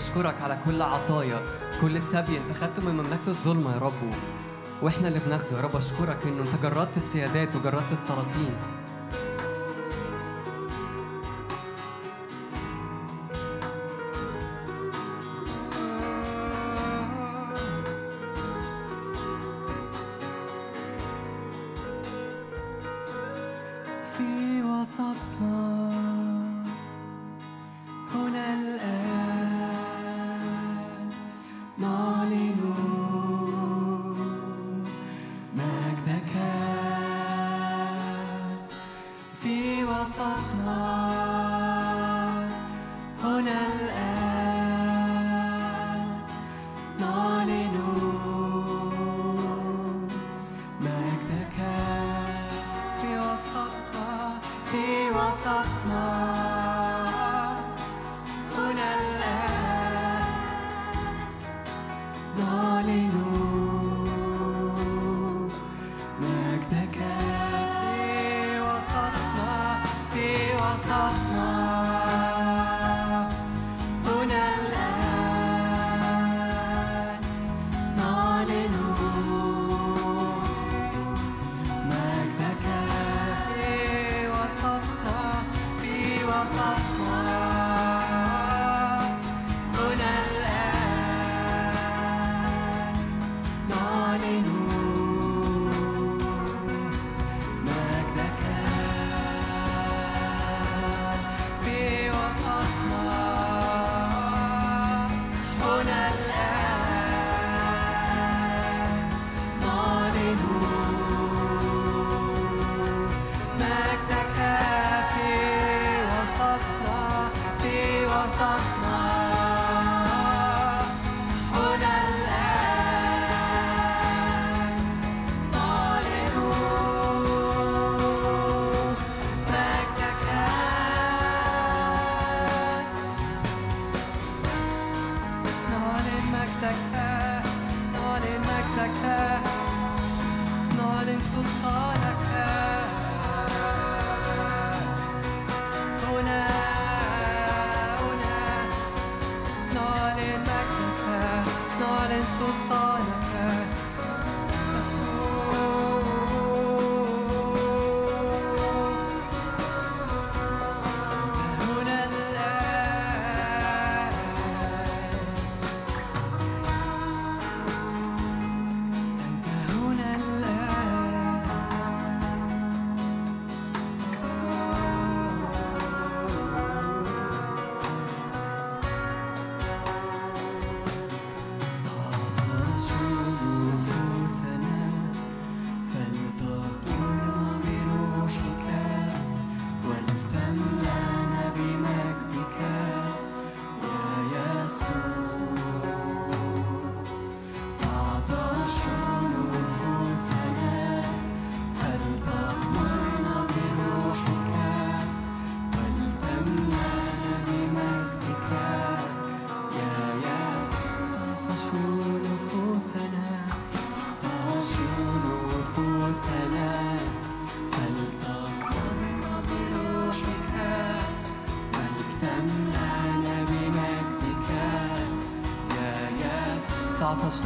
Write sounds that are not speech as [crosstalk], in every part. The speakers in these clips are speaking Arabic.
بنشكرك على كل عطايا كل سبي انت خدته من مملكة الظلمة يا رب. وإحنا اللي بناخده يا رب. اشكرك انه انت جردت السيادات وجردت السلاطين.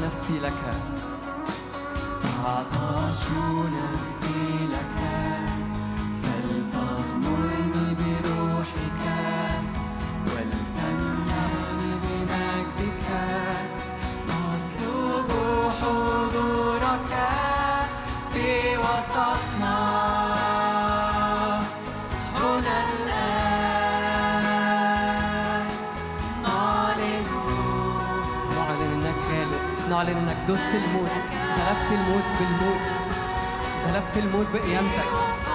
Merci la بعلن إنك دست الموت غلبت الموت بالموت غلبت الموت بقيامتك.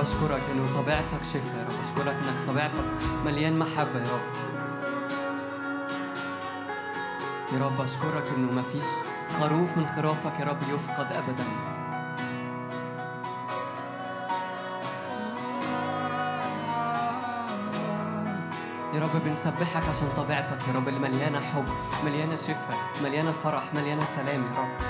أشكرك إنه طبيعتك شفاء يا رب. أشكرك إنك طبيعتك مليان محبة يا رب. يا رب أشكرك إنه مفيش خروف من خرافك يا رب يفقد أبدا. يا رب بنسبحك عشان طبيعتك يا رب اللي مليانة حب مليانة شفاء مليانة فرح مليانة سلام يا رب.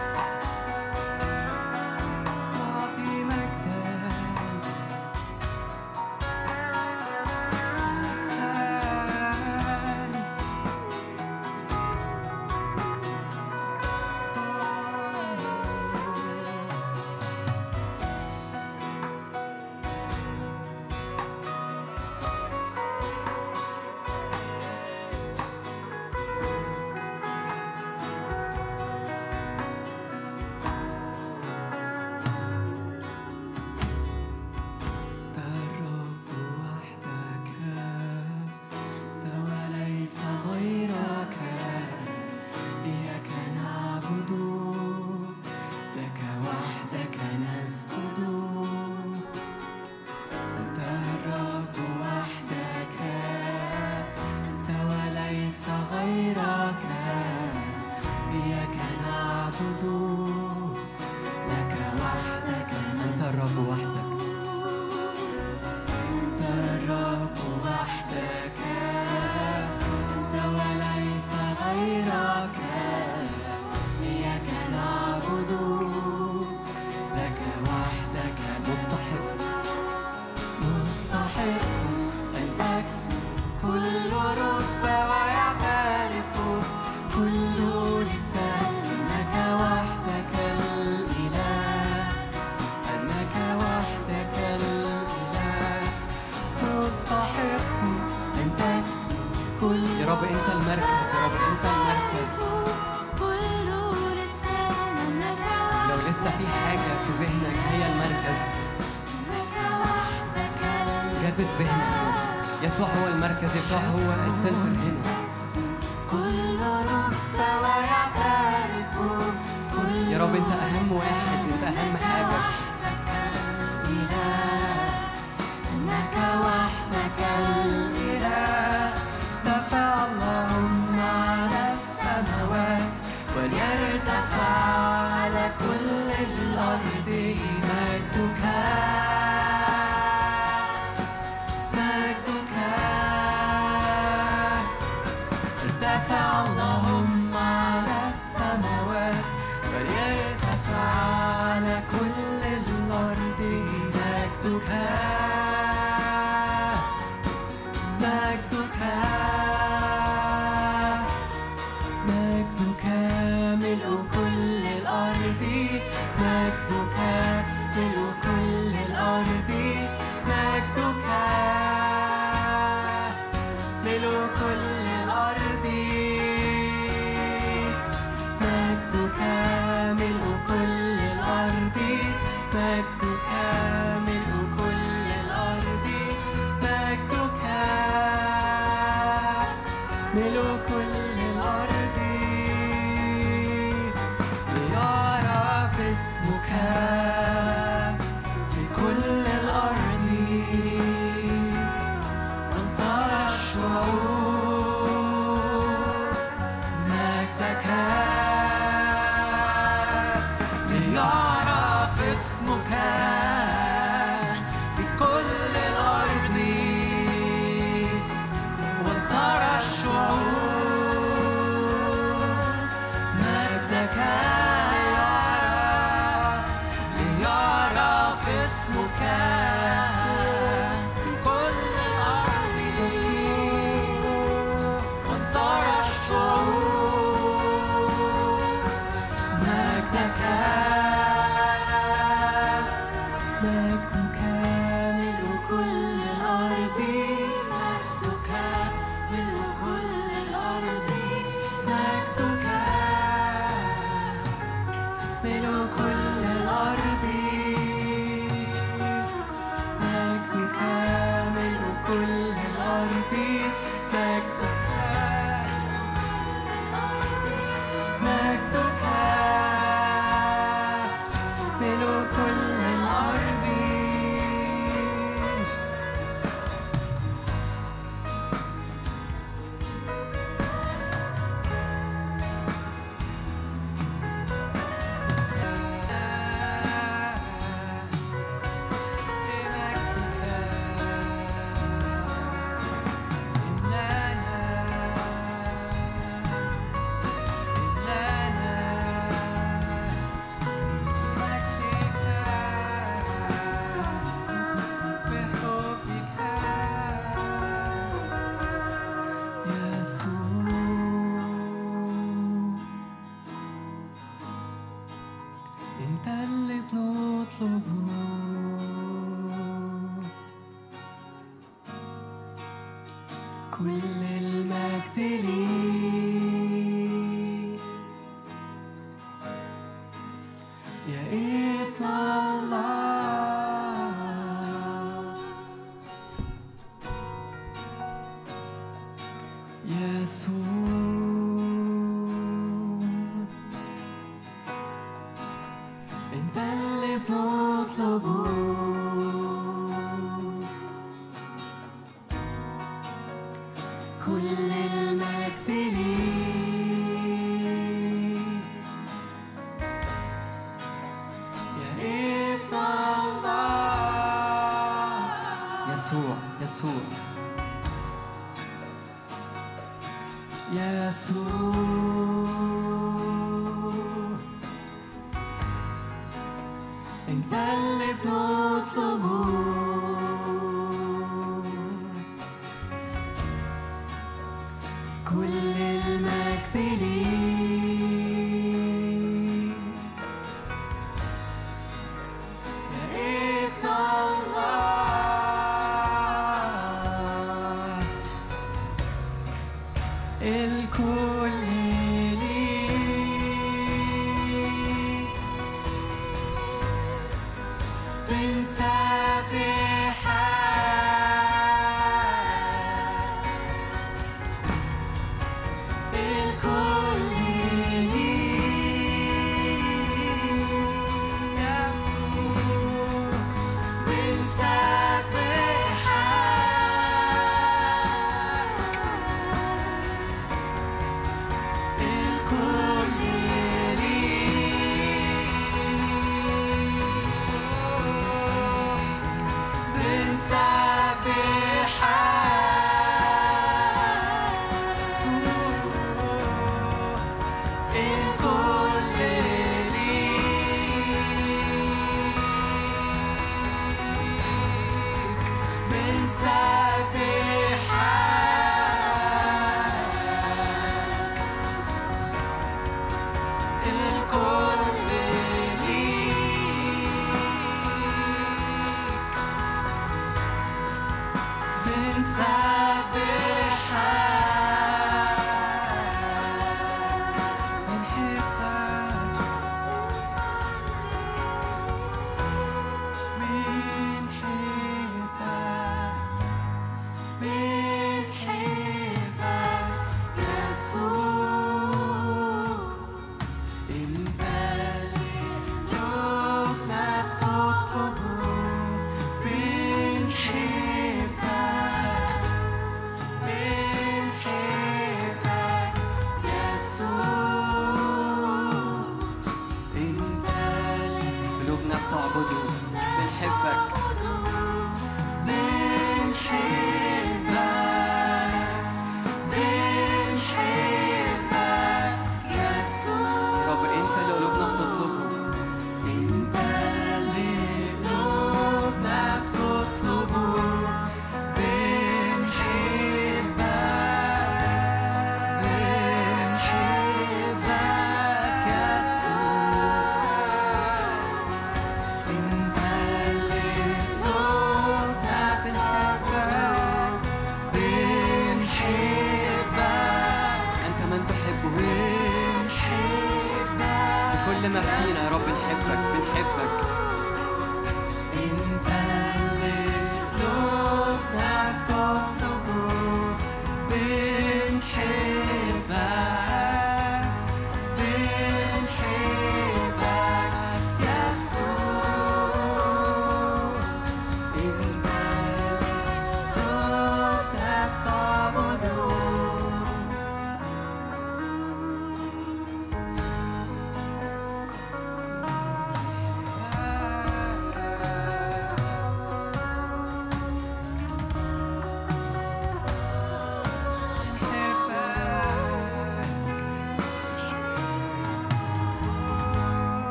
Daka.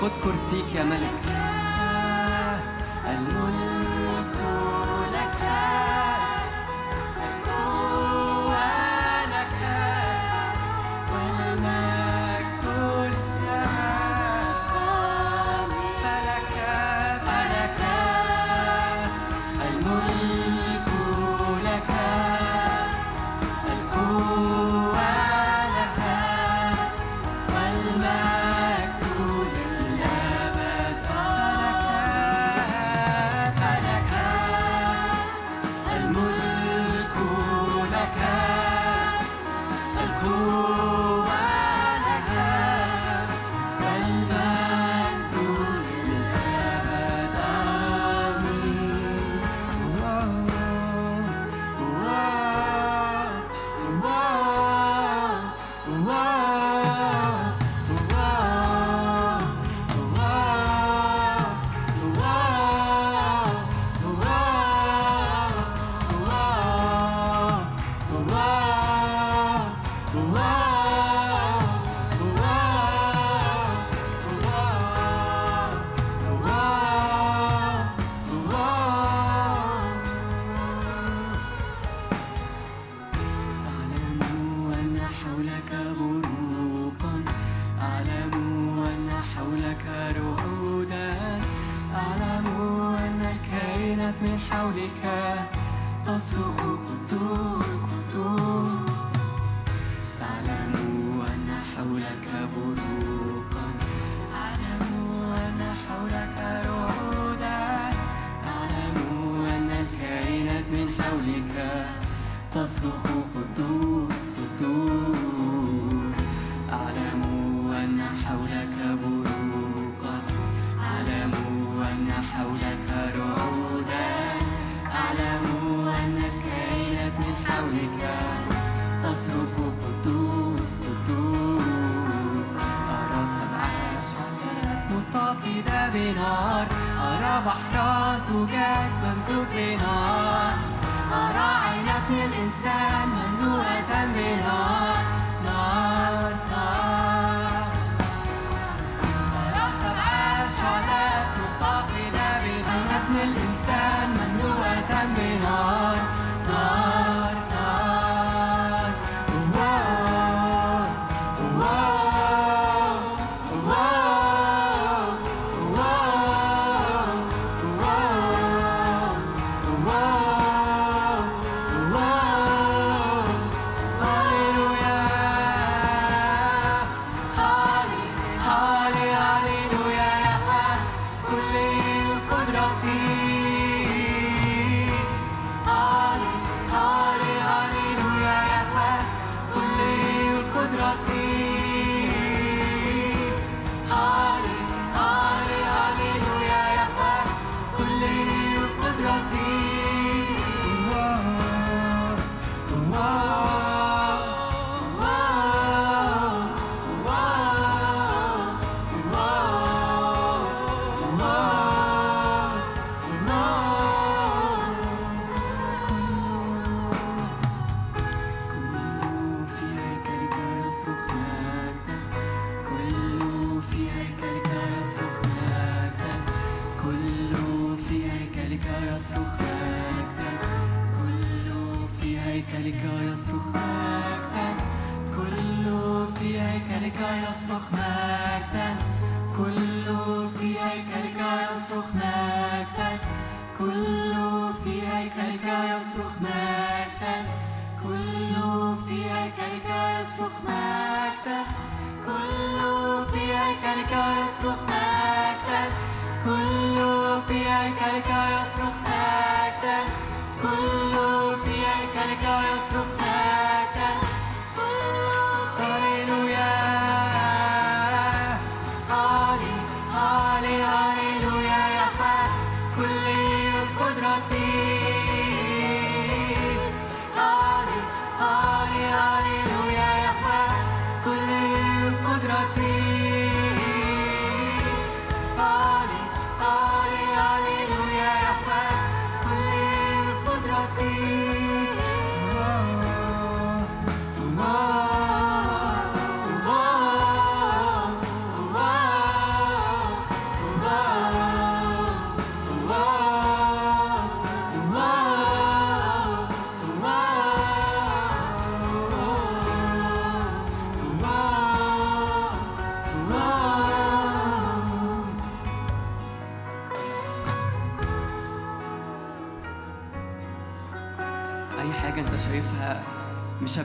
خد كرسيك يا ملك. zu Geld to be Plenum.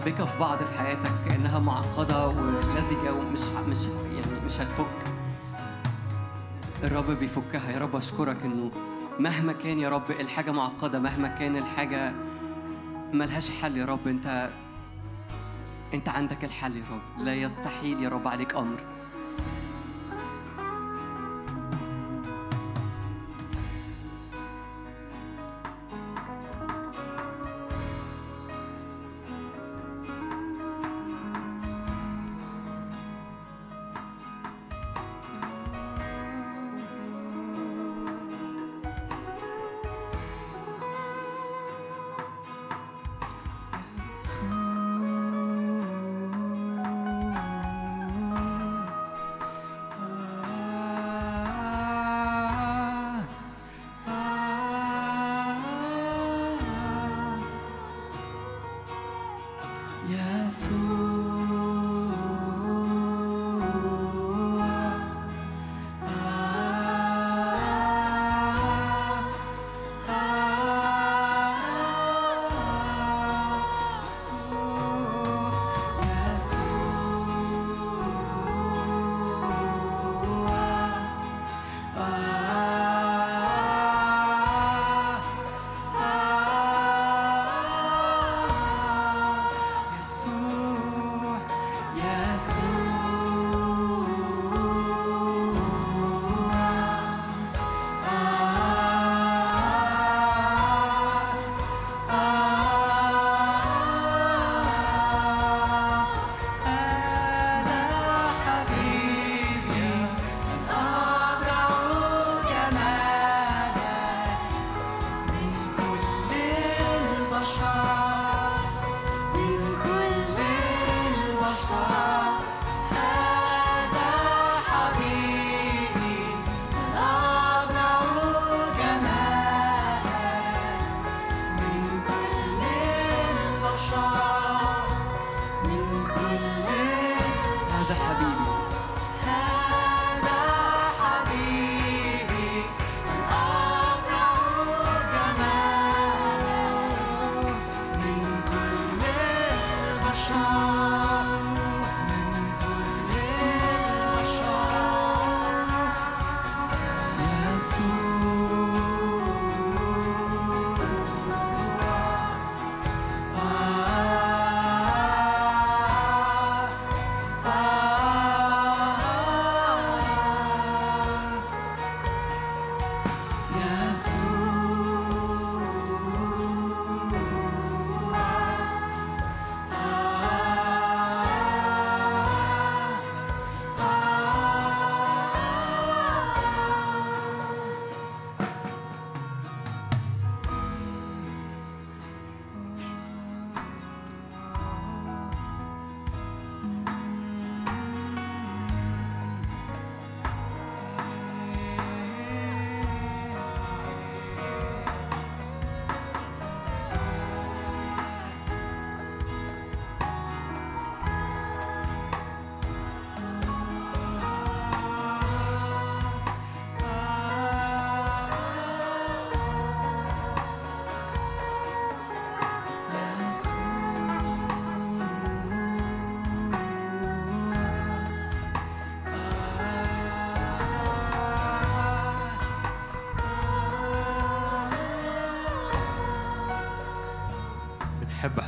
مشبكه في بعض في حياتك كأنها معقدة ولزجة ومش مش يعني مش هتفك. الرب بيفكها يا رب أشكرك إنه مهما كان يا رب الحاجة معقدة مهما كان الحاجة ملهاش حل يا رب أنت أنت عندك الحل يا رب. لا يستحيل يا رب عليك أمر.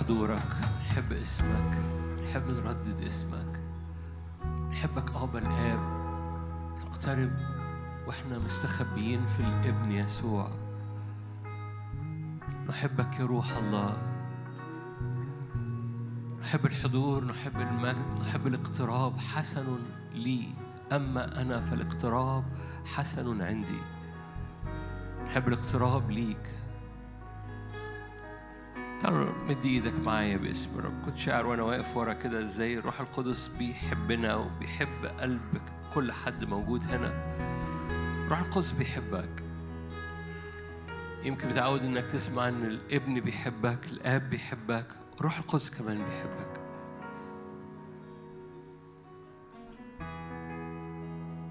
حضورك نحب اسمك نحب نردد اسمك. نحبك أبا الآب نقترب وإحنا مستخبيين في الابن يسوع. نحبك يا روح الله. نحب الحضور نحب المجد نحب الاقتراب. حسن لي. أما أنا فالاقتراب حسن عندي. نحب الاقتراب ليك. تعالوا مد إيدك معايا باسم الرب. كنت شاعر وأنا واقف ورا كده إزاي؟ الروح القدس بيحبنا وبيحب قلب كل حد موجود هنا. الروح القدس بيحبك. يمكن متعود إنك تسمع إن الابن بيحبك الآب بيحبك الروح القدس كمان بيحبك.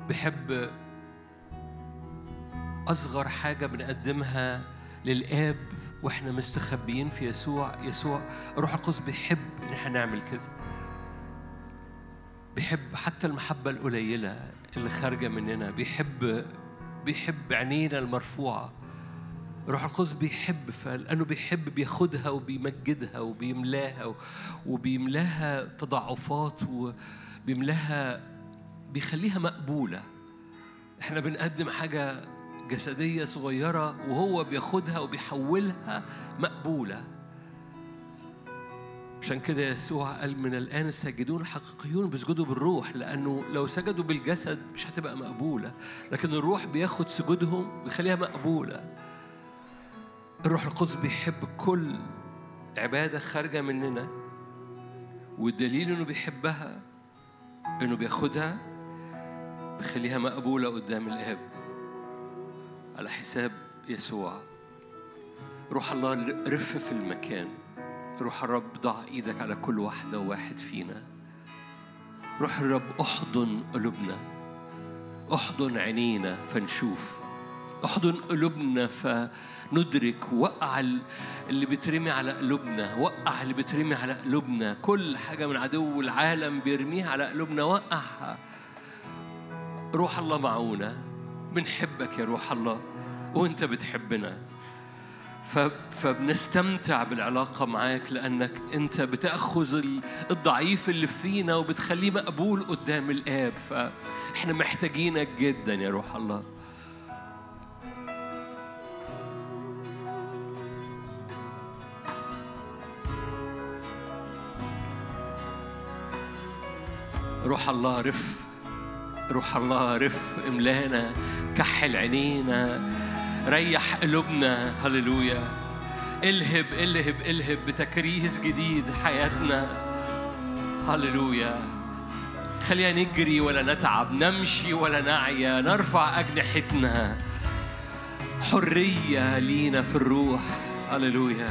بيحب أصغر حاجة بنقدمها للآب وإحنا مستخبيين في يسوع. يسوع الروح القدس بيحب إن إحنا نعمل كده. بيحب حتى المحبة القليلة اللي خارجة مننا. بيحب بيحب عينينا المرفوعة. الروح القدس بيحب فلأنه بيحب بياخدها وبيمجدها وبيملاها وبيملاها تضعفات وبيملاها بيخليها مقبولة. إحنا بنقدم حاجة جسدية صغيرة وهو بياخدها وبيحولها مقبولة. عشان كده يسوع قال من الآن الساجدون الحقيقيون بيسجدوا بالروح لأنه لو سجدوا بالجسد مش هتبقى مقبولة لكن الروح بياخد سجودهم ويخليها مقبولة. الروح القدس بيحب كل عبادة خارجة مننا والدليل إنه بيحبها إنه بياخدها بيخليها مقبولة قدام الآب على حساب يسوع. روح الله رف في المكان. روح الرب ضع إيدك على كل واحدة وواحد فينا. روح الرب أحضن قلوبنا. أحضن عينينا فنشوف. أحضن قلوبنا فندرك. وقع ال- اللي بيترمي على قلوبنا. وقع اللي بيترمي على قلوبنا. كل حاجة من عدو العالم بيرميها على قلوبنا. وقعها روح الله معونا بنحبك يا روح الله وانت بتحبنا. فبنستمتع بالعلاقة معاك لأنك أنت بتأخذ ال- الضعيف اللي فينا وبتخليه مقبول قدام الآب. فإحنا محتاجينك جدا يا روح الله. روح الله رف روح الله رف إملانا. كحل عينينا ريح قلوبنا هللويا. الهب الهب الهب بتكريس جديد حياتنا. هللويا. خلينا نجري ولا نتعب نمشي ولا نعيا نرفع أجنحتنا. حرية لينا في الروح. هللويا.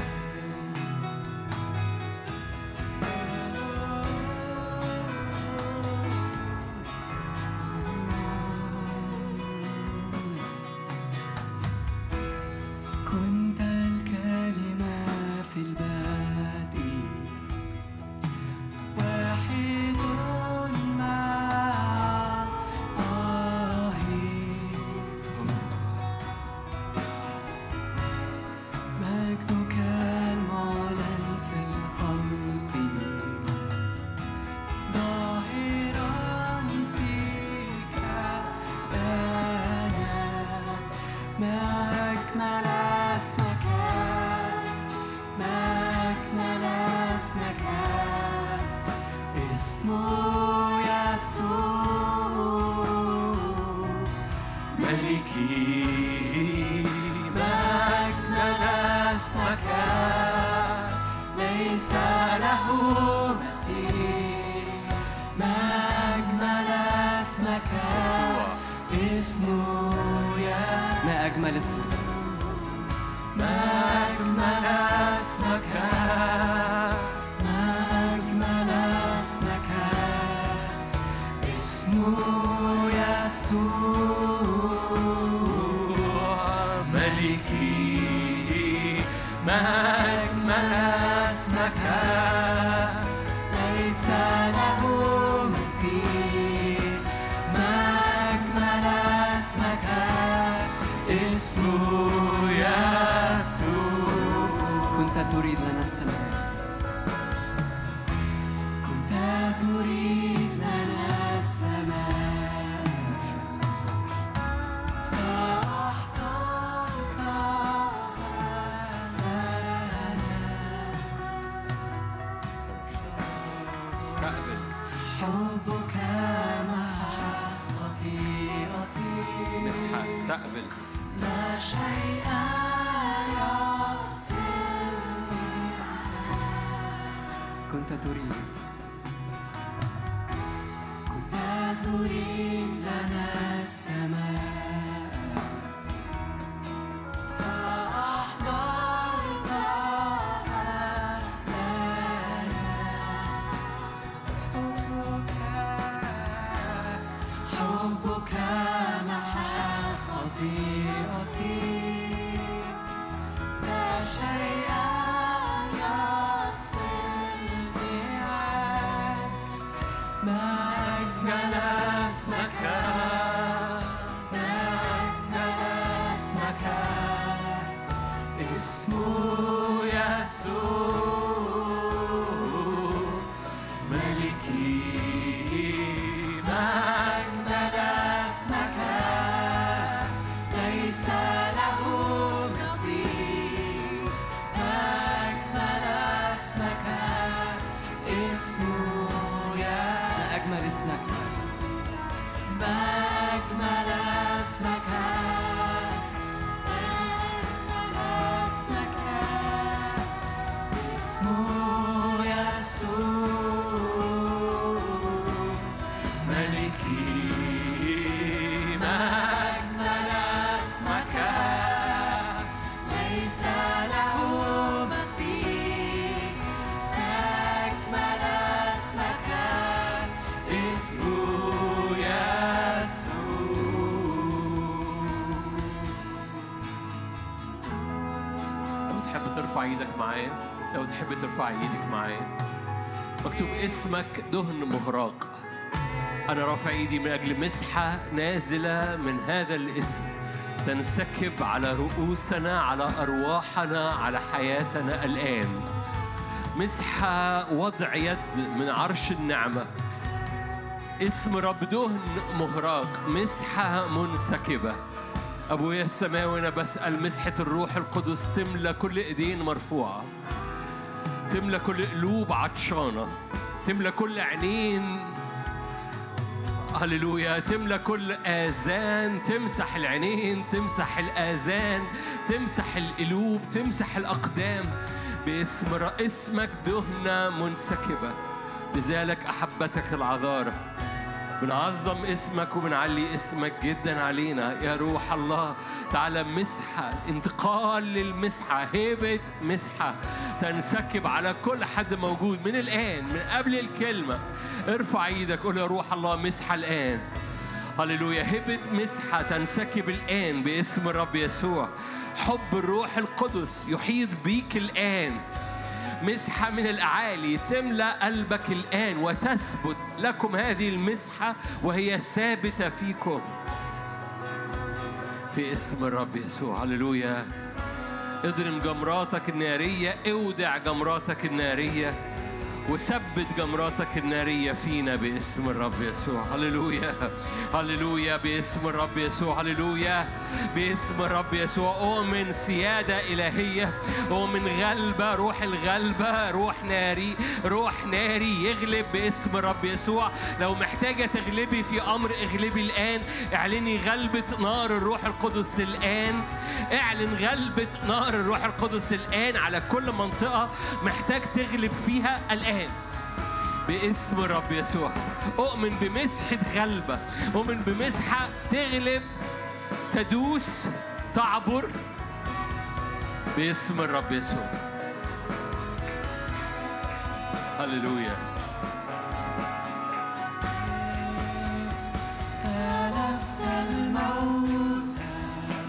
اسمك دهن مهراق. أنا رافع إيدي من أجل مسحة نازلة من هذا الاسم. تنسكب على رؤوسنا على أرواحنا على حياتنا الآن. مسحة وضع يد من عرش النعمة. اسم رب دهن مهراق مسحة منسكبة. أبويا السماوي أنا بسأل مسحة الروح القدس تملى كل إيدين مرفوعة. تملى كل قلوب عطشانة. تملى كل عينين هللويا تملى كل آذان. تمسح العينين تمسح الآذان. تمسح القلوب تمسح الأقدام. باسم اسمك دهنة منسكبة. لذلك أحبتك العذارة بنعظم اسمك وبنعلي اسمك جدا علينا. يا روح الله تعالى مسحة انتقال للمسحة هيبة مسحة. تنسكب على كل حد موجود من الآن من قبل الكلمة. ارفع إيدك قول يا روح الله مسحة الآن. هللويا. هبة مسحة تنسكب الآن باسم الرب يسوع. حب الروح القدس يحيط بيك الآن. مسحة من الأعالي تملأ قلبك الآن وتثبت لكم هذه المسحة وهي ثابتة فيكم. في اسم الرب يسوع. هللويا. اضرم جمراتك النارية اودع جمراتك النارية. وثبت جمراتك النارية فينا باسم الرب يسوع. هللويا. هللويا. باسم الرب يسوع. هللويا. باسم الرب يسوع. أؤمن سيادة إلهية. أؤمن غلبة. روح الغلبة. روح ناري. روح ناري يغلب باسم الرب يسوع. لو محتاجة تغلبي في أمر اغلبي الآن. اعلني غلبة نار الروح القدس الآن. اعلن غلبة نار الروح القدس الآن على كل منطقة محتاج تغلب فيها الآن. باسم الرب يسوع. أؤمن بمسحة غلبة أؤمن بمسحة تغلب تدوس تعبر باسم الرب يسوع. هللويا.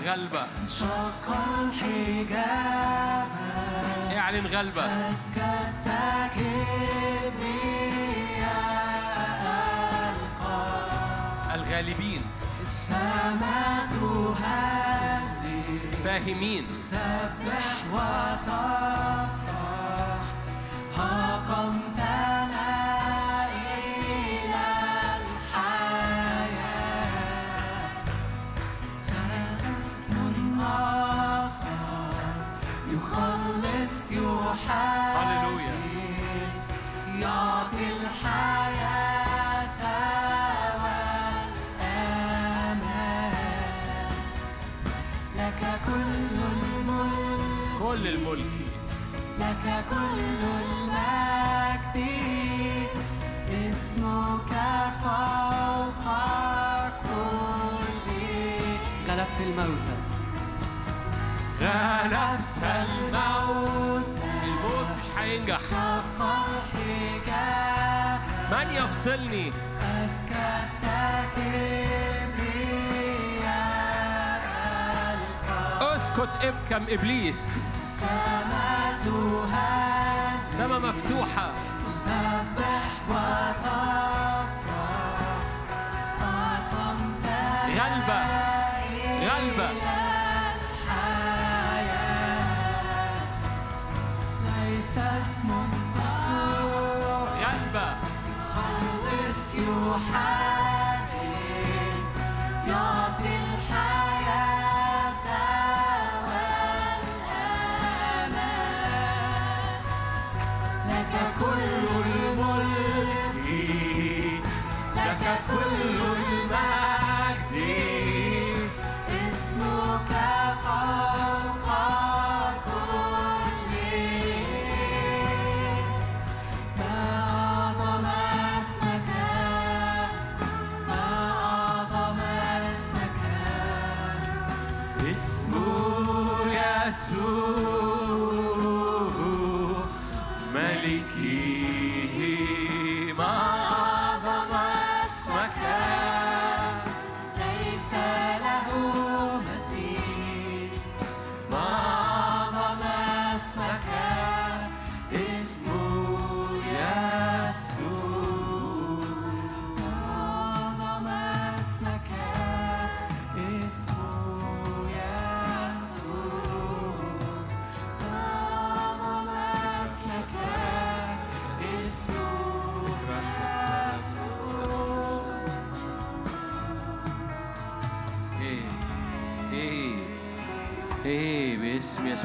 غلبة. شق الحجاب. اعلن غلبة الغالبين. فاهمين. سبح وتفرح. أقمتنا إلى غلبت الموتى. غلبت الموت الموت هينجح من يفصلني؟ اسكت ابكم إبليس. سما مفتوحة. تسبح وتفرح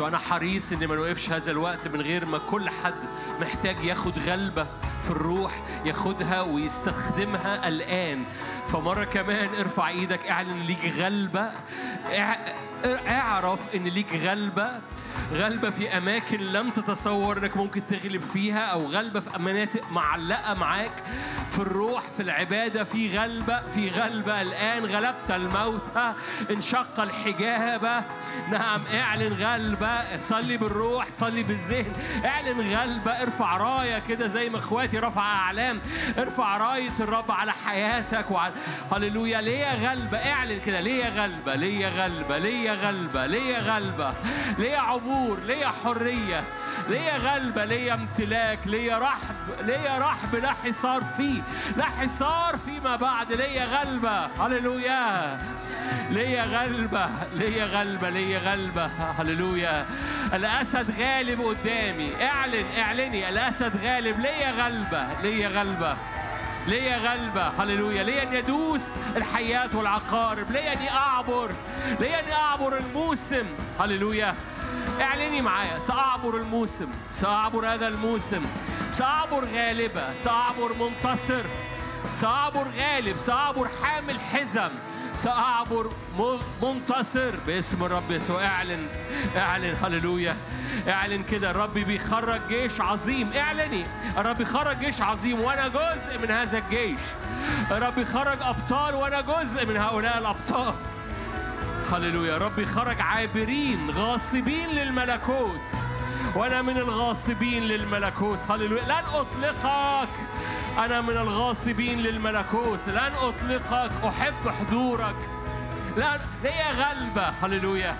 أنا حريص ان ما نوقفش هذا الوقت من غير ما كل حد محتاج ياخد غلبة في الروح ياخدها ويستخدمها الآن. فمرة كمان ارفع إيدك اعلن ليك غلبة اع- اعرف إن ليك غلبة. غلبة في أماكن لم تتصور إنك ممكن تغلب فيها أو غلبة في مناطق معلقة معاك في الروح في العبادة. في غلبة في غلبة. الآن غلبت الموتى انشق الحجابة نعم اعلن غلبة. صلي بالروح صلي بالذهن. اعلن غلبة. ارفع راية كده زي ما اخواتي رفع أعلام. ارفع راية الرب على حياتك وعلى هللويا. ليا غلبة. اعلن كده. ليا غلبة ليا غلبة ليا غلبة ليا غلبة ليا عبور ليا حرية ليا غلبة ليا امتلاك ليا رحب ليا رحب لا حصار فيه لا حصار فيما بعد ليا غلبة. هللويا. ليا غلبة ليا غلبة ليا غلبة. هللويا. الأسد غالب قدامي. اعلن اعلني. الأسد غالب. ليا غلبة ليا غلبة ليا غلبة. هللويا. ليا اني ادوس الحيات والعقارب. ليا اني اعبر ليا اني اعبر الموسم. هللويا. اعلني معايا سأعبر الموسم سأعبر هذا الموسم سأعبر غالبة سأعبر منتصر سأعبر غالب سأعبر حامل حزم سأعبر منتصر باسم الرب يسوع. اعلن اعلن هللويا. اعلن كده الرب بيخرج جيش عظيم. اعلني الرب بيخرج جيش عظيم وأنا جزء من هذا الجيش. الرب بيخرج أبطال وأنا جزء من هؤلاء الأبطال. هللويا. ربي خرج عابرين غاصبين للملكوت. وأنا من الغاصبين للملكوت. هللويا. لن أطلقك. أنا من الغاصبين للملكوت. لن أطلقك. أحب حضورك. لا ليا غلبة. هللويا.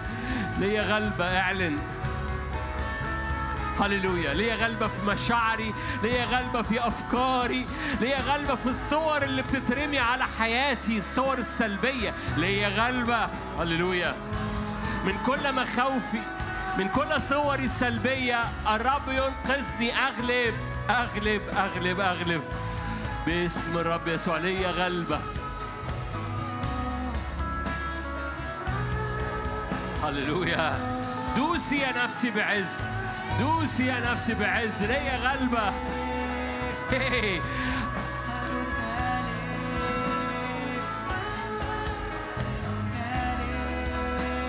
ليا غلبة. اعلن. هللويا. ليا غلبة في مشاعري ليا غلبة في أفكاري ليا غلبة في الصور اللي بتترمي على حياتي الصور السلبية. ليا غلبة هللويا. من كل مخاوفي من كل صوري السلبية الرب ينقذني. أغلب أغلب أغلب أغلب. باسم الرب يسوع. ليا غلبة. هللويا. دوسي يا نفسي بعز. دوسي يا نفسي بعز ليا غلبة. [laughs]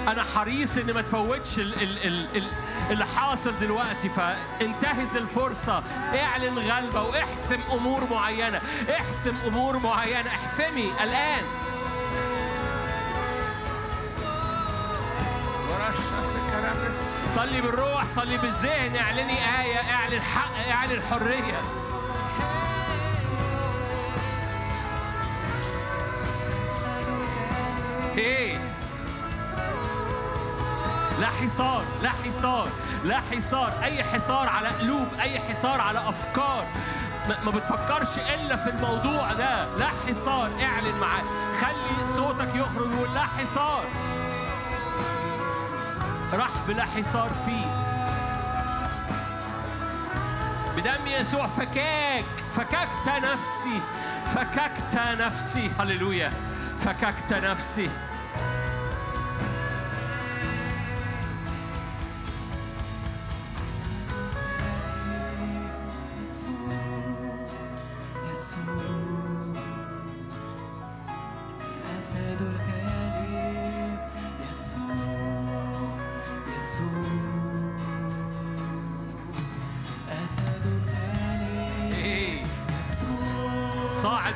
أنا حريص إن ما تفوتش ال ال ال ال اللي حاصل دلوقتي فانتهز الفرصة. اعلن غلبة واحسم أمور معينة. احسم أمور معينة. احسمي الآن. صلي بالروح صلي بالذهن اعلني آية اعلن حق اعلن حرية. إيه لا حصار لا حصار لا حصار. أي حصار على قلوب أي حصار على أفكار. ما بتفكرش إلا في الموضوع ده. لا حصار اعلن معاه. خلي صوتك يخرج ويقول لا حصار. رحب لا حصار فيه. بدم يسوع فكاك فككت نفسي فككت نفسي هللويا فككت نفسي.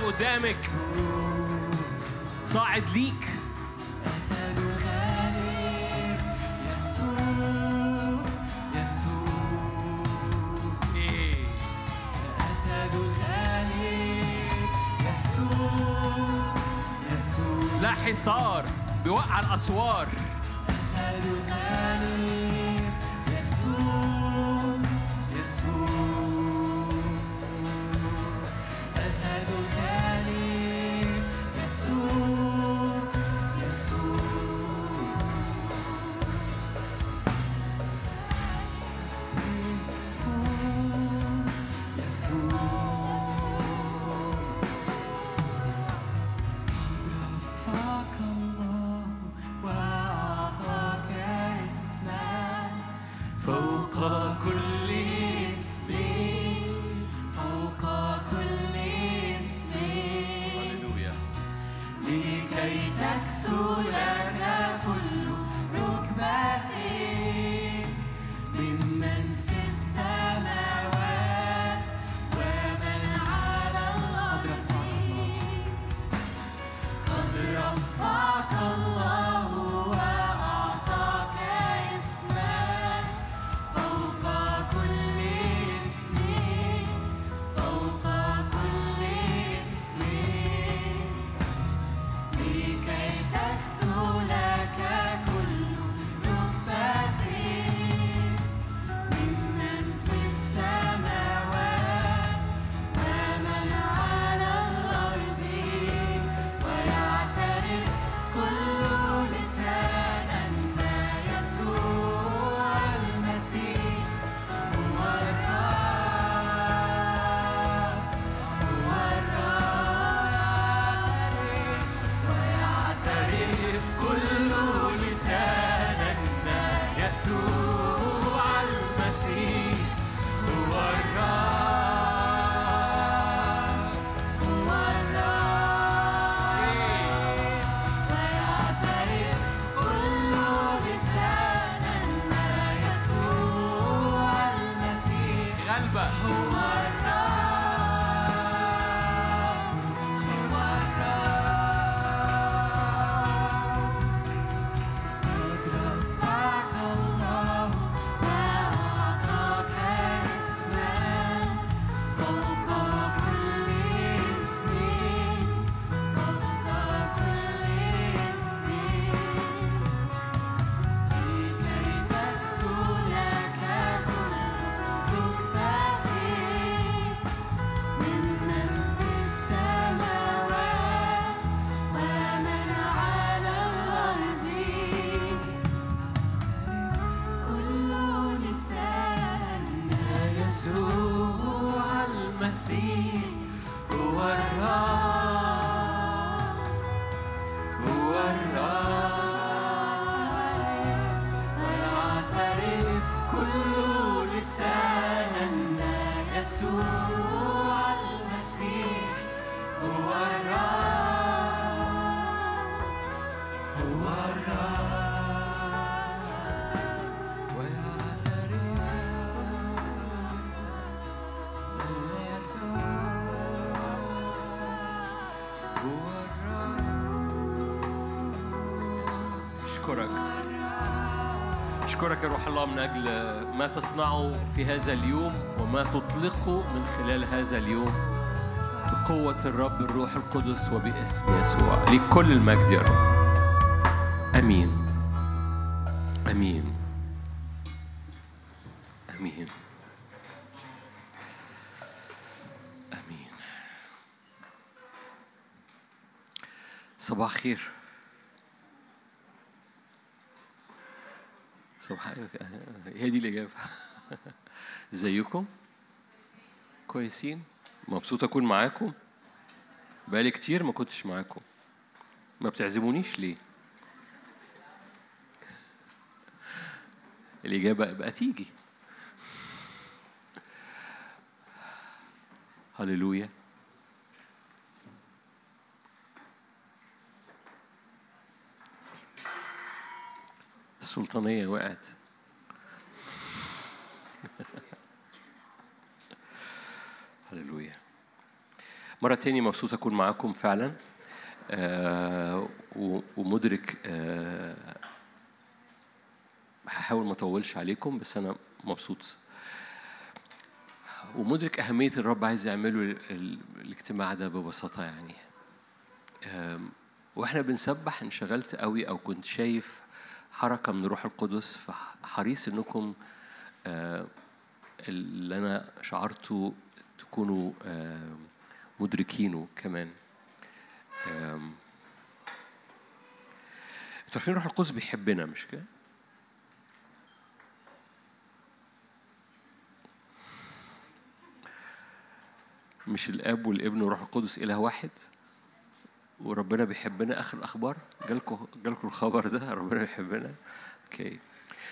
قدامك. صاعد ليك. يسوع لا حصار بيوقع الأسوار. يا روح الله من أجل ما تصنعه في هذا اليوم وما تطلقه من خلال هذا اليوم بقوة الرب الروح القدس وباسم يسوع. ليك كل المجد يا رب. ازيكم؟ كويسين؟ مبسوط أكون معاكم؟ بقالي كتير ما كنتش معاكم. ما بتعزمونيش ليه؟ الإجابة بقى تيجي. هللويا. السلطانية وقعت. هللويا مرة تاني مبسوط أكون معاكم فعلا. آه ومدرك آه هحاول ما أطولش عليكم بس أنا مبسوط. ومدرك أهمية الرب عايز يعمله ال- ال- الاجتماع ده ببساطة يعني. وإحنا بنسبح انشغلت قوي أو كنت شايف حركة من روح القدس فحريص إنكم آه، اللي أنا شعرته تكونوا مدركينه كمان. أنتوا عارفين روح القدس بيحبنا مش كده؟ مش الاب والابن والروح القدس إله واحد؟ وربنا بيحبنا. آخر الأخبار؟ جالكم جالكم الخبر ده؟ ربنا بيحبنا؟ أوكي.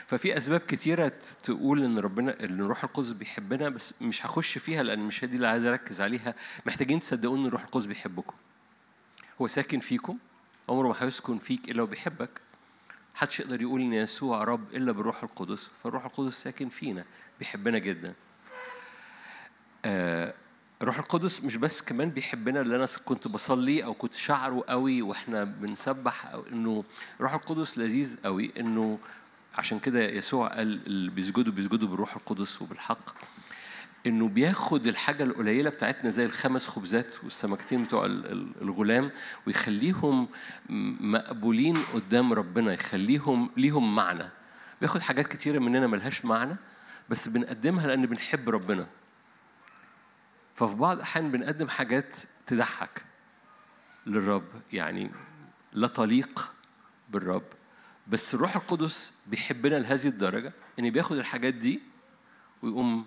ففي أسباب كتيرة تقول إن ربنا إن الروح القدس بيحبنا بس مش هخش فيها لأن مش دي اللي عايز أركز عليها. محتاجين تصدقوا إن الروح القدس بيحبكم. هو ساكن فيكم عمره ما هيسكن فيك إلا وبيحبك. محدش يقدر يقول إن يسوع رب إلا بالروح القدس فالروح القدس ساكن فينا بيحبنا جدا. آه، الروح القدس مش بس كمان بيحبنا اللي أنا كنت بصلي أو كنت شعره قوي وإحنا بنسبح أو إنه الروح القدس لذيذ قوي إنه عشان كده يسوع قال اللي بيسجدوا بيسجدوا بالروح القدس وبالحق إنه بياخد الحاجة القليلة بتاعتنا زي الخمس خبزات والسمكتين بتوع ال- ال- الغلام ويخليهم مقبولين قدام ربنا يخليهم ليهم معنى. بياخد حاجات كتيرة مننا ملهاش معنى بس بنقدمها لأن بنحب ربنا. ففي بعض الأحيان بنقدم حاجات تضحك للرب يعني لا تليق بالرب. بس الروح القدس بيحبنا لهذه الدرجة إن بياخد الحاجات دي ويقوم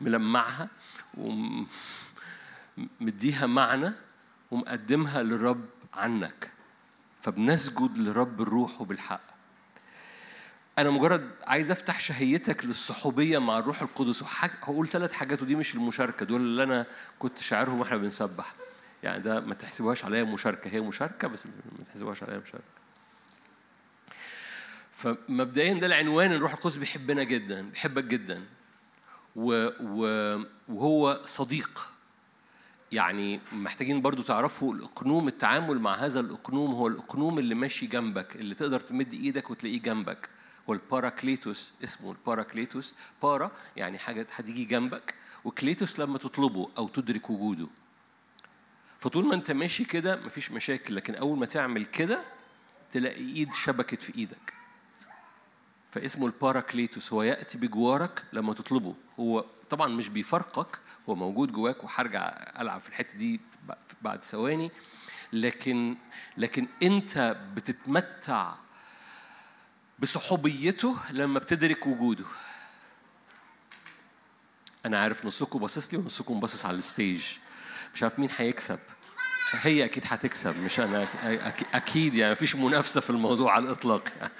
ملمعها ومديها معنى ومقدمها للرب عنك. فبنسجد لرب الروح وبالحق. أنا مجرد عايز أفتح شهيتك للصحوبية مع الروح القدس وحاج... هقول ثلاث حاجات ودي مش المشاركة دول اللي أنا كنت شاعرهم وإحنا بنسبح. يعني ده ما تحسبوهاش عليا مشاركة هي مشاركة بس ما تحسبوهاش عليا مشاركة. فمبدئيا ده العنوان الروح القدس بيحبنا جدا بيحبك جدا. و... و... وهو صديق. يعني محتاجين برضو تعرفوا الأقنوم التعامل مع هذا الأقنوم هو الأقنوم اللي ماشي جنبك اللي تقدر تمد إيدك وتلاقيه جنبك. هو الباراكليتوس اسمه الباراكليتوس. بارا يعني حاجة هتيجي جنبك وكليتوس لما تطلبه أو تدرك وجوده. فطول ما أنت ماشي كده مفيش مشاكل لكن أول ما تعمل كده تلاقي إيد شبكت في إيدك. فاسمه الباراكليتوس هو يأتي بجوارك لما تطلبه. هو طبعا مش بيفارقك هو موجود جواك وهرجع ألعب في الحتة دي بعد ثواني. لكن لكن أنت بتتمتع بصحوبيته لما بتدرك وجوده. أنا عارف نصكم باصص لي ونصكم باصص على ال stage. مش عارف مين هيكسب. هي أكيد هتكسب مش أكيد, أكيد يعني مفيش منافسة في الموضوع على الإطلاق. يعني.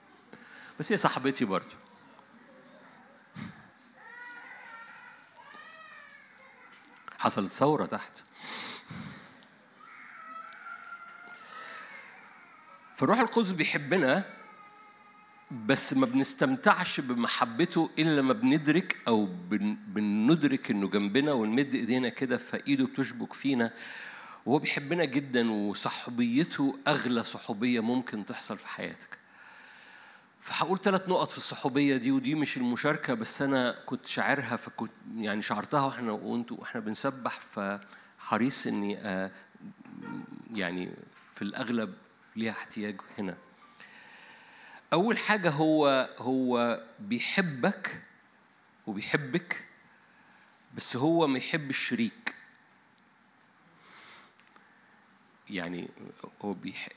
[laughs] بس هي صاحبتي برضه حصلت ثورة تحت. فالروح القدس بيحبنا. بس ما بنستمتعش بمحبته إلا لما بندرك أو بن بندرك إنه جنبنا ونمد إيدينا كده فايده بتشبك فينا. وهو بيحبنا جدا وصحوبيته أغلى صحوبية ممكن تحصل في حياتك. فهقول ثلاث نقط في الصحوبية دي ودي مش المشاركة بس أنا كنت شاعرها فكنت يعني شعرتها وإحنا وأنتوا وإحنا بنسبح. فحريص إني آه يعني في الأغلب ليها احتياج هنا. أول حاجة هو هو بيحبك وبيحبك بس هو ما يحب الشريك يعني هو.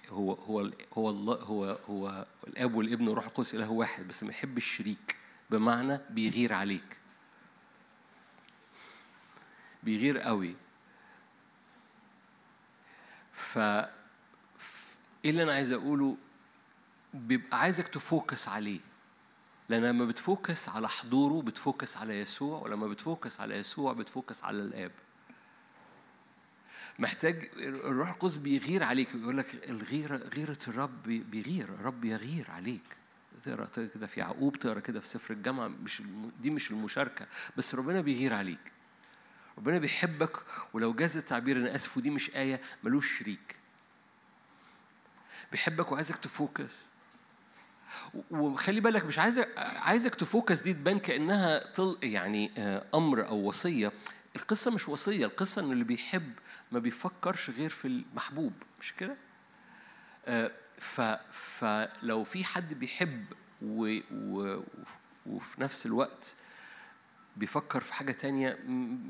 هو هو هو الله هو هو الأب والابن والروح القدس إله واحد بس ما يحب الشريك بمعنى بيغير عليك. بيغير قوي. ف إيه اللي أنا عايز أقوله؟ بيبقى عايزك ت focus عليه. لأن لما بت focus على حضوره بت focus على يسوع ولما بت focus على يسوع بت focus على الآب. محتاج الروح القدس بيغير عليك يقول لك الغيرة غيرة الرب بيغير الرب يغير عليك. تقرأ كده في يعقوب تقرأ كده في سفر الجامعة مش دي مش المشاركة بس ربنا بيغير عليك. ربنا بيحبك ولو جاز التعبير أنا آسف ودي مش آية ملوش شريك. بيحبك وعايزك ت focus. وخلي بالك مش عايزك عايزك ت focus دي تبان كأنها طل يعني أمر أو وصية. القصة مش وصية القصة إن اللي بيحب ما بيفكرش غير في المحبوب مش كده؟ ف فلو في حد بيحب و و وفي نفس الوقت بيفكر في حاجة تانية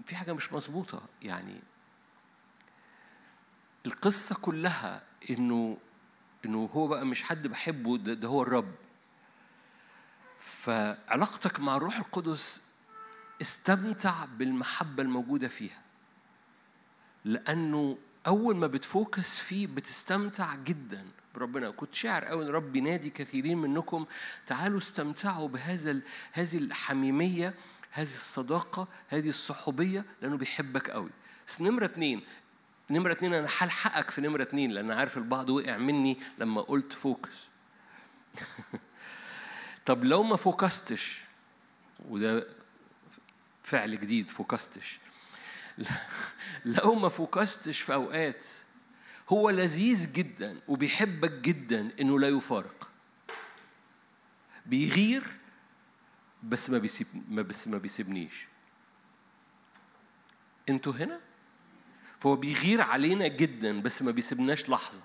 في حاجة مش مظبوطة يعني. القصة كلها إنه إنه هو بقى مش حد بحبه ده, ده هو الرب. فعلاقتك مع الروح القدس استمتع بالمحبة الموجودة فيها. لأنه أول ما بتفوكس فيه بتستمتع جدا بربنا. كنت شاعر قوي إن رب بينادي كثيرين منكم تعالوا استمتعوا بهذا هذه الحميمية هذه الصداقة هذه الصحوبية لأنه بيحبك قوي. بس نمره اتنين نمرة اتنين أنا هلحقك في نمرة اتنين لأن عارف البعض وقع مني لما قلت فوكس. [laughs] طب لو ما فوكستش وده فعل جديد فوكستش. [laughs] لو ما فوكستش في أوقات هو لذيذ جدا وبيحبك جدا إنه لا يفارق. بيغير بس ما بيسيب ما بس ما بيسيبنيش. أنتوا هنا؟ فهو بيغير علينا جدا بس ما بيسيبناش لحظة.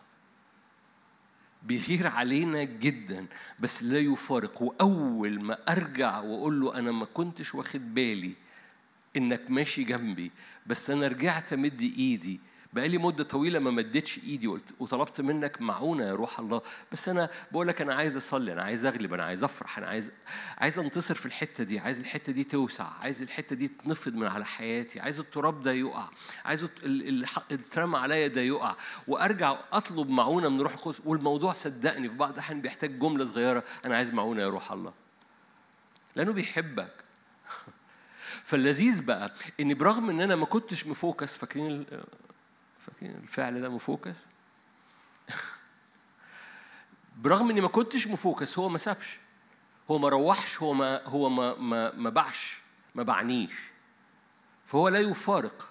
بيغير علينا جدا بس لا يفارق. وأول ما أرجع وأقول له أنا ما كنتش واخد بالي إنك ماشي جنبي بس أنا رجعت أمد إيدي بقالي مدة طويلة ما مدتش إيدي وقلت وطلبت منك معونة يا روح الله. بس أنا بقول لك أنا عايز أصلي أنا عايز أغلب أنا عايز أفرح أنا عايز عايز أنتصر في الحتة دي عايز الحتة دي توسع عايز الحتة دي تنفض من على حياتي عايز التراب ده يقع عايز اترمى عليا ده يقع. وأرجع أطلب معونة من روح القدس. والموضوع صدقني في بعض الأحيان بيحتاج جملة صغيرة. أنا عايز معونة يا روح الله. لأنه بيحبك. [laughs] فاللذيذ بقى إن برغم إن أنا ما كنتش مفوكس فاكرين فاكرين الفعل ده مفوكس؟ [laughs] برغم إني ما كنتش مفوكس هو ما سابش. هو ما روحش هو ما هو ما ما ما باعش ما بعنيش. فهو لا يفارق.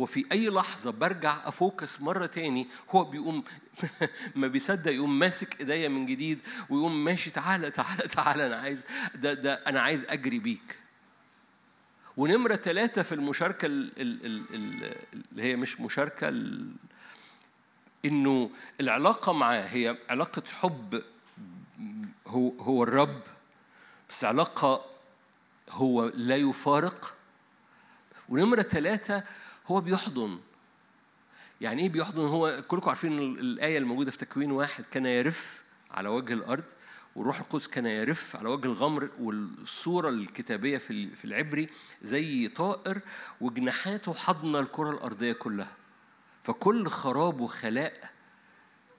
هو في أي لحظة برجع أفوكس مرة تاني هو بيقوم [laughs] ما بيصدق يقوم ماسك إيديا من جديد ويقوم ماشي تعالى تعالى تعالى أنا عايز ده ده أنا عايز أجري بيك. ونمرة ثلاثة في المشاركة ال- ال- ال- ال- اللي هي مش مشاركة إنه العلاقة معاه هي علاقة حب هو هو الرب بس علاقة هو لا يفارق. ونمرة ثلاثة هو بيحضن. يعني إيه بيحضن؟ هو كلكم عارفين ال- الآية الموجودة في تكوين واحد كان يرف على وجه الأرض والروح القدس كان يرف على وجه الغمر والصورة الكتابية في ال- في العبري زي طائر وجناحاته حضن الكرة الأرضية كلها. فكل خراب وخلاء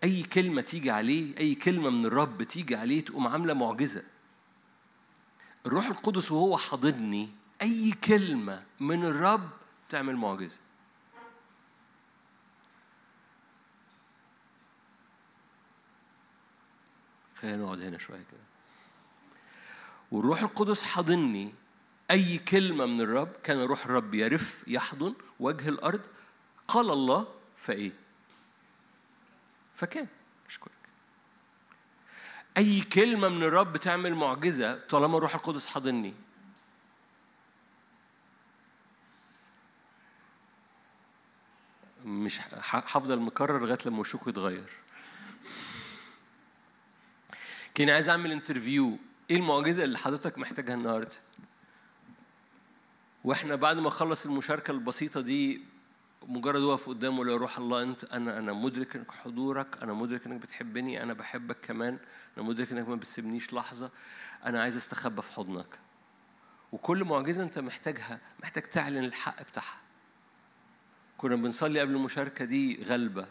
أي كلمة تيجي عليه أي كلمة من الرب تيجي عليه تقوم عاملة معجزة. الروح القدس وهو حاضني أي كلمة من الرب تعمل معجزة. خلينا نقعد هنا شوية كده. والروح القدس حاضني أي كلمة من الرب كان روح الرب يرف يحضن وجه الأرض. قال الله فإيه؟ فكان. أشكرك. أي كلمة من الرب تعمل معجزة طالما روح القدس حاضني مش هفضل مكرر لغاية لما وشكوا يتغير. كان عايز أعمل انترفيو إيه المعجزة اللي حضرتك محتاجها النهارده؟ وإحنا بعد ما أخلص المشاركة البسيطة دي مجرد واقف قدامه لا روح الله أنت أنا أنا مدرك إنك حضورك أنا مدرك إنك بتحبني أنا بحبك كمان أنا مدرك إنك ما بتسيبنيش لحظة أنا عايز أستخبى في حضنك. وكل معجزة أنت محتاجها محتاج تعلن الحق بتاعها. كنا بنصلي قبل المشاركة دي غلبة.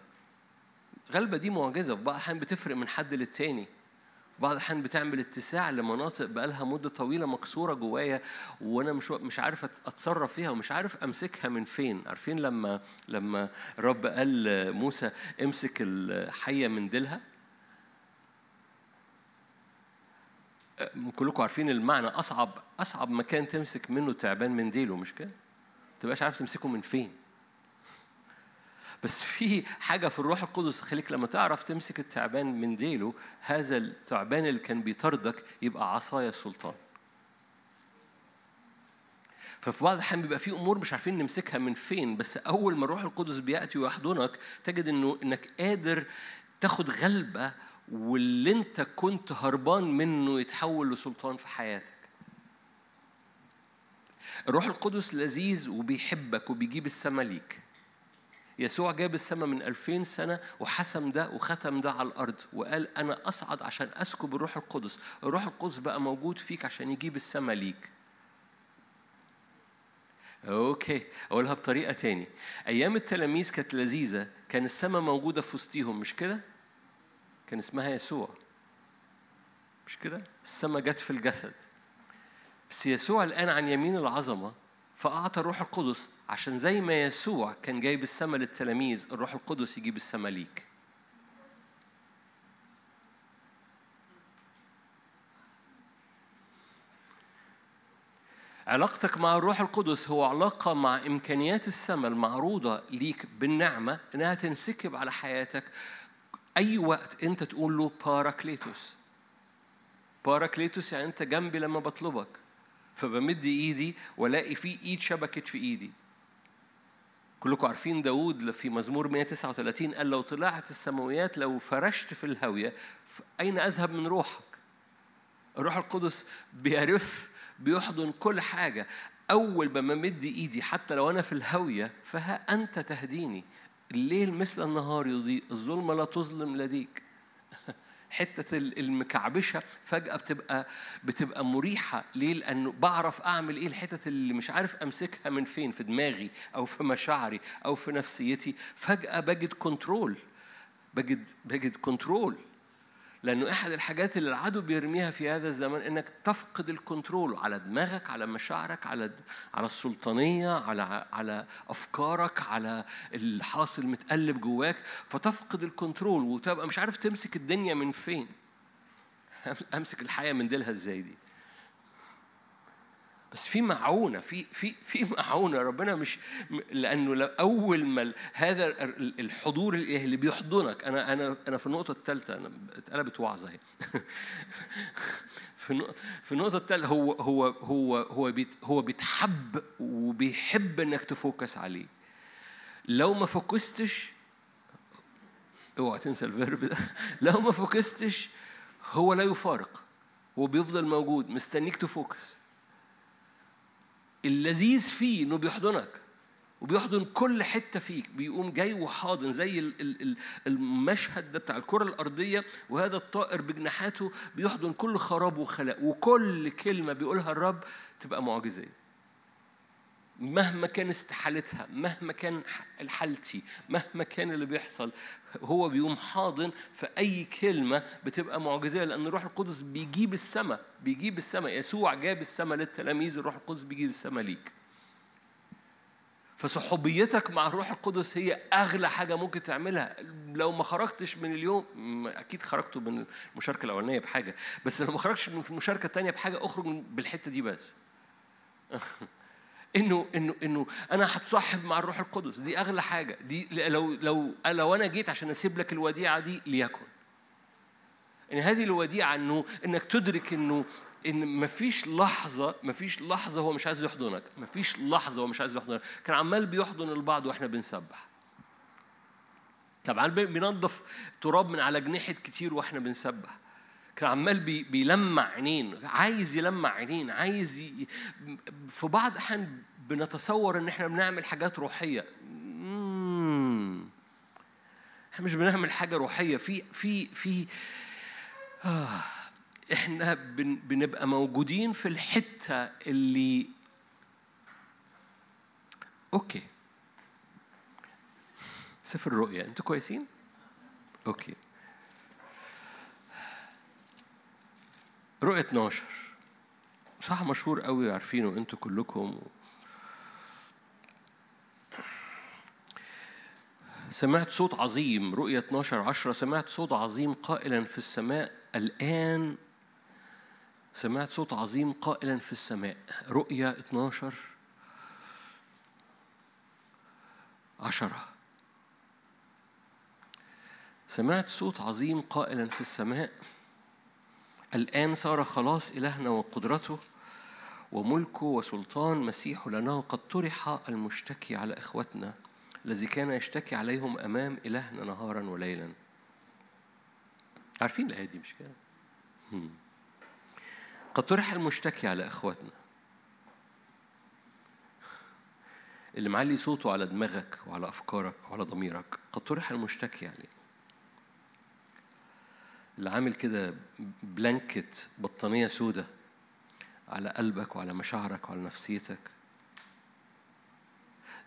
غلبة دي معجزة في بعض الأحيان بتفرق من حد للتاني. بعض الأحيان بتعمل اتساع لمناطق بقالها مدة طويلة مكسورة جوايا وأنا مش مش عارف أت- أتصرف فيها ومش عارف أمسكها من فين، عارفين لما لما الرب قال لموسى امسك الحية من ديلها؟ كلكم عارفين المعنى أصعب أصعب مكان تمسك منه تعبان من ديله مش كده؟ تبقاش عارف تمسكه من فين. بس في حاجة في الروح القدس تخليك لما تعرف تمسك التعبان من ديله هذا التعبان اللي كان بيطاردك يبقى عصايا السلطان ففي بعض الأحيان بيبقى في أمور مش عارفين نمسكها من فين بس أول ما الروح القدس بيأتي ويحضنك تجد إنه إنك قادر تاخد غلبة واللي أنت كنت هربان منه يتحول لسلطان في حياتك. الروح القدس لذيذ وبيحبك وبيجيب السما ليك. يسوع جاب السماء من ألفين سنة وحسم ده وختم ده على الأرض وقال أنا أصعد عشان أسكب الروح القدس. الروح القدس بقى موجود فيك عشان يجيب السماء ليك. أوكي أقولها بطريقة تاني. أيام التلاميذ كانت لذيذة. كان السماء موجودة في وسطيهم مش كده؟ كان اسمها يسوع. مش كده؟ السما جت في الجسد. بس يسوع الآن عن يمين العظمة فأعطى الروح القدس عشان زي ما يسوع كان جايب السما للتلاميذ الروح القدس يجيب السما ليك. علاقتك مع الروح القدس هو علاقة مع إمكانيات السماء المعروضة ليك بالنعمة إنها تنسكب على حياتك أي وقت أنت تقول له باراكليتوس باراكليتوس يعني أنت جنبي لما بطلبك. فبمد إيدي ولاقي في إيد شبكت في إيدي. كلكم عارفين داود في مزمور 139 قال لو طلعت السماويات لو فرشت في الهاوية أين أذهب من روحك؟ الروح القدس بيرف بيحضن كل حاجة. أول ما بمد إيدي حتى لو أنا في الهاوية فها أنت تهديني. الليل مثل النهار يضيء الظلمة لا تظلم لديك. [laughs] حتة المكعبشة فجأة بتبقى بتبقى مريحة. ليه؟ لأنه بعرف أعمل إيه؟ الحتت اللي مش عارف أمسكها من فين؟ في دماغي أو في مشاعري أو في نفسيتي. فجأة باخد control باخد باخد control لأنه أحد الحاجات اللي العدو بيرميها في هذا الزمن إنك تفقد ال control على دماغك على مشاعرك على على السلطانية على على أفكارك على الحاصل متقلب جواك فتفقد ال control وتبقى مش عارف تمسك الدنيا من فين. [laughs] أمسك الحياة من ديلها إزاي دي؟ بس في معونة في في في معونة. ربنا مش لأنه لو أول ما هذا الحضور الإلهي اللي بيحضنك. أنا أنا أنا في النقطة الثالثة أنا اتقلبت وعظة أهي. [laughs] في في النقطة الثالثة هو هو هو هو هو بيتحب وبيحب إنك ت focus عليه. لو ما focus تش اوعى تنسى ال verb ده. [laughs] لو ما focus تش هو لا يفارق. هو بيفضل موجود مستنيك ت focus. اللذيذ فيه إنه بيحضنك وبيحضن كل حتة فيك بيقوم جاي وحاضن زي المشهد ده بتاع الكرة الأرضية وهذا الطائر بجناحاته بيحضن كل خراب وخلاء وكل كلمة بيقولها الرب تبقى معجزيه مهما كان استحالتها مهما كان حالتي مهما كان اللي بيحصل هو بيقوم حاضن في أي كلمة بتبقى معجزية لأن الروح القدس بيجيب السماء بيجيب السماء. يسوع جاب السماء للتلاميذ الروح القدس بيجيب السماء ليك. فصحوبيتك مع الروح القدس هي أغلى حاجة ممكن تعملها. لو ما خرجتش من اليوم أكيد خرجتوا من المشاركة الأولانية بحاجة. بس لو ما خرجتش من المشاركة الثانية بحاجة أخرج بالحتة دي بس. [laughs] إنه إنه إنه أنا هتصاحب مع الروح القدس. دي أغلى حاجة. دي لو لو لو أنا جيت عشان أسيب لك الوديعة دي ليكن. إن هذه الوديعة إنه إنك تدرك إنه إن مفيش لحظة مفيش لحظة هو مش عايز يحضنك. مفيش لحظة هو مش عايز يحضنك. كان عمال بيحضن البعض وإحنا بنسبح. طبعا بينظف تراب من على جنيحة كتير وإحنا بنسبح. كان عمال بي بيلمع عينين عايز يلمع عينين عايز ي... في بعض الأحيان بنتصور إن إحنا بنعمل حاجات روحية. إحنا مش بنعمل حاجة روحية في في في آه. إحنا بن... بنبقى موجودين في الحتة اللي okay سفر الرؤيا أنتوا كويسين okay رؤية 12 صح مشهور قوي عارفينه أنتوا كلكم. سمعت صوت عظيم رؤية 12 عشرة. سمعت صوت عظيم قائلا في السماء الآن. سمعت صوت عظيم قائلا في السماء. رؤية 12 عشرة. سمعت صوت عظيم قائلا في السماء الآن صار خلاص إلهنا وقدرته وملكه وسلطان مسيحه لأنه قد طرح المشتكي على إخوتنا الذي كان يشتكي عليهم أمام إلهنا نهارا وليلا. عارفين الآية دي مش كده؟ قد طرح المشتكي على إخوتنا. اللي معلي صوته على دماغك وعلى أفكارك وعلى ضميرك قد طرح المشتكي عليه. اللي عامل كده بلانكت بطانية سودة على قلبك وعلى مشاعرك وعلى نفسيتك.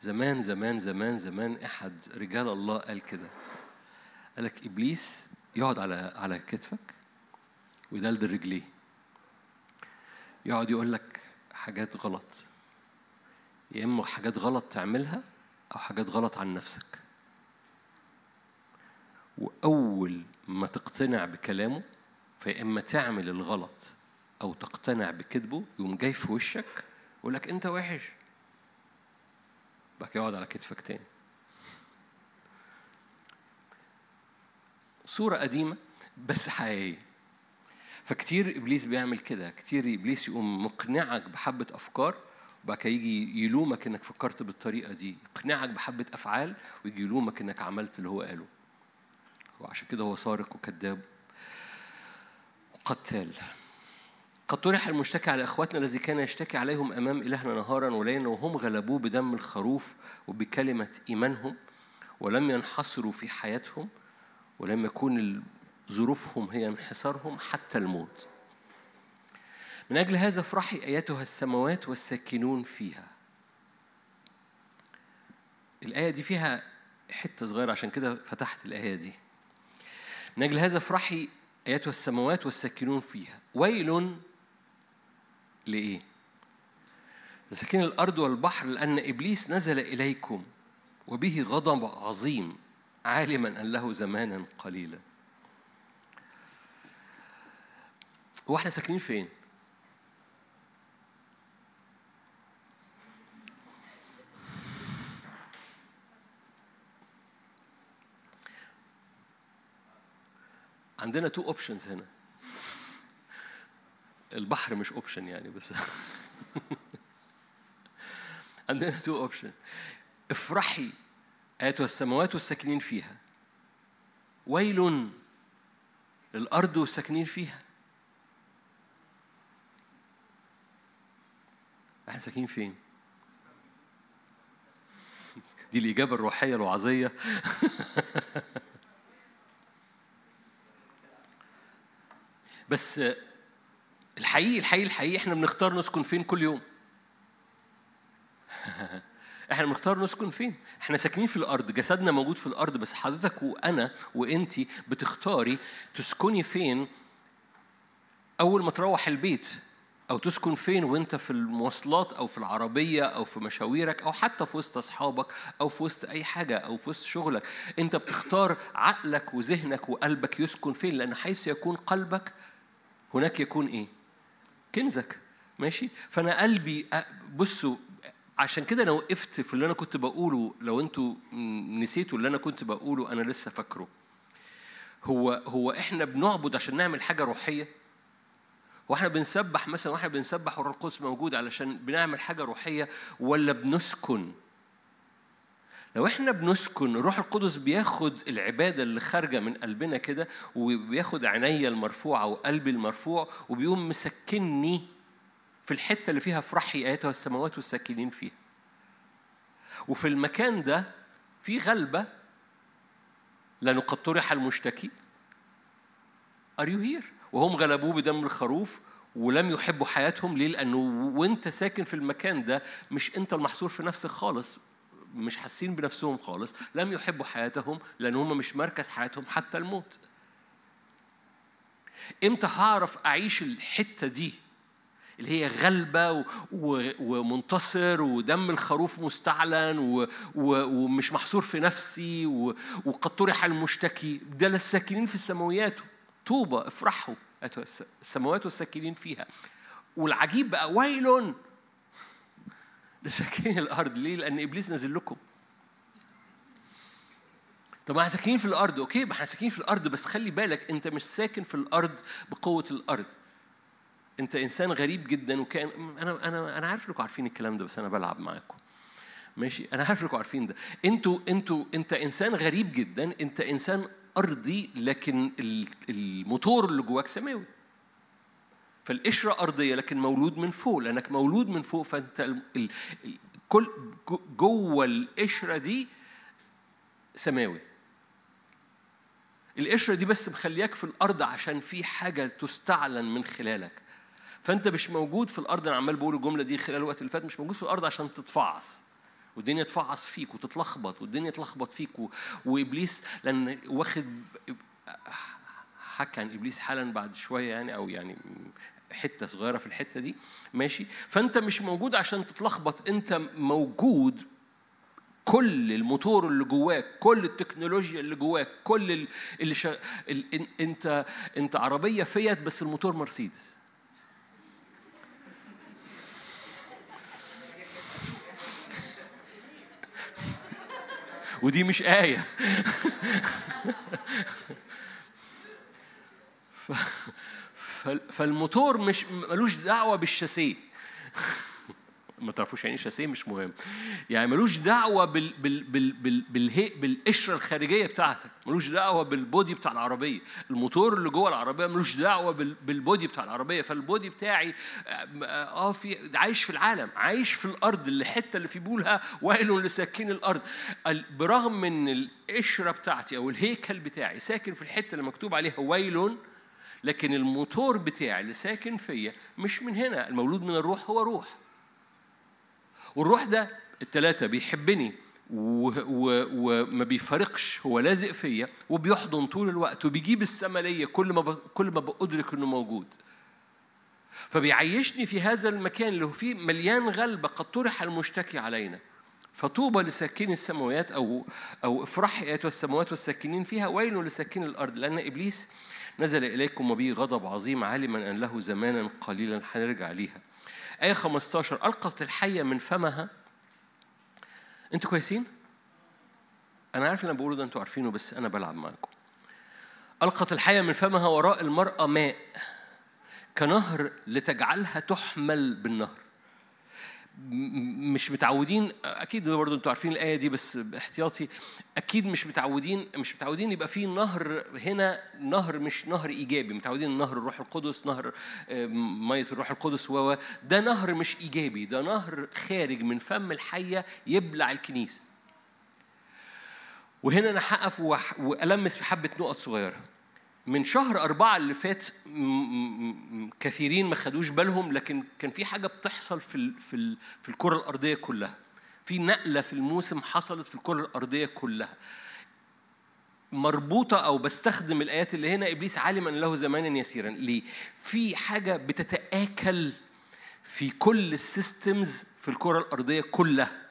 زمان زمان زمان زمان أحد رجال الله قال كده. قالك إبليس يقعد على على كتفك ويدلدل رجليه. يقعد يقول لك حاجات غلط. يا إما حاجات غلط تعملها أو حاجات غلط عن نفسك. وأول ما تقتنع بكلامه فيا اما تعمل الغلط أو تقتنع بكذبه يقوم جاي في وشك يقول لك أنت وحش. كده يقعد على كتفك تاني. صورة قديمة بس حقيقية. فكتير إبليس بيعمل كده كتير إبليس يقوم مقنعك بحبة أفكار وبعد كده يجي يلومك إنك فكرت بالطريقة دي يقنعك بحبة أفعال ويجي يلومك إنك عملت اللي هو قاله. وعشان كده هو سارق وكذاب وقتال. قد طرح المشتكي على إخواتنا الذي كان يشتكي عليهم أمام إلهنا نهارا وليلا وهم غلبوه بدم الخروف وبكلمة إيمانهم ولم ينحصروا في حياتهم ولم يكون ظروفهم هي انحصارهم حتى الموت. من أجل هذا افرحي أيتها السماوات والساكنون فيها. الآية دي فيها حتة صغيرة عشان كده فتحت الآية دي. من أجل هذا افرحي أيتها السماوات والساكنون فيها ويل لإيه؟ لساكن الأرض والبحر لأن إبليس نزل إليكم وبه غضب عظيم عالما أن له زمانا قليلا هو إحنا ساكنين فين؟ عندنا two options هنا. البحر مش option يعني بس. [laughs] عندنا two option افرحي ايتها السماوات والساكنين فيها. ويل للأرض والساكنين فيها. إحنا ساكنين فين؟ [laughs] دي الإجابة الروحية الوعظية. [laughs] بس الحقيقي الحقيقي الحقيقي إحنا بنختار نسكن فين كل يوم. [laughs] إحنا بنختار نسكن فين؟ إحنا ساكنين في الأرض جسدنا موجود في الأرض بس حضرتك وأنا وانتي بتختاري تسكني فين أول ما تروح البيت أو تسكن فين وأنت في المواصلات أو في العربية أو في مشاويرك أو حتى في وسط أصحابك أو في وسط أي حاجة أو في وسط شغلك. أنت بتختار عقلك وذهنك وقلبك يسكن فين؟ لأن حيث يكون قلبك هناك يكون إيه؟ كنزك. ماشي؟ فأنا قلبي بصوا عشان كده أنا وقفت في اللي أنا كنت بقوله لو أنتوا نسيتوا اللي أنا كنت بقوله أنا لسه فاكره. هو هو إحنا بنعبد عشان نعمل حاجة روحية؟ وإحنا بنسبح مثلا وإحنا بنسبح والروح القدس موجود علشان بنعمل حاجة روحية ولا بنسكن؟ لو إحنا بنسكن الروح القدس بياخد العبادة اللي خارجة من قلبنا كده وبياخد عينيا المرفوعة وقلبي المرفوع وبيقوم مسكني في الحتة اللي فيها افرحي ايتها السماوات والساكنين فيها. وفي المكان ده في غلبة لأنه قد طرح المشتكي. are you here وهم غلبوه بدم الخروف ولم يحبوا حياتهم. ليه؟ لأنه وأنت ساكن في المكان ده مش أنت المحصور في نفسك خالص. مش حاسين بنفسهم خالص لم يحبوا حياتهم لأن هم مش مركز حياتهم حتى الموت إمتى هعرف أعيش الحتة دي اللي هي غلبة. ومنتصر ودم الخروف مستعلن. ومش محصور في نفسي. وقد طرح المشتكي ده للساكنين في السماويات طوبى افرحوا السماوات والساكنين فيها والعجيب بقى ويل لساكنين الأرض. ليه؟ لأن إبليس نزل لكم. طب إحنا ساكنين في الأرض. أوكي ما إحنا ساكنين في الأرض بس خلي بالك أنت مش ساكن في الأرض بقوة الأرض. أنت إنسان غريب جدا وكان أنا أنا أنا عارف إنكم عارفين الكلام ده بس أنا بلعب معاكم. ماشي؟ أنا عارف إنكم عارفين ده. أنتوا أنتوا أنت إنسان غريب جدا أنت إنسان أرضي لكن الموتور اللي جواك سماوي. فالقشرة أرضية لكن مولود من فوق لأنك مولود من فوق فأنت ال ال كل جوه القشرة دي سماوي. القشرة دي بس مخلياك في الأرض عشان في حاجة تستعلن من خلالك. فأنت مش موجود في الأرض أنا عمال بقول الجملة دي خلال الوقت اللي فات مش موجود في الأرض عشان تتفعص. والدنيا تفعص فيك وتتلخبط والدنيا تلخبط فيك و... وإبليس لأن واخد هحكي عن إبليس حالا بعد شوية يعني أو يعني حتة صغيرة في الحتة دي ماشي؟ فأنت مش موجود عشان تتلخبط أنت موجود كل الموتور اللي جواك كل التكنولوجيا اللي جواك كل ال- اللي شا... ال... أنت أنت عربية فيات بس الموتور مرسيدس. ودي مش آية. [laughs] ف... فالموتور مش ملوش دعوة بالشاسيه. [laughs] ما تعرفوش يعني إيه شاسيه؟ مش مهم. يعني ملوش دعوة بال بال بال بال بالهي بالقشرة الخارجية بتاعتك. ملوش دعوة بالبودي بتاع العربية. الموتور اللي جوه العربية ملوش دعوة بال بالبودي بتاع العربية. فالبودي بتاعي آه في عايش في العالم. عايش في الأرض اللي الحتة اللي في بيقولها ويل لساكين الأرض. ال- برغم إن القشرة بتاعتي أو الهيكل بتاعي ساكن في الحتة اللي مكتوب عليها ويل لكن الموتور بتاعي اللي ساكن فيا مش من هنا المولود من الروح هو روح. والروح ده التلاتة بيحبني وما بيفارقش هو لازق فيا وبيحضن طول الوقت وبيجيب السمالية كل ما كل ما بأدرك إنه موجود. فبيعيشني في هذا المكان اللي هو فيه مليان غلبة قد طرح المشتكي علينا. فطوبى لساكني السماوات أو أو افرحي ايتها السماوات والساكنين فيها ويل لساكن الأرض؟ لأن إبليس نزل إليكم وبه غضب عظيم عالما أن له زمانا قليلا هنرجع ليها. آية 15 ألقت الحية من فمها. أنتوا كويسين؟ أنا عارف اللي أنا بقوله ده أنتوا عارفينه بس أنا بلعب معاكم. ألقت الحية من فمها وراء المرأة ماء كنهر لتجعلها تحمل بالنهر. مش متعودين أكيد برضه أنتوا عارفين الايه دي بس باحتياطي أكيد مش متعودين مش متعودين يبقى في نهر هنا نهر مش نهر ايجابي متعودين نهر الروح القدس نهر ميه الروح القدس و ده نهر مش ايجابي ده نهر خارج من فم الحيه يبلع الكنيسه وهنا أنا هقف والمس في حبه نقط صغيره من شهر أربعة اللي فات كثيرين ما خدوش بالهم لكن كان في حاجة بتحصل في في في الكرة الأرضية كلها. في نقلة في الموسم حصلت في الكرة الأرضية كلها. مربوطة أو بستخدم الآيات اللي هنا إبليس عالم أن له زمانا يسيرا، ليه؟ في حاجة بتتآكل في كل السيستمز في الكرة الأرضية كلها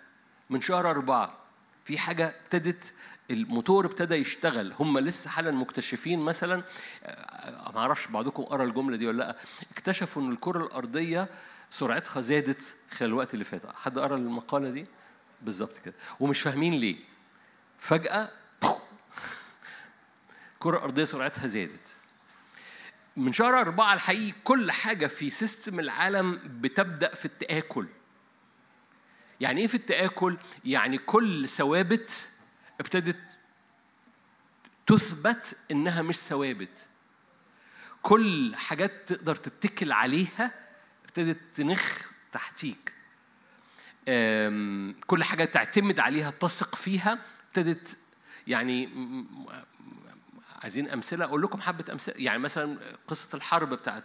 من شهر أربعة في حاجة ابتدت الموتور ابتدى يشتغل. هم لسه حالا مكتشفين مثلا آه، ما أعرفش بعضكم قرأ الجملة دي ولا لأ اكتشفوا إن الكرة الأرضية سرعتها زادت خلال الوقت اللي فات. حد قرأ المقالة دي؟ بالظبط كده. ومش فاهمين ليه. فجأة الكره الارضيه سرعتها زادت. من شهر أربعة الحقيقي كل حاجة في سيستم العالم بتبدأ في التآكل. يعني إيه في التآكل؟ يعني كل ثوابت ابتدت تثبت إنها مش ثوابت. كل حاجات تقدر تتكل عليها ابتدت تنخ تحتيك. كل حاجة تعتمد عليها تثق فيها ابتدت يعني عايزين أمثلة؟ أقول لكم حبة أمثلة. يعني مثلا قصة الحرب بتاعت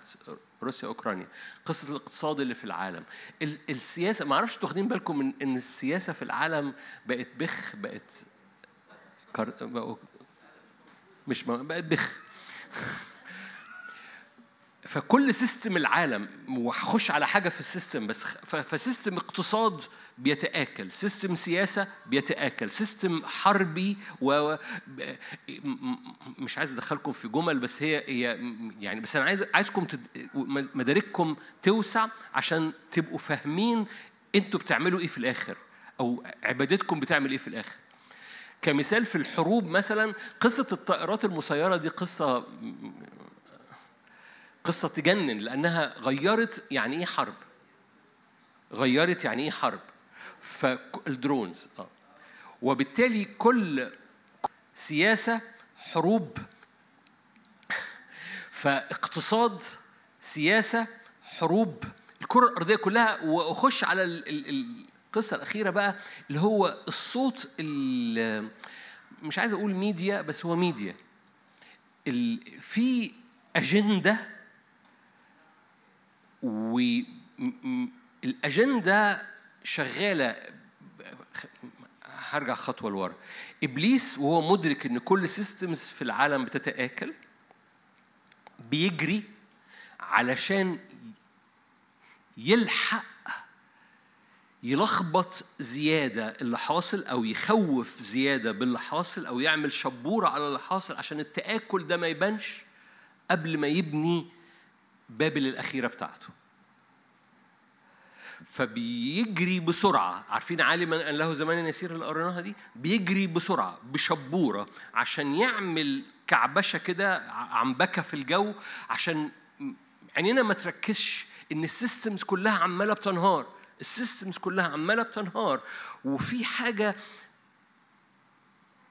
روسيا اوكرانيا قصة الاقتصاد اللي في العالم. ال- السياسة ما أعرفش واخدين بالكم من إن السياسة في العالم بقت بخ بقت كر... مش بخ. [laughs] فكل system العالم وهخش على حاجة في ال system بس ف system اقتصاد بيتآكل system سياسة بيتآكل system حربي و مش عايز أدخلكم في جمل بس هي هي يعني بس أنا عايز عايزكم تد... مدارككم توسع عشان تبقوا فاهمين أنتوا بتعملوا إيه في الآخر أو عبادتكم بتعمل إيه في الآخر. كمثال في الحروب مثلا قصة الطائرات المسيرة دي قصة قصة تجنن لأنها غيرت يعني إيه حرب؟ غيرت يعني إيه حرب؟ فالدرونز آه. وبالتالي كل سياسة حروب. فاقتصاد سياسة حروب. الكرة الأرضية كلها وأخش على ال- ال- القصة الأخيرة بقى اللي هو الصوت ال- مش عايز أقول ميديا بس هو ميديا. في أجندة والأجندة شغالة هرجع خطوة لورا. إبليس وهو مدرك إن كل سيستمز في العالم بتتآكل بيجري علشان يلحق يلخبط زيادة اللي حاصل أو يخوف زيادة باللي حاصل أو يعمل شبورة على اللي حاصل عشان التآكل ده ما يبانش قبل ما يبني بابل الأخيرة بتاعته. فبيجري بسرعة عارفين عالما أن له زمان يسير اللي قريناها دي؟ بيجري بسرعة بشبورة عشان يعمل كعبشة كده عنبكة في الجو عشان عينينا ما تركزش إن ال systems كلها عمالة بتنهار. ال systems كلها عمالة بتنهار. وفي حاجة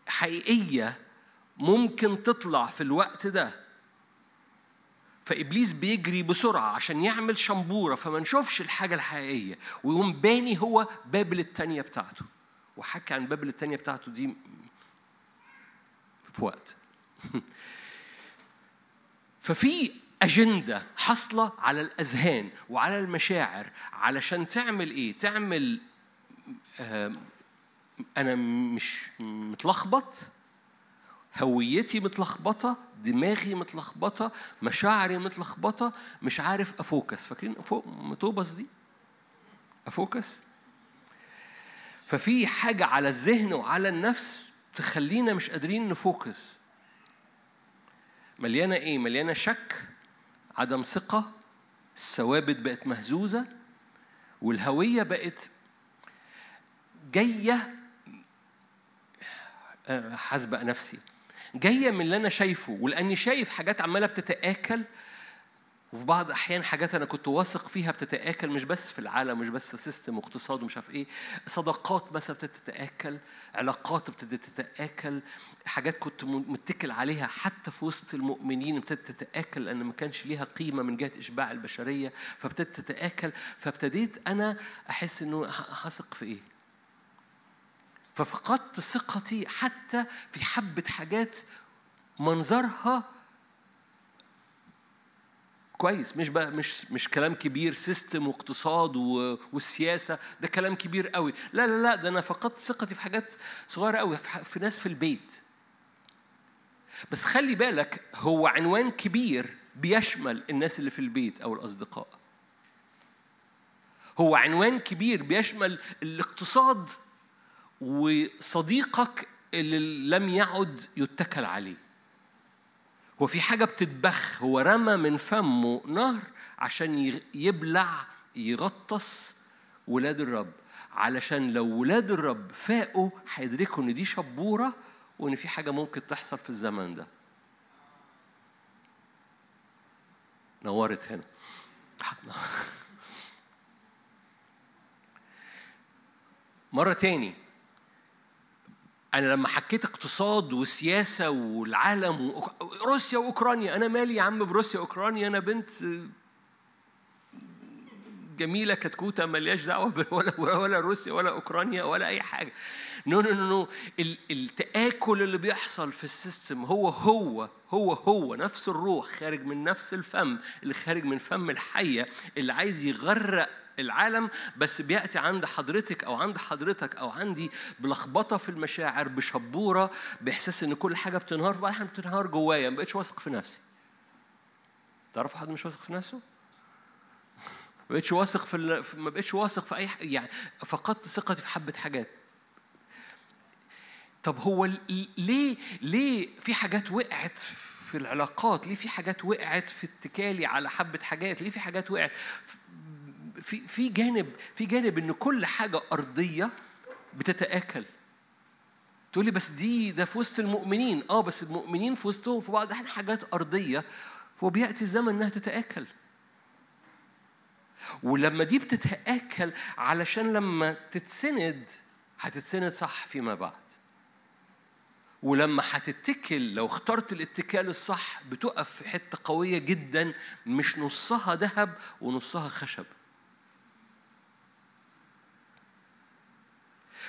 حقيقية ممكن تطلع في الوقت ده. فإبليس بيجري بسرعة عشان يعمل شبورة فما نشوفش الحاجة الحقيقية. ويقوم باني هو بابل التانيه بتاعته. وحكى عن بابل التانيه بتاعته دي في وقت. [laughs] ففي أجندة حاصلة على الأذهان وعلى المشاعر علشان تعمل إيه؟ تعمل آه، أنا مش متلخبط هويتي متلخبطة دماغي متلخبطة مشاعري متلخبطة مش عارف أفوكس فاكرين متوبس دي؟ أفوكس؟ ففي حاجة على الذهن وعلى النفس تخلينا مش قادرين نفوكس مليانة إيه؟ مليانة شك عدم ثقة الثوابت بقت مهزوزة والهوية بقت جاية آه، حاسبة نفسي جاية من اللي أنا شايفه ولأني شايف حاجات عمالة بتتآكل وفي بعض الأحيان حاجات أنا كنت واثق فيها بتتآكل مش بس في العالم مش بس سيستم واقتصاد ومش عارف إيه صداقات مثلا ابتدت تتآكل علاقات ابتدت تتآكل حاجات كنت متكل عليها حتى في وسط المؤمنين ابتدت تتآكل لأن ما كانش ليها قيمة من جهة إشباع البشرية فابتدت تتآكل فابتديت أنا أحس إنه هثق في إيه؟ ففقدت ثقتي حتى في حبة حاجات منظرها كويس مش بقى مش مش كلام كبير سيستم واقتصاد والسياسة ده كلام كبير قوي. لا لا لا ده أنا فقدت ثقتي في حاجات صغيرة قوي في ناس في البيت. بس خلي بالك هو عنوان كبير بيشمل الناس اللي في البيت أو الأصدقاء. هو عنوان كبير بيشمل الاقتصاد وصديقك اللي لم يعد يتكل عليه. هو في حاجة بتتبخ هو رمى من فمه نهر عشان يبلع يغطس ولاد الرب. علشان لو ولاد الرب فاقوا هيدركوا إن دي شبورة وإن في حاجة ممكن تحصل في الزمن ده. نورت هنا. [laughs] مرة تاني. أنا لما حكيت اقتصاد وسياسة والعالم وأوك- روسيا وأوكرانيا أنا مالي يا عم بروسيا وأوكرانيا أنا بنت جميلة كتكوتة ملياش دعوة ب- ولا [laughs] ولا روسيا ولا أوكرانيا ولا أي حاجة. no no no no ال- التآكل اللي بيحصل في ال system هو هو هو هو نفس الروح خارج من نفس الفم اللي خارج من فم الحية اللي عايز يغرق العالم بس بيأتي عند حضرتك أو عند حضرتك أو عندي بلخبطة في المشاعر بشبورة بإحساس إن كل حاجة بتنهار. حاجة بتنهار جوايا ما بقتش واثق في نفسي. تعرفوا حد مش واثق في نفسه؟ ما بقتش واثق في ما بقتش واثق في أي يعني فقدت ثقتي في حبة حاجات. طب هو ليه ليه في حاجات وقعت في العلاقات؟ ليه في حاجات وقعت في اتكالي على حبة حاجات؟ ليه في حاجات وقعت؟ في في جانب في جانب إن كل حاجة أرضية بتتآكل. تقول لي بس دي ده في وسط المؤمنين. آه بس المؤمنين في وسطهم في بعض الأحيان حاجات أرضية فبيأتي الزمن إنها تتآكل. ولما دي بتتآكل علشان لما تتسند هتتسند صح فيما بعد. ولما هتتكل لو اخترت الاتكال الصح بتقف في حتة قوية جدا مش نصها ذهب ونصها خشب.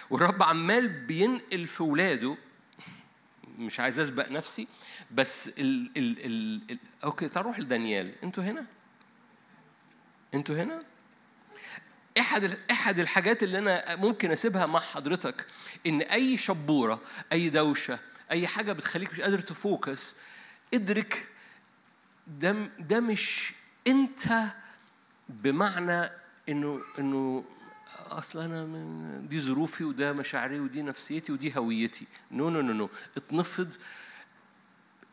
والرب عمال بينقل في ولاده مش عايز أسبق نفسي بس ال ال ال ال أوكي تعال نروح لدانيال. أنتوا هنا؟ أنتوا هنا؟ إحد إحد الحاجات اللي أنا ممكن أسيبها مع حضرتك إن أي شبورة أي دوشة أي حاجة بتخليك مش قادر ت focus إدرك ده ده مش أنت بمعنى انه إنه أصل أنا من دي ظروفي وده مشاعري ودي نفسيتي ودي هويتي. no no no no اتنفض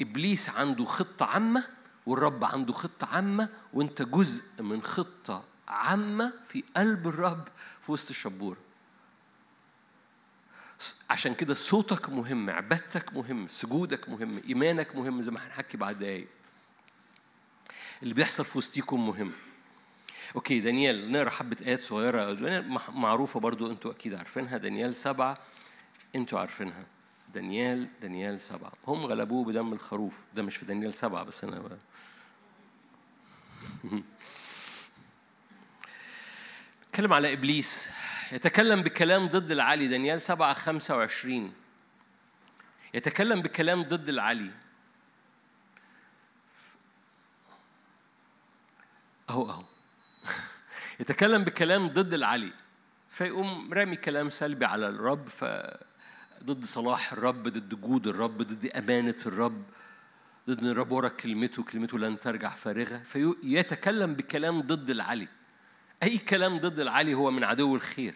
إبليس عنده خطة عامة والرب عنده خطة عامة وانت جزء من خطة عامة في قلب الرب في وسط الشبوره عشان كده صوتك مهم عبادتك مهم سجودك مهم إيمانك مهم زي ما هنحكي بعد دقايق. اللي بيحصل في وسطيكم مهم. أوكي دانيال نقرأ حبة آيات صغيرة. معروفة برضو أنتوا أكيد عارفينها. دانيال سبعة أنتوا عارفينها. دانيال دانيال سبعة. هم غلبوه بدم الخروف. ده مش في دانيال سبعة بس أنا ب... [laughs] اتكلم على إبليس. يتكلم بكلام ضد العلي. دانيال سبعة خمسة وعشرين. يتكلم بكلام ضد العلي. أهو أهو. [laughs] يتكلم بكلام ضد العلي. فيقوم رامي كلام سلبي على الرب ف ضد صلاح الرب ضد جود الرب ضد أمانة الرب ضد إن الرب ورا كلمته كلمته لن ترجع فارغة. فيتكلم بكلام ضد العلي. أي كلام ضد العلي هو من عدو الخير.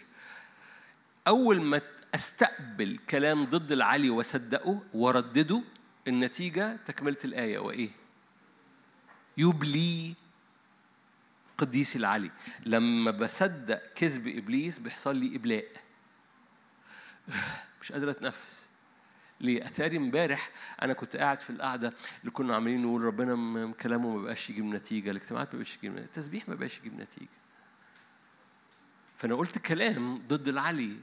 أول ما أستقبل كلام ضد العلي وصدقه وردده النتيجة تكملة الآية. وإيه؟ يبلي قديس العلي. لما بصدق كذب إبليس بيحصل لي إبلاء. مش قادر أتنفس. ليه؟ أتاري امبارح أنا كنت قاعد في القعدة اللي كنا عاملين نقول ربنا كلامه ما بقاش يجيب نتيجة الاجتماعات ما بقاش يجيب نتيجة التسبيح ما بقاش يجيب نتيجة. فأنا قلت كلام ضد العلي.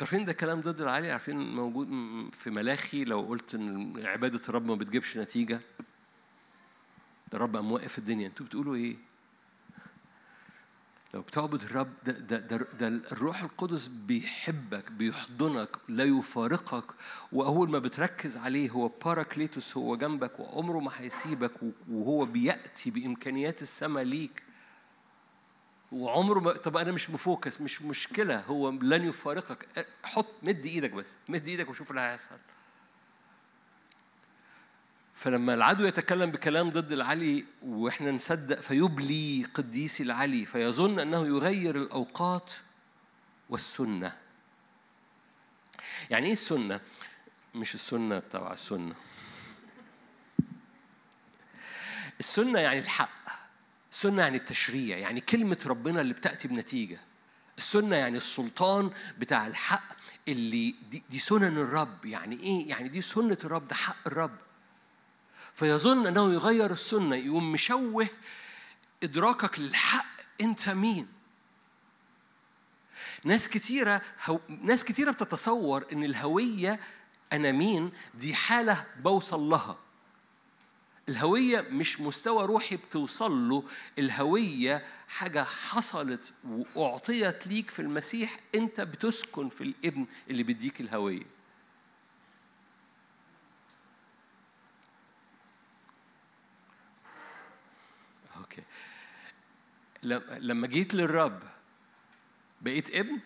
عارفين ده كلام ضد العلي؟ عارفين موجود في ملاخي لو قلت إن عبادة الرب ما بتجيبش نتيجة؟ ده الرب قام واقف الدنيا. أنتوا بتقولوا إيه؟ لو بتعبد الرب ده, ده, ده, ده الروح القدس بيحبك بيحضنك لا يفارقك واول ما بتركز عليه هو باراكليتوس هو جنبك وعمره ما هيسيبك وهو بيأتي بإمكانيات السماء ليك. وعمره ما طب أنا مش م focus مش مشكلة هو لن يفارقك. حط مد إيدك بس مد إيدك وشوف اللي هيحصل. فلما العدو يتكلم بكلام ضد العلي وإحنا نصدق فيبلي قديسي العلي فيظن أنه يغير الأوقات والسنة. يعني إيه السنة؟ مش السنة بتاع السنة. السنة يعني الحق السنة يعني التشريع يعني كلمة ربنا اللي بتأتي بنتيجة. السنة يعني السلطان بتاع الحق اللي دي, دي سنن الرب. يعني إيه؟ يعني دي سنة الرب ده حق الرب. فيظن أنه يغير السنة يقوم مشوه إدراكك للحق أنت مين؟ ناس كتيرة هو... ناس كتيرة بتتصور إن الهوية أنا مين؟ دي حالة بوصل لها. الهوية مش مستوى روحي بتوصل له الهوية حاجة حصلت وأعطيت ليك في المسيح أنت بتسكن في الابن اللي بيديك الهوية أوكي لما جيت للرب بقيت ابن؟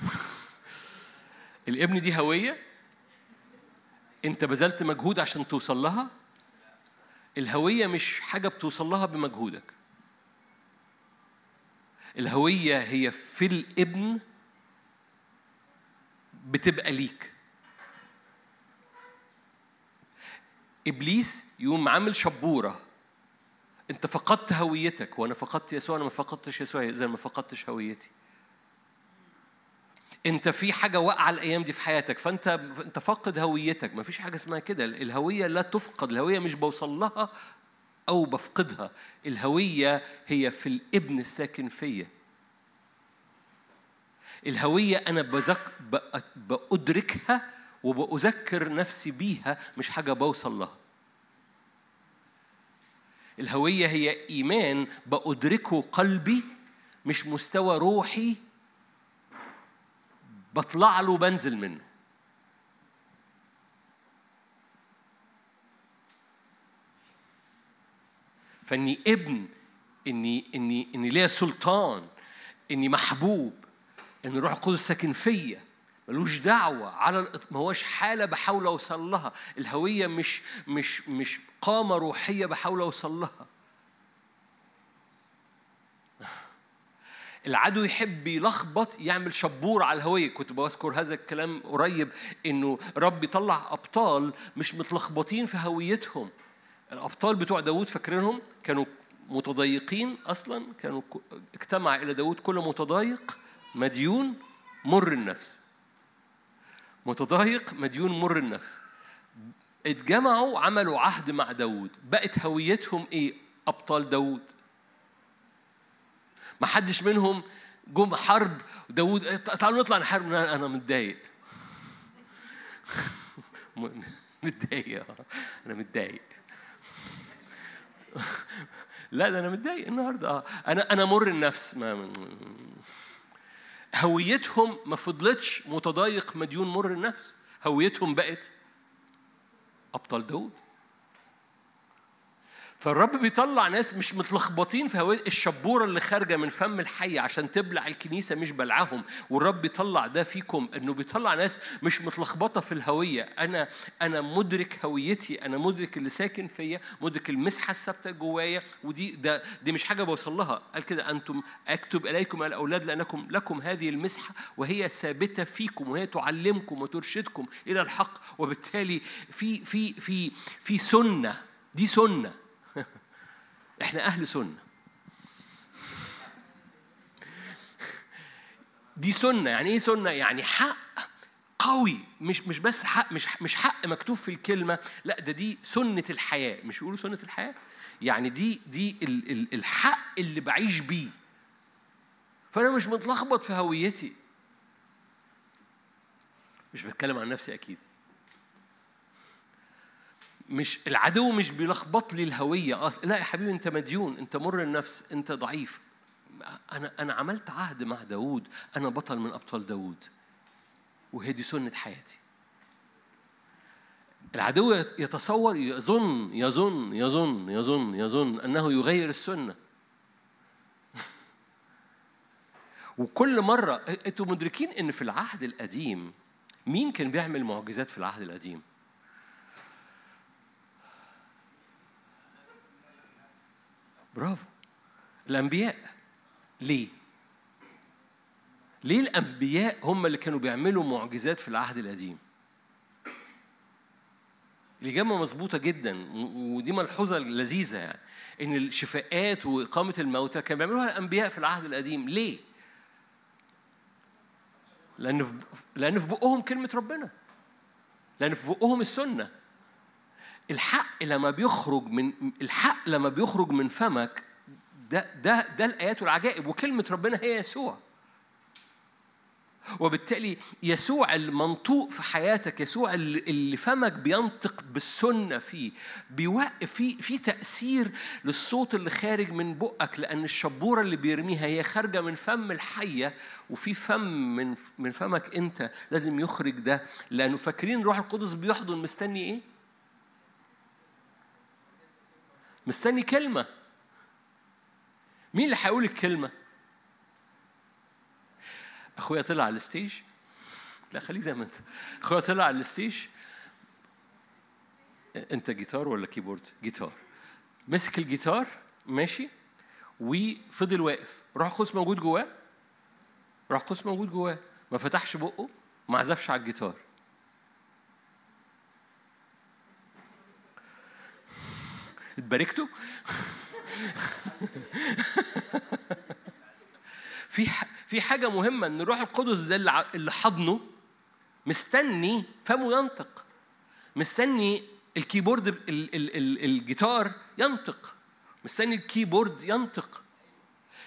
[laughs] الابن دي هوية؟ انت بذلت مجهود عشان توصل لها؟ الهوية مش حاجة بتوصل لها بمجهودك. الهوية هي في الابن بتبقى ليك. إبليس يقوم عامل شبورة. أنت فقدت هويتك وأنا فقدت يسوع أنا ما فقدتش يسوع زي ما فقدتش هويتي. أنت في حاجة واقعة الأيام دي في حياتك فأنت أنت فاقد هويتك. ما فيش حاجة اسمها كده. الهوية لا تفقد الهوية مش بوصل لها أو بفقدها. الهوية هي في الإبن الساكن فيا. الهوية أنا بذك... بأدركها وبأذكر نفسي بيها مش حاجة بوصل لها. الهوية هي إيمان بأدركه قلبي مش مستوى روحي بطلع له بنزل منه. فإني ابن إني إني إني ليا سلطان إني محبوب إن الروح القدس ساكن فيا. ملوش دعوة على ما هوش حالة بحاول أوصل لها. الهوية مش مش مش قامة روحية بحاول أوصل لها. العدو يحب يلخبط يعمل شبور على الهوية. كنت بذكر هذا الكلام قريب إنه رب يطلع أبطال مش متلخبطين في هويتهم. الأبطال بتوع داود فاكرينهم؟ كانوا متضايقين أصلا؟ كانوا اجتمع إلى داود كل متضايق؟ مديون؟ مر النفس. متضايق مديون مر النفس. اتجمعوا عملوا عهد مع داود بقت هويتهم إيه؟ أبطال داود ما حدش منهم جم حرب. داود تعالوا نطلع نحارب. أنا متضايق. [laughs] متضايق. آه. أنا متضايق. [laughs] لا ده أنا متضايق النهارده. آه أنا أنا مر النفس. ما هويتهم ما فضلتش متضايق مديون مر النفس. هويتهم بقت أبطال داود. فالرب بيطلع ناس مش متلخبطين في هوية الشبورة اللي خارجة من فم الحي عشان تبلع الكنيسة مش بلعهم. والرب بيطلع ده فيكم إنه بيطلع ناس مش متلخبطة في الهوية. أنا أنا مدرك هويتي أنا مدرك اللي ساكن فيا مدرك المسحة الثابتة جوايا. ودي ده دي مش حاجة بوصل لها. قال كده أنتم أكتب إليكم الأولاد لأنكم لكم هذه المسحة وهي ثابتة فيكم وهي تعلمكم وترشدكم إلى الحق. وبالتالي في في في في سنة دي سنة [laughs] إحنا أهل سنة. دي سنة يعني إيه سنة؟ يعني حق قوي مش مش بس حق مش مش حق مكتوب في الكلمة لا ده دي سنة الحياة. مش بيقولوا سنة الحياة؟ يعني دي دي ال- ال- الحق اللي بعيش بيه. فأنا مش متلخبط في هويتي. مش بتكلم عن نفسي أكيد. مش العدو مش بيلخبط لي الهوية. آه لا يا حبيبي أنت مديون أنت مر النفس أنت ضعيف. أنا أنا عملت عهد مع داوود. أنا بطل من أبطال داوود. وهي دي سنة حياتي. العدو يتصور يظن يظن يظن يظن يظن أنه يغير السنة. [laughs] وكل مرة أنتوا مدركين إن في العهد القديم مين كان بيعمل معجزات في العهد القديم؟ برافو الأنبياء ليه؟ ليه الأنبياء هم اللي كانوا بيعملوا معجزات في العهد القديم؟ الإجابة مظبوطة جدا ودي ملحوظة لذيذة يعني إن الشفاءات وإقامة الموتى كانوا بيعملوها الأنبياء في العهد القديم ليه؟ لأن في لأن في بقهم كلمة ربنا لأن في بقهم السنة الحق لما بيخرج من الحق لما بيخرج من فمك ده ده ده الآيات والعجائب وكلمة ربنا هي يسوع وبالتالي يسوع المنطوق في حياتك يسوع اللي فمك بينطق بالسنة فيه بيوقف في في تأثير للصوت اللي خارج من بقك لأن الشبورة اللي بيرميها هي خارجة من فم الحية وفي فم من من فمك أنت لازم يخرج ده لأنه فاكرين الروح القدس بيحضن مستني إيه؟ مستني كلمة. مين اللي هيقول الكلمة؟ أخويا طلع على ال stage. لا خليك زي ما أنت. أخويا طلع على ال stage. أنت جيتار ولا keyboard؟ جيتار. مسك الجيتار ماشي وفضل واقف. روح القدس موجود جواه. روح القدس موجود جواه. ما فتحش بقه ما عزفش على الجيتار. اتباركتوا في في حاجة مهمة إن الروح القدس ده اللي حضنه مستني فمه ينطق. مستني ال keyboard ال ال ال الجيتار ينطق. مستني ال keyboard ينطق.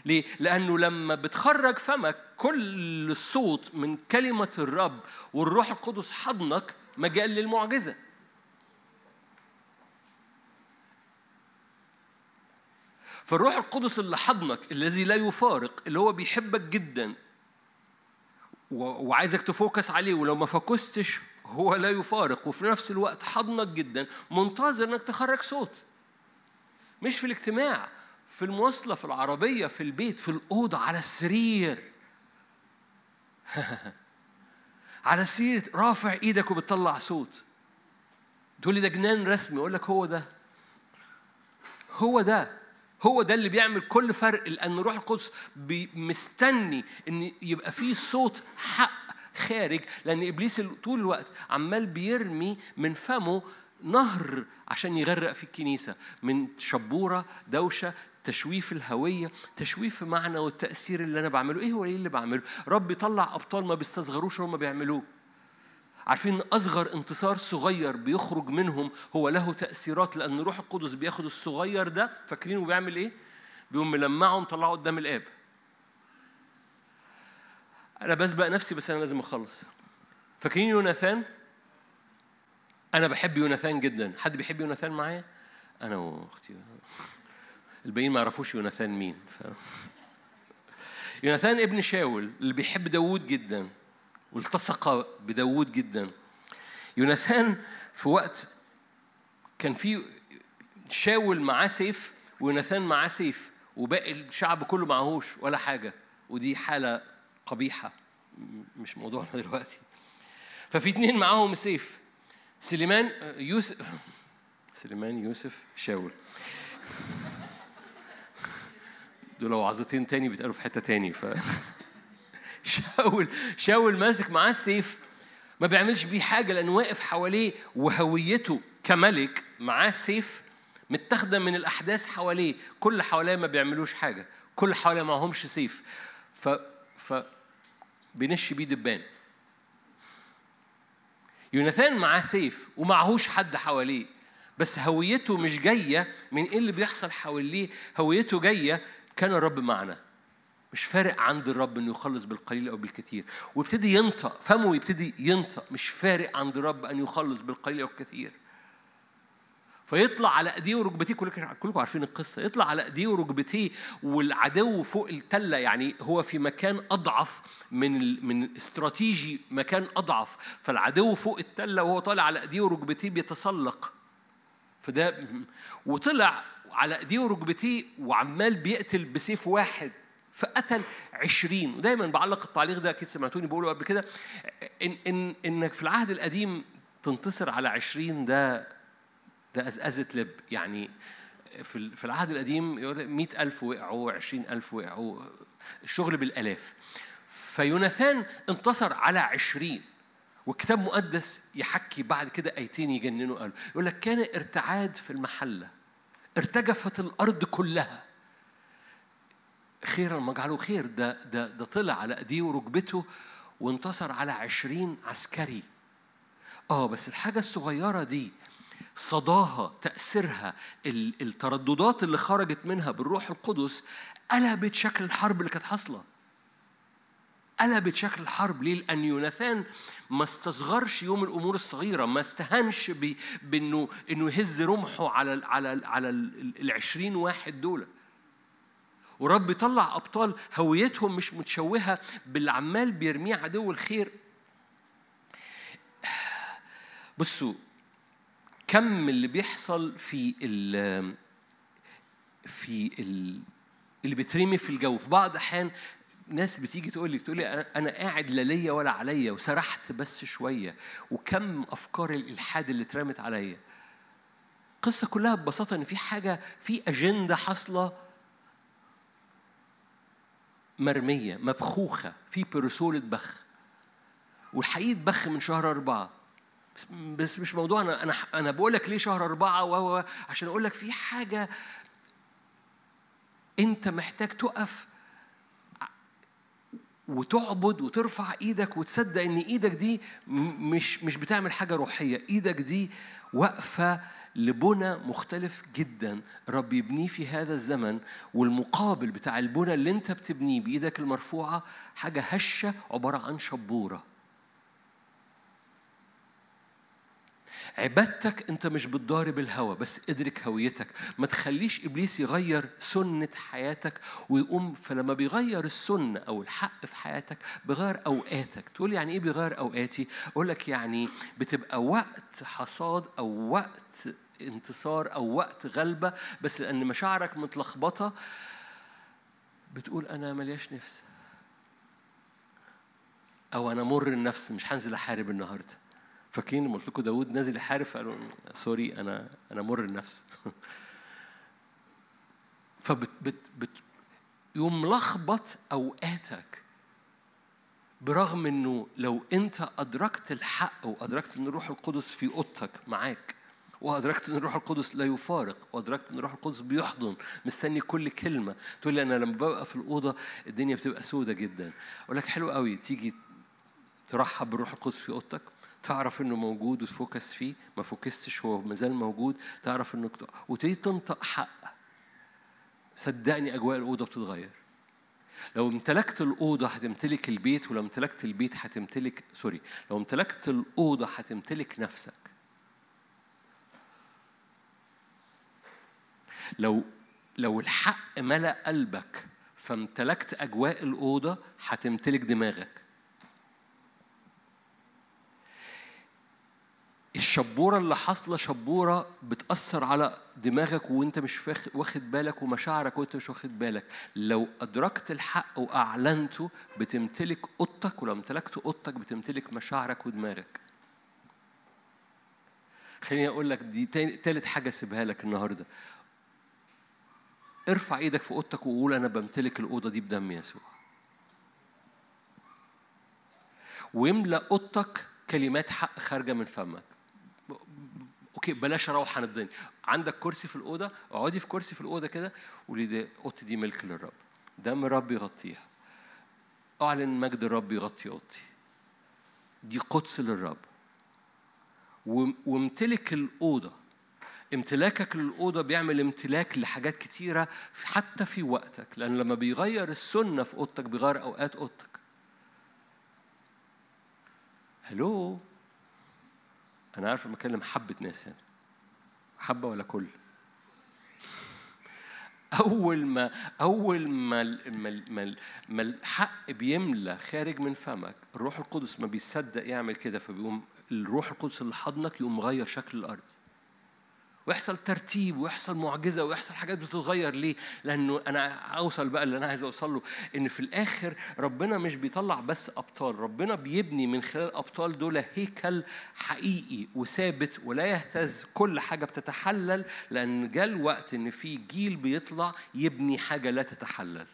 ليه؟ لأنه لما بتخرج فمك كل الصوت من كلمة الرب والروح القدس حضنك مجال للمعجزة. فالروح القدس اللي حضنك الذي لا يفارق اللي هو بيحبك جدا وعايزك تفوكس عليه ولو ما فوكستش هو لا يفارق وفي نفس الوقت حضنك جدا منتظر إنك تخرج صوت. مش في الاجتماع في المواصلة في العربية في البيت في الأوضة على السرير. [laughs] على سيرة رافع إيدك وبتطلع صوت. تقول لي ده جنان رسمي أقول لك هو ده. هو ده. هو ده اللي بيعمل كل فرق لأن روح القدس مستني إن يبقى فيه صوت حق خارج لأن إبليس ال- طول الوقت عمال بيرمي من فمه نهر عشان يغرق في الكنيسة من شبورة دوشة تشويف الهوية تشويف المعنى والتأثير اللي أنا بعمله. إيه هو إيه اللي بعمله؟ رب يطلع أبطال ما بيستصغروش هم بيعملوه. عارفين ان أصغر انتصار صغير بيخرج منهم هو له تأثيرات لأن روح القدس بياخد الصغير ده فاكرينه بيعمل إيه؟ بيقوم ملمعه مطلعه قدام الآب. أنا بسبق نفسي بس أنا لازم أخلص. فاكرين يوناثان؟ أنا بحب يوناثان جدا. حد بيحب يوناثان معايا؟ أنا وأختي. الباقيين ما يعرفوش يوناثان مين. ف... [laughs] يوناثان ابن شاول اللي بيحب داوود جدا. والتصق بداوود جدا. يوناثان في وقت كان في شاول معاه سيف ويوناثان معاه سيف وباقي الشعب كله معهوش ولا حاجة. ودي حالة قبيحة مش موضوعنا دلوقتي ففي اتنين معاهم سيف سليمان يوسف سليمان يوسف شاول دول وعظتين تاني بيتقالوا في حتة تاني ف [laughs] شاول شاول ماسك معاه السيف ما بيعملش بيه حاجة لأنه واقف حواليه وهويته كملك معاه سيف متاخدة من الأحداث حواليه كل حواليه ما بيعملوش حاجة كل حواليه معهمش سيف. ف ف بينش بيه دبان. يوناثان معاه سيف ومعهوش حد حواليه بس هويته مش جاية من إيه اللي بيحصل حواليه هويته جاية كان الرب معنا. مش فارق عند الرب إنه يخلص بالقليل أو بالكثير. ويبتدي ينطق فمه يبتدي ينطق. مش فارق عند الرب أن يخلص بالقليل أو الكثير. فيطلع على أيديه وركبتيه. كلكم عارفين القصة. يطلع على أيديه وركبتيه والعدو فوق التلة. يعني هو في مكان أضعف من. من استراتيجي مكان أضعف. فالعدو فوق التلة وهو طالع على أيديه وركبتيه بيتسلق. فده وطلع على أيديه وركبتيه وعمال بيقتل بسيف واحد. فقتل عشرين. ودايما بعلق التعليق ده أكيد سمعتوني بقوله قبل كده. إن, إن إنك في العهد القديم تنتصر على عشرين ده ده أزأزة لب يعني في في العهد القديم يقول مئة ألف وقعوا عشرين ألف وقعوا الشغل بالآلاف. فيوناثان انتصر على عشرين. والكتاب المقدس يحكي بعد كده آيتين يجننوا قالوا. يقول لك كان ارتعاد في المحلة ارتجفت الأرض كلها. خيرا ما جعله خير. ده ده ده طلع على ايديه وركبته وانتصر على عشرين عسكري. آه بس الحاجة الصغيرة دي صداها تأثيرها ال- الترددات اللي خرجت منها بالروح القدس قلبت شكل الحرب اللي كانت حاصلة. قلبت شكل الحرب. ليه؟ لأن يوناثان ما استصغرش يوم الأمور الصغيرة ما استهانش بأنه إنه يهز رمحه على ال على ال على ال العشرين واحد دول. ورب يطلع أبطال هويتهم مش متشوهة باللي عمال بيرميه عدو الخير. بصوا كم اللي بيحصل في ال في ال اللي بيترمي في الجو في بعض الاحيان ناس بتيجي تقول لي تقول لي أنا قاعد لا ليا ولا عليا وسرحت بس شوية. وكم أفكار الإلحاد اللي اترمت عليا. القصة كلها ببساطة إن في حاجة في أجندة حاصلة مرمية مبخوخة في بيرسولة بخ والحقيقة بخ من شهر أربعة. بس, مش موضوع أنا أنا أنا بقول لك ليه شهر أربعة و عشان أقول لك في حاجة أنت محتاج تقف وتعبد وترفع إيدك وتصدق إن إيدك دي مش مش بتعمل حاجة روحية. إيدك دي واقفة لبنى مختلف جدا. رب يبنيه في هذا الزمن والمقابل بتاع البنى اللي انت بتبنيه بإيدك المرفوعة حاجة هشة عبارة عن شبورة. عبادتك انت مش بتضارب الهوى بس ادرك هويتك. ما تخليش إبليس يغير سنة حياتك ويقوم فلما بيغير السنة أو الحق في حياتك بيغير أوقاتك. تقول يعني إيه بيغير أوقاتي؟ أقول لك يعني بتبقى وقت حصاد أو وقت انتصار أو وقت غلبة بس لأن مشاعرك متلخبطة بتقول أنا ملياش نفس. أو أنا مر النفس مش هنزل أحارب النهارده. فاكرين لما قلت لكم داوود نازل يحارب قالوا سوري أنا أنا مر النفس. [laughs] فبت بت بت يقوم ملخبط أوقاتك برغم إنه لو أنت أدركت الحق وادركت إن الروح القدس في أوضتك معاك وأدركت إن الروح القدس لا يفارق وأدركت إن الروح القدس بيحضن مستني كل كلمة. تقول لي أنا لما ببقى في الأوضة الدنيا بتبقى سودة جدا. أقول لك حلو قوي تيجي ترحب بالروح القدس في أوضتك؟ تعرف إنه موجود وت focus فيه؟ ما فوكستش هو مازال موجود. تعرف إنه وتبتدي تنطق حق. صدقني أجواء الأوضة بتتغير. لو امتلكت الأوضة هتمتلك البيت ولو امتلكت البيت هتمتلك سوري لو امتلكت الأوضة هتمتلك نفسك. لو لو الحق ملأ قلبك فامتلكت أجواء الأوضة هتمتلك دماغك. الشبورة اللي حاصلة شبورة بتأثر على دماغك وانت مش واخد بالك ومشاعرك وانت مش واخد بالك. لو أدركت الحق وأعلنته بتمتلك أوضتك ولو امتلكت أوضتك بتمتلك مشاعرك ودماغك. خليني أقول لك دي تالت حاجة سيبها لك النهاردة. ارفع إيدك في أوضتك وقول أنا بمتلك الأوضة دي بدم يسوع. ويملا أوضتك كلمات حق خارجة من فمك. okay بلاش أروح عن الدنيا. عندك كرسي في الأوضة؟ اقعدي في كرسي في الأوضة كده قولي دي اوضتي دي ملك للرب. دم الرب يغطيها. اعلن مجد الرب يغطي اوضتي. دي قدس للرب. وامتلك الأوضة. امتلاكك للأوضة بيعمل امتلاك لحاجات كتيرة حتى في وقتك لأن لما بيغير السنة في أوضتك بيغير أوقات أوضتك. هلو أنا عارف بكلم حبة ناس هنا حبة ولا كل؟ أول ما أول ما ما ما, ما الحق بيملى خارج من فمك الروح القدس ما بيصدق يعمل كده فبيقوم الروح القدس اللي حضنك يقوم مغير شكل الأرض. ويحصل ترتيب ويحصل معجزة ويحصل حاجات بتتغير ليه؟ لأنه أنا أوصل بقى اللي أنا عايز أوصل له إن في الآخر ربنا مش بيطلع بس أبطال، ربنا بيبني من خلال الأبطال دول هيكل حقيقي وثابت ولا يهتز كل حاجة بتتحلل لأن جاء الوقت إن في جيل بيطلع يبني حاجة لا تتحلل.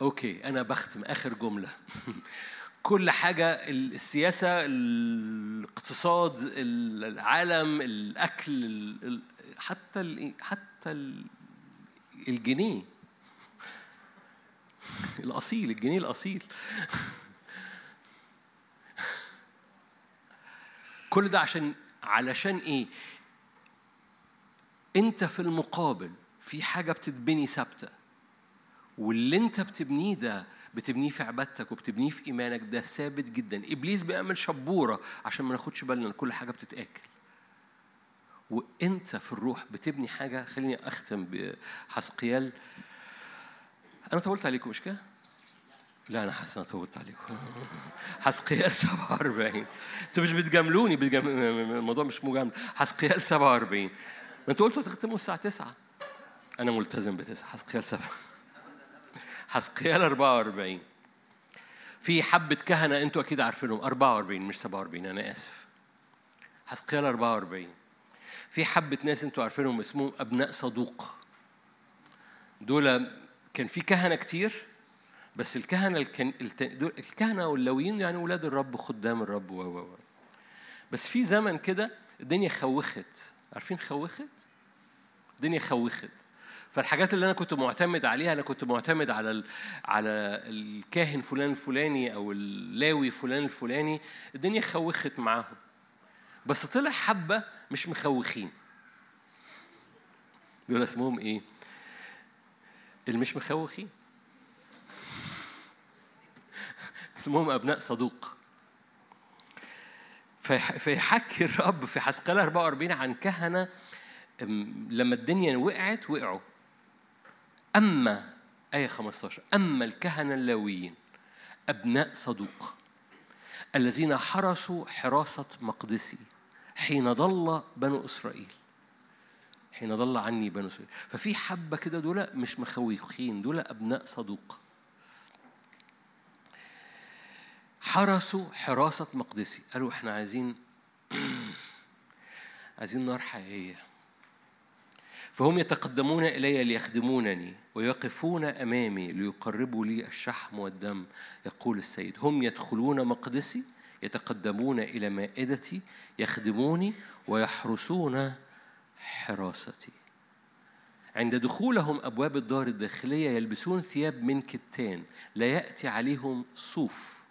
أوكي أنا بختم آخر جملة [laughs] كل حاجة السياسة الاقتصاد العالم الأكل ال- ال- حتى حتى ال- الجنيه. [laughs] الأصيل الجنيه الأصيل. [laughs] كل ده عشان علشان إيه؟ أنت في المقابل في حاجة بتتبني ثابتة واللي أنت بتبنيه ده بتبنيه في عبادتك وبتبنيه في إيمانك ده ثابت جدا. إبليس بيعمل شبورة عشان ما ناخدش بالنا كل حاجة بتتاكل. وإنت في الروح بتبني حاجة خليني أختم بحسقيال أنا طولت عليكم مش كده؟ لا أنا حاسس أنا طولت عليكم. [laughs] حسقيال 47 أنتوا مش بتجاملوني بتجام... الموضوع مش مجامله حسقيال 47 ما أنتوا قلتوا هتختموا الساعة 9 أنا ملتزم بتسعة. حسقيال 7 حسقيال 44 في حبة كهنة أنتوا أكيد عارفينهم 44 مش 47 أنا آسف. حسقيال 44 في حبة ناس أنتوا عارفينهم اسمهم أبناء صدوق. دول كان في كهنة كتير بس الكهنة الكن... الكهنة واللويين يعني ولاد الرب خدام الرب و و. بس في زمن كده الدنيا خوخت. عارفين خوخت؟ الدنيا خوخت. فالحاجات اللي أنا كنت معتمد عليها أنا كنت معتمد على ال... على الكاهن فلان الفلاني أو اللاوي فلان الفلاني الدنيا خوخت معاهم. بس طلع حبة مش مخوخين. دول اسمهم إيه؟ اللي مش مخوخين. [laughs] اسمهم أبناء صدوق. فيح- فيحكي الرب في حسقال 44 عن كهنة لما الدنيا وقعت وقعوا. أما آية 15 أما الكهنة اللاويين أبناء صدوق الذين حرسوا حراسة مقدسي حين ضل بنو إسرائيل. حين ضل عني بنو إسرائيل. ففي حبة كده دول مش مخوخين دول أبناء صدوق. حرسوا حراسة مقدسي. قالوا إحنا عايزين [clears throat] عايزين نار حقيقية. فهم يتقدمون إلي ليخدمونني ويقفون أمامي ليقربوا لي الشحم والدم يقول السيد. هم يدخلون مقدسي يتقدمون إلى مائدتي يخدموني ويحرسون حراستي. عند دخولهم أبواب الدار الداخلية يلبسون ثياب من كتان لا يأتي عليهم صوف.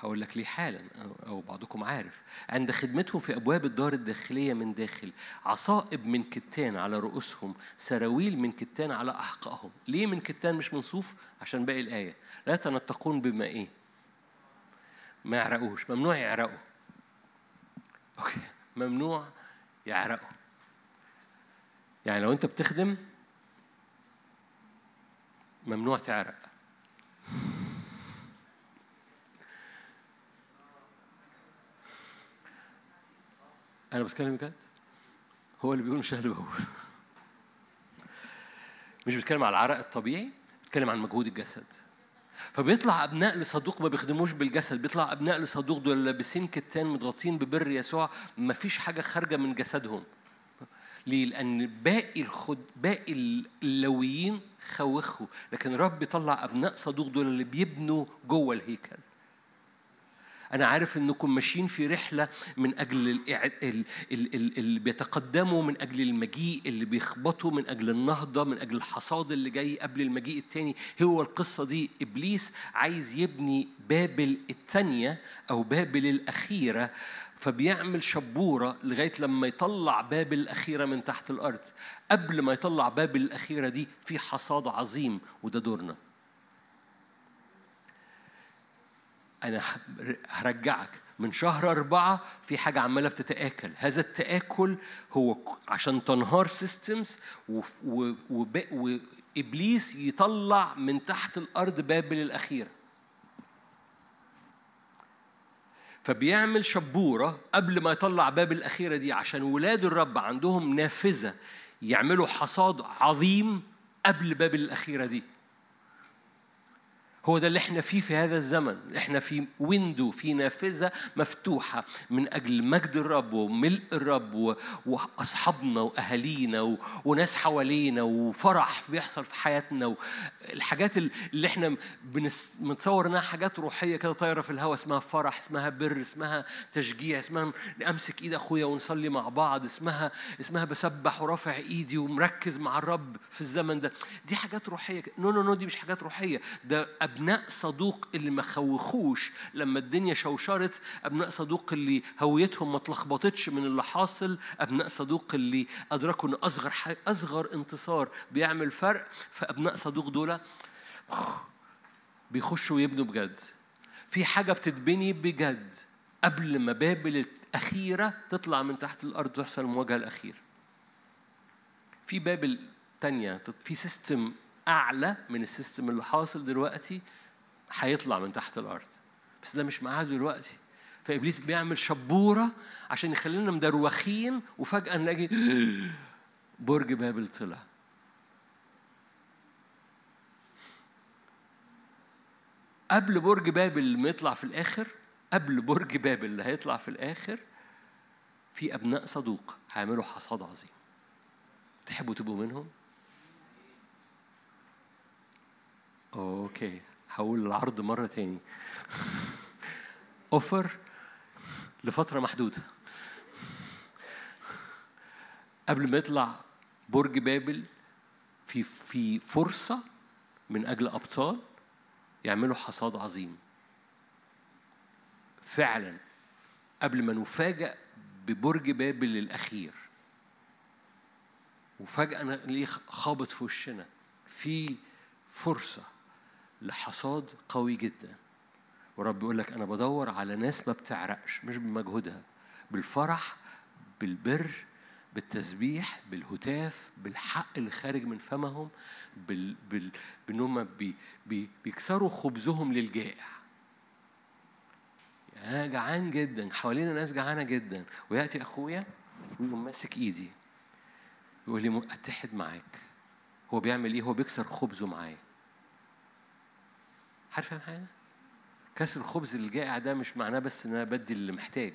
هقول لك ليه حالا أو- بعضكم عارف. عند خدمتهم في أبواب الدار الداخلية من داخل عصائب من كتان على رؤوسهم سراويل من كتان على أحقائهم ليه من كتان مش من صوف عشان باقي الآية. لا تنطقون بما إيه؟ ما يعرقوش. ممنوع يعرقوا. أوكي. ممنوع يعرقوا. يعني لو أنت بتخدم ممنوع تعرق. أنا بتكلم بجد؟ هو اللي بيقول مش أنا اللي بقول مش بتكلم على العرق الطبيعي بتكلم عن مجهود الجسد فبيطلع أبناء لصدوق ما بيخدموش بالجسد بيطلع أبناء لصدوق دول لابسين كتان متغطين ببر يسوع ما فيش حاجة خارجة من جسدهم ليه؟ لأن باقي الخد باقي اللويين خوخوا، لكن الرب بيطلع أبناء صدوق دول اللي بيبنوا جوه الهيكل. أنا عارف إنكم ماشيين في رحلة من أجل اللي بيتقدموا من أجل المجيء اللي بيخبطوا من أجل النهضة من أجل الحصاد اللي جاي قبل المجيء التاني. هو القصة دي إبليس عايز يبني بابل التانية أو بابل الأخيرة فبيعمل شبورة لغاية لما يطلع بابل الأخيرة من تحت الأرض. قبل ما يطلع بابل الأخيرة دي في حصاد عظيم وده دورنا. أنا هرجعك. من شهر أربعة في حاجة عمالة بتتآكل. هذا التآكل هو عشان تنهار سيستمز وإبليس يطلع من تحت الأرض بابل الأخيرة. فبيعمل شبورة قبل ما يطلع باب الأخيرة دي عشان ولاد الرب عندهم نافذة يعملوا حصاد عظيم قبل باب الأخيرة دي. هو ده اللي إحنا فيه في هذا الزمن. إحنا في ويندو في نافذة مفتوحة من أجل مجد الرب وملء الرب وأصحابنا وأهالينا وناس حوالينا وفرح بيحصل في حياتنا الحاجات اللي إحنا بنتصور إنها حاجات روحية كده طايرة في الهواء اسمها فرح اسمها بر اسمها تشجيع اسمها امسك إيد أخويا ونصلي مع بعض اسمها اسمها بسبح ورافع إيدي ومركز مع الرب في الزمن ده. دي حاجات روحية no no no دي مش حاجات روحية. ده أبناء صدوق اللي ما خوخوش لما الدنيا شوشرت أبناء صدوق اللي هويتهم ما اتلخبطتش من اللي حاصل أبناء صدوق اللي أدركوا إن أصغر ح- أصغر انتصار بيعمل فرق فأبناء صدوق دول بيخشوا يبنوا بجد. في حاجة بتتبني بجد قبل ما بابل الأخيرة تطلع من تحت الأرض ويحصل المواجهة الأخيرة. في بابل تانية في system أعلى من ال system اللي حاصل دلوقتي هيطلع من تحت الأرض. بس ده مش معاه دلوقتي. فإبليس بيعمل شبورة عشان يخلينا مدروخين وفجأة نلاقي [gasps] برج بابل طلع. قبل برج بابل ما يطلع في الآخر قبل برج بابل اللي هيطلع في الآخر في أبناء صدوق هيعملوا حصاد عظيم. تحبوا تبقوا منهم؟ أوكي هقول العرض مرة تاني. [laughs] أوفر لفترة محدودة. قبل ما يطلع برج بابل في في فرصة من أجل أبطال يعملوا حصاد عظيم. فعلا. قبل ما نفاجأ ببرج بابل الأخير. وفجأة نلاقيه خابط في وشنا. في فرصة. لحصاد قوي جدا. ورب يقول لك أنا بدور على ناس ما بتعرقش مش بمجهودها بالفرح بالبر بالتسبيح بالهتاف بالحق اللي خارج من فمهم بال بال بانهم بي بي بيكسروا خبزهم للجائع. يعني أنا جعان جدا حوالينا ناس جعانة جدا. ويأتي أخويا ويقوم ماسك إيدي. يقول لي أتحد معاك. هو بيعمل إيه؟ هو بيكسر خبزه معايا. عارف فاهم حاجة كسر الخبز الجائع ده مش معناه بس إن أنا بدي اللي محتاج.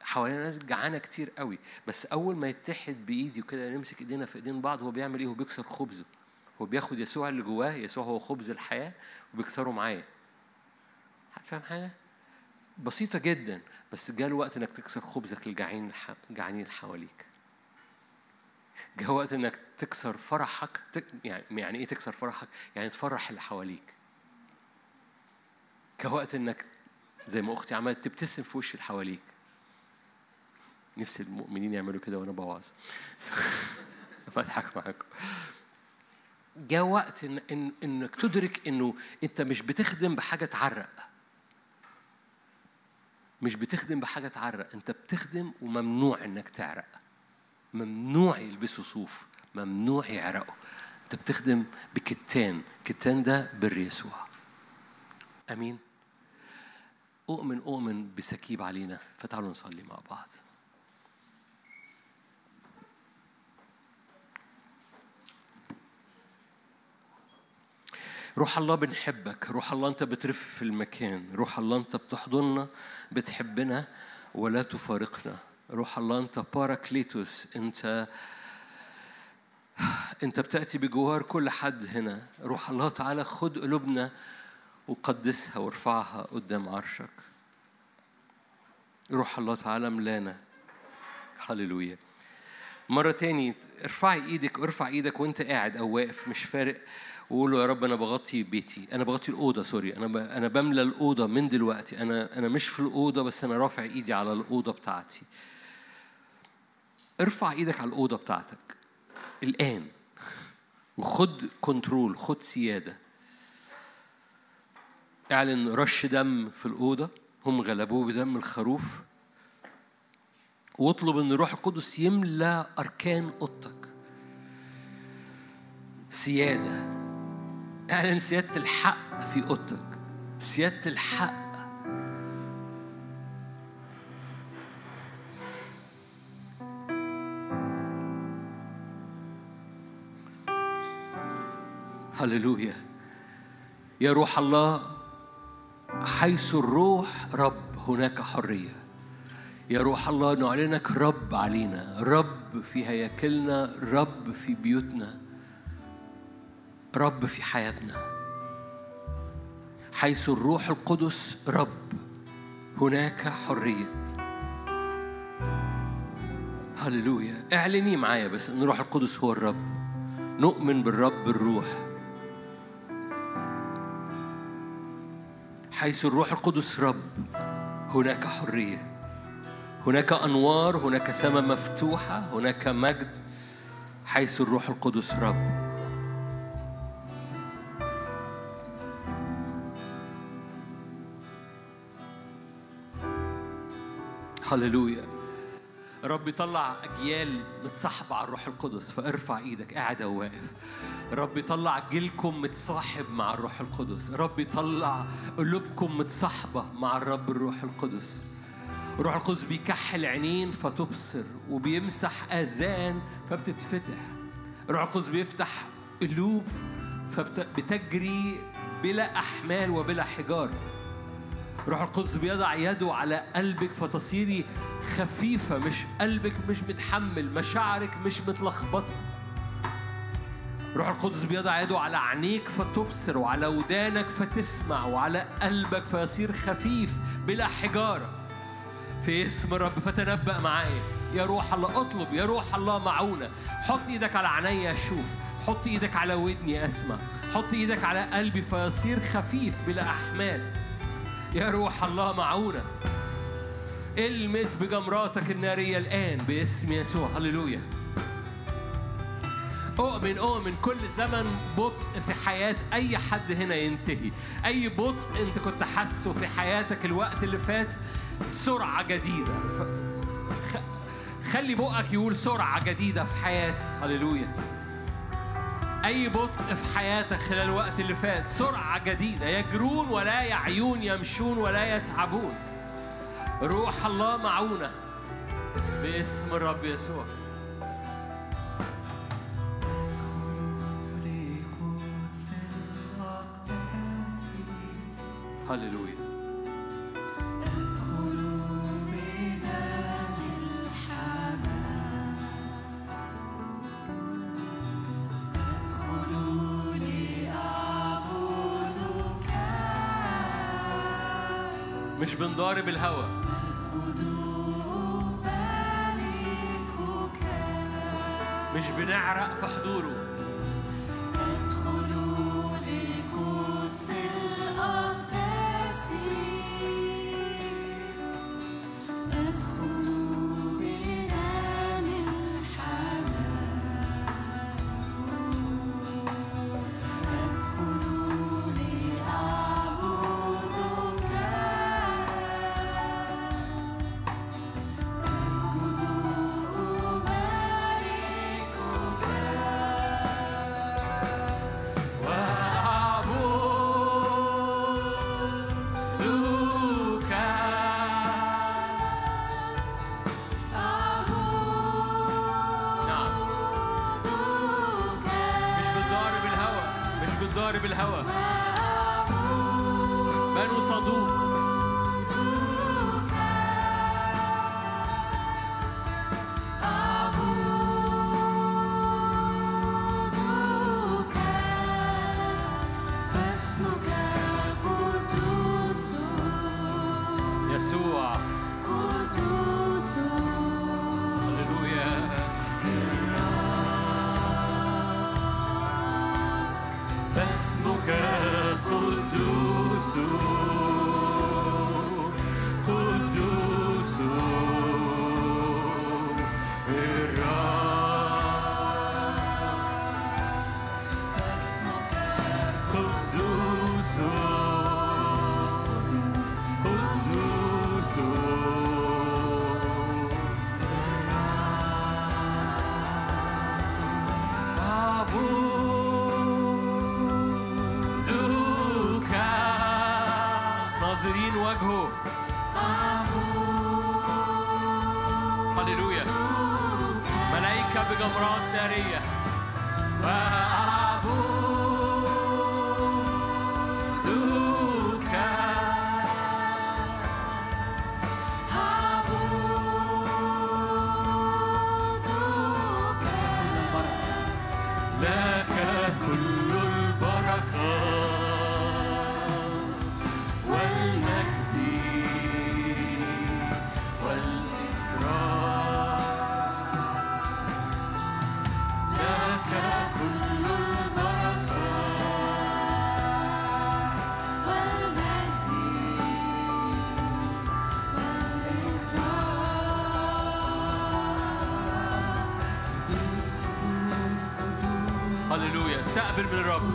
حوالينا ناس جعانة كتير قوي بس أول ما يتحد بإيدي وكده نمسك إيدينا في إيدين بعض هو بيعمل إيه؟ هو بيكسر خبزه هو بياخد يسوع اللي جواه يسوع هو خبز الحياة وبيكسره معايا. حد فاهم حاجة بسيطة جدا بس جاء الوقت إنك تكسر خبزك للجعانين الجعانين اللي حواليك. جاء وقت إنك تكسر فرحك. يعني يعني إيه تكسر فرحك؟ يعني تفرح اللي حواليك. جاء وقت إنك زي ما أختي عملت تبتسم في وش اللي حواليك. نفسي المؤمنين يعملوا كده وأنا بوعظ. [laughs] بضحك معاكم. جاء وقت إن إن إنك تدرك إنه أنت مش بتخدم بحاجة تعرق. مش بتخدم بحاجة تعرق. أنت بتخدم وممنوع إنك تعرق. ممنوع يلبسوا صوف. ممنوع يعرقوا. أنت بتخدم بكتان. كتان ده بر يسوع. آمين. أؤمن أؤمن بسكيب علينا. فتعالوا نصلي مع بعض. روح الله بنحبك. روح الله أنت بترف في المكان. روح الله أنت بتحضننا بتحبنا ولا تفارقنا. روح الله أنت باراكليتوس أنت أنت بتأتي بجوار كل حد هنا. روح الله تعالى خد قلوبنا وقدسها وارفعها قدام عرشك. روح الله تعالى ملانا. هللويا. مرة تاني ارفعي إيدك ارفع إيدك وأنت قاعد أو واقف مش فارق. وقول له يا رب أنا بغطي بيتي. أنا بغطي الأوضة sorry. أنا ب... أنا بملى الأوضة من دلوقتي. أنا أنا مش في الأوضة بس أنا رافع إيدي على الأوضة بتاعتي. ارفع إيدك على الأوضة بتاعتك. الآن. وخد control خد سيادة. اعلن رش دم في الأوضة هم غلبوه بدم الخروف واطلب إن الروح القدس يملى أركان اوضتك سيادة اعلن سيادة الحق في اوضتك سيادة الحق. هللويا. يا روح الله حيث الروح رب هناك حرية. يا روح الله نعلنك رب علينا. رب في هياكلنا رب في بيوتنا رب في حياتنا. حيث الروح القدس رب هناك حرية. هللويا. اعلني معايا بس إن الروح القدس هو الرب. نؤمن بالرب الروح. حيث الروح القدس رب هناك حرية هناك أنوار هناك سماء مفتوحة هناك مجد حيث الروح القدس رب. هللويا. رب يطلع أجيال متصاحبه على الروح القدس فارفع إيدك قاعد أو واقف. رب يطلع جيلكم متصاحب مع الروح القدس. رب يطلع قلوبكم متصاحبة مع الرب الروح القدس. الروح القدس بيكحل عينين فتبصر وبيمسح آذان فبتتفتح. الروح القدس بيفتح قلوب فبتجري بلا أحمال وبلا حجارة. الروح القدس بيضع يده على قلبك فتصيري خفيفة مش قلبك مش متحمل مشاعرك مش متلخبطة. الروح القدس بيضع يده على عينيك فتبصر وعلى ودانك فتسمع وعلى قلبك فيصير خفيف بلا حجارة. في اسم الرب فتنبأ معايا. يا روح الله اطلب يا روح الله معونة. حط إيدك على عيني أشوف حط إيدك على ودني اسمع. حط إيدك على قلبي فيصير خفيف بلا احمال. يا روح الله معونة. المس بجمراتك النارية الآن باسم يسوع. هللويا. أؤمن أؤمن. كل زمن بطء في حياة أي حد هنا ينتهي. أي بطء أنت كنت حاسه في حياتك الوقت اللي فات سرعة جديدة. خلي بقك يقول سرعة جديدة في حياتي. هللويا. أي بطء في حياتك خلال الوقت اللي فات؟ سرعة جديدة. يجرون ولا يعيون يمشون ولا يتعبون. روح الله معونة. باسم الرب يسوع. هللويا. مش بنضارب الهوى مش بنعرق في حضوره. blir det rakt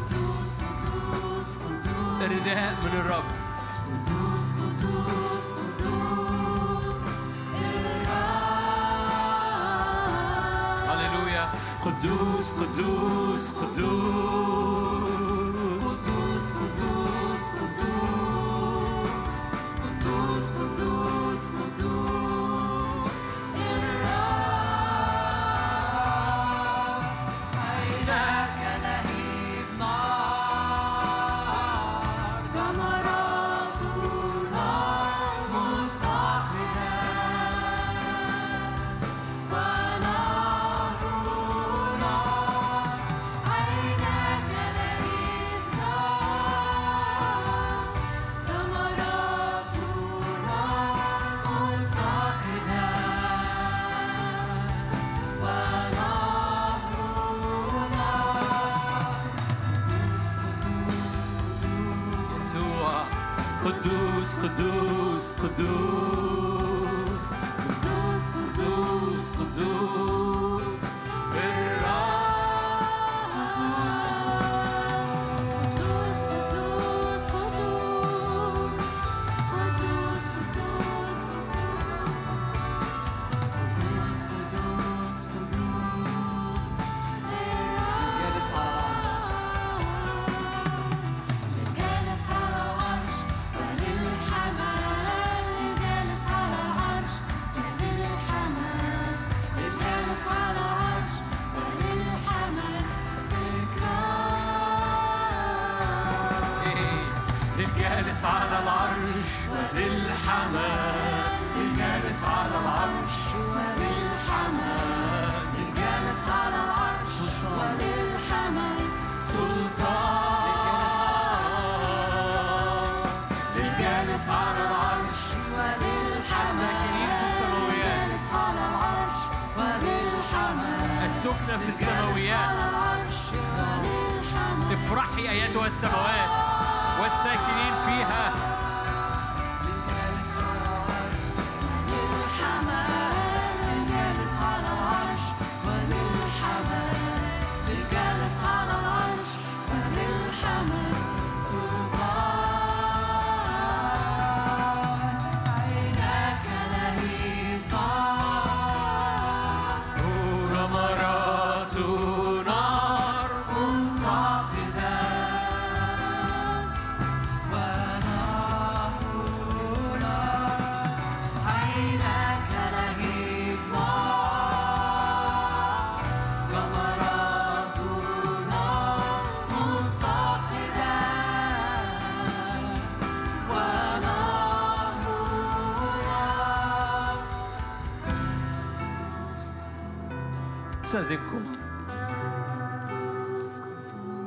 استاذنكم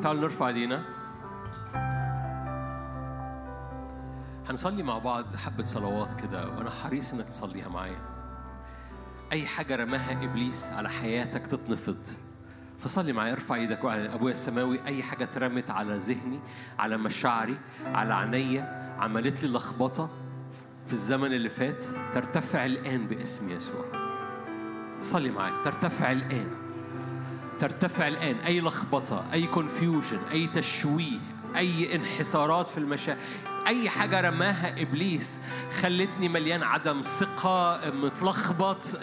تعالوا نرفع ايدينا هنصلي مع بعض حبة صلوات كده وأنا حريص إنك تصليها معايا. أي حاجة رماها إبليس على حياتك تتنفض. فصلي معايا ارفع إيدك وأعلن أبويا السماوي أي حاجة اترمت على ذهني على مشاعري على عينيا عملت لي لخبطة في الزمن اللي فات ترتفع الآن باسم يسوع صلي معايا ترتفع الآن ترتفع الآن. أي لخبطة أي كونفيوجن أي تشويه أي انحسارات في المشاعر أي حاجة رماها إبليس خلتني مليان عدم ثقة متلخبط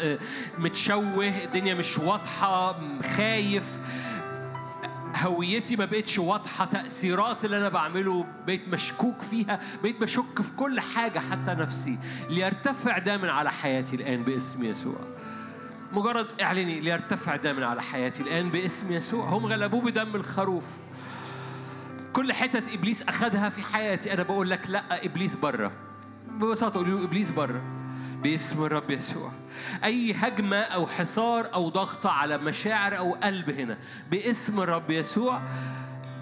متشوه الدنيا مش واضحة خايف. هويتي ما بقتش واضحة تأثيرات اللي أنا بعمله بقيت مشكوك فيها بقيت بشك في كل حاجة حتى نفسي. ليرتفع ده من على حياتي الآن باسم يسوع. مجرد اعلني ليرتفع ده من على حياتي الآن باسم يسوع. هم غلبوه بدم الخروف. كل حتت إبليس أخدها في حياتي أنا بقول لك لا إبليس بره ببساطة قولوا إبليس بره باسم الرب يسوع. أي هجمة أو حصار أو ضغط على مشاعر أو قلب هنا باسم الرب يسوع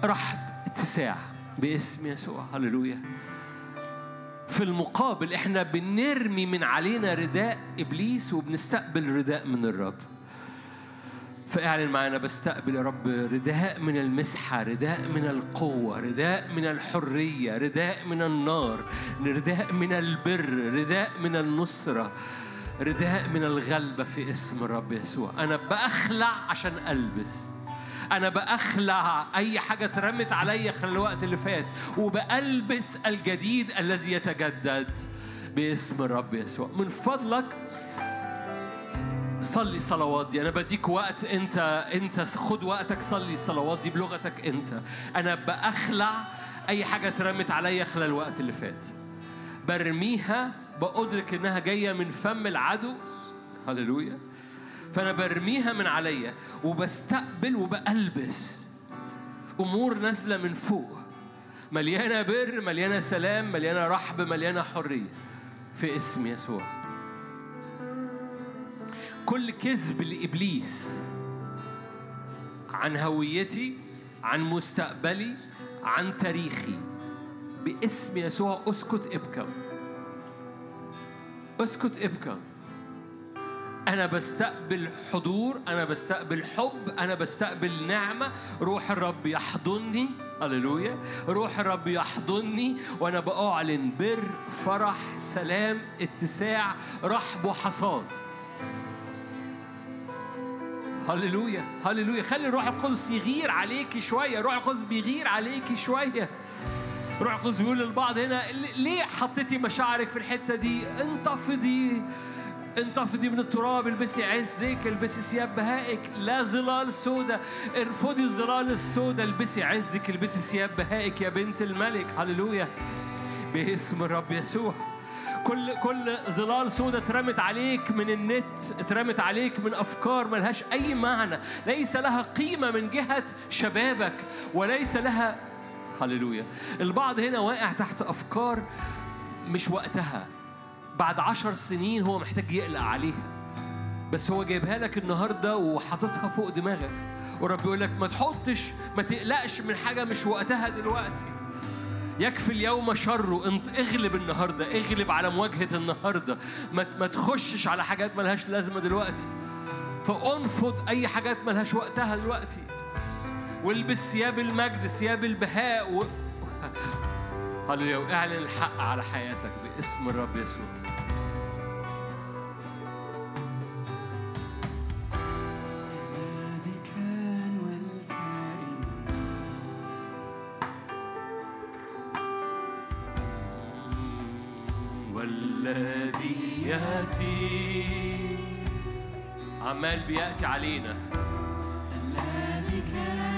راح اتساع. باسم يسوع. هللويا. في المقابل إحنا بنرمي من علينا رداء إبليس وبنستقبل رداء من الرب. فاعلن معانا بستقبل يا رب رداء من المسحة رداء من القوة رداء من الحرية رداء من النار رداء من البر رداء من النصرة رداء من الغلبة في اسم الرب يسوع. أنا بأخلع عشان ألبس. أنا بأخلع أي حاجة اترمت عليا خلال الوقت اللي فات وبألبس الجديد الذي يتجدد باسم الرب يسوع. من فضلك صلي الصلوات دي. أنا بديك وقت أنت أنت خد وقتك صلي الصلوات دي بلغتك أنت. أنا بأخلع أي حاجة اترمت عليا خلال الوقت اللي فات. برميها بأدرك إنها جاية من فم العدو. هللويا. فانا برميها من عليا وبستقبل وبألبس أمور نازلة من فوق. مليانة بر مليانة سلام مليانة رحب مليانة حرية في اسم يسوع. كل كذب لإبليس عن هويتي عن مستقبلي عن تاريخي. باسم يسوع أسكت ابكم. أسكت ابكم. أنا بستقبل حضور أنا بستقبل حب أنا بستقبل نعمة. روح الرب يحضني هللويا. روح الرب يحضني وأنا بأعلن بر فرح سلام اتساع رحب وحصاد. هللويا هللويا. خلي الروح القدس يغير عليكي شوية. الروح القدس بيغير عليكي شوية. روح القدس بيقول للبعض هنا ليه حطيتي مشاعرك في الحتة دي؟ انتفضي. انتفضي من التراب البسي عزك البسي ثياب بهائك. لا ظلال سودة ارفضي الظلال السودة. البسي عزك البسي ثياب بهائك يا بنت الملك. هللويا. باسم الرب يسوع. كل كل ظلال سودة اترمت عليك من النت اترمت عليك من أفكار ملهاش أي معنى. ليس لها قيمة من جهة شبابك وليس لها هللويا. البعض هنا واقع تحت أفكار مش وقتها. بعد عشر سنين هو محتاج يقلق عليها. بس هو جايبها لك النهارده وحاططها فوق دماغك. ورب يقول لك ما تحطش ما تقلقش من حاجة مش وقتها دلوقتي. يكفي اليوم شره انت اغلب النهارده اغلب على مواجهة النهارده. ما, ما تخشش على حاجات ملهاش لازمة دلوقتي. فانفض أي حاجات ملهاش وقتها دلوقتي. والبس ثياب المجد ثياب البهاء و... [laughs] هللويا واعلن الحق على حياتك باسم الرب يسوع. والذي يأتي. عمال بيأتي علينا. الذي كان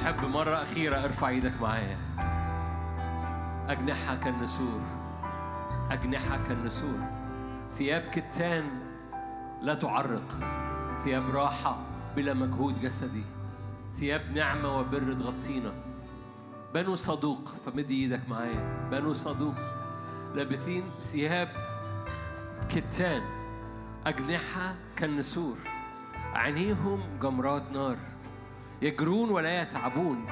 تحب مرة أخيرة ارفع إيدك معايا. أجنحة كالنسور أجنحة كالنسور ثياب كتان لا تعرق. ثياب راحة بلا مجهود جسدي. ثياب نعمة وبر تغطينا. بنو صدوق فمد إيدك معايا. بنو صدوق. لابسين ثياب كتان. أجنحة كالنسور. عينيهم جمرات نار. يجرون ولا يتعبون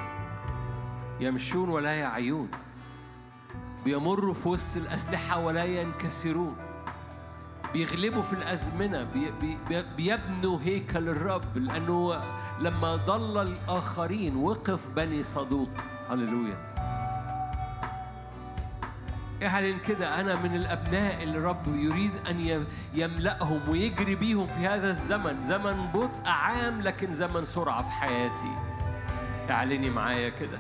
يمشون ولا يعيون بيمروا في وسط الأسلحة ولا ينكسرون بيغلبوا في الأزمنة بي بي بي- بيبنوا هيكل الرب لأنه لما ضل الآخرين وقف بني صدوق. هللويا. اعلن كده أنا من الأبناء اللي الرب يريد أن يملأهم ويجري بيهم في هذا الزمن. زمن بطء عام لكن زمن سرعة في حياتي. اعلني معايا كده.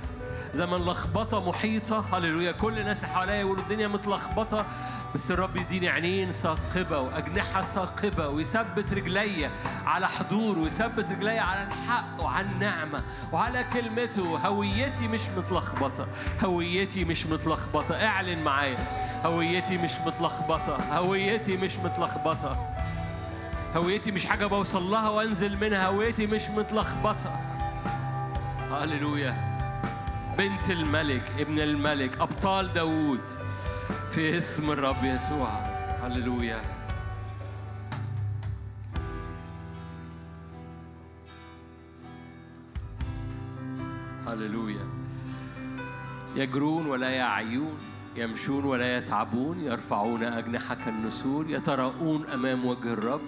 زمن لخبطة محيطة. هللويا. كل الناس حواليا يقولوا الدنيا متلخبطة. بس الرب يديني عينين ثاقبة وأجنحة ثاقبة ويثبت رجلي على حضور ويثبت رجلي على الحق وعلى النعمة وعلى كلمته. هويتي مش متلخبطة. هويتي مش متلخبطة. اعلن معايا. هويتي مش متلخبطة. هويتي مش متلخبطة. هويتي مش حاجة بوصل لها وانزل منها. هويتي مش متلخبطة. هللويا. بنت الملك ابن الملك أبطال داوود. في اسم الرب يسوع. هللويا. هللويا. يجرون ولا يعيون يمشون ولا يتعبون يرفعون أجنحة كالنسور يتراءون أمام وجه الرب.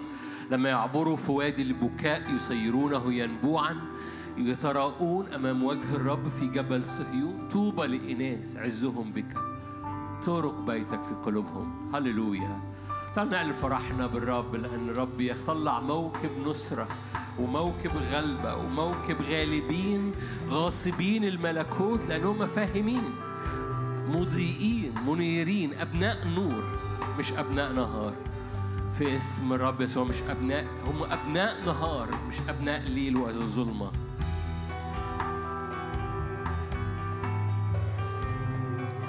لما يعبروا في وادي البكاء يسيرونه ينبوعا يتراءون أمام وجه الرب في جبل صهيون. طوبى لإناس عزهم بك. طرق بيتك في قلوبهم. هللويا. تعال نعلن فرحنا بالرب لأن الرب يطلع موكب نصرة وموكب غلبة وموكب غالبين غاصبين الملكوت لأنهم فاهمين مضيئين منيرين أبناء نور مش أبناء نهار. في اسم الرب يسوع مش أبناء هم أبناء نهار مش أبناء ليل ولا ظلمة.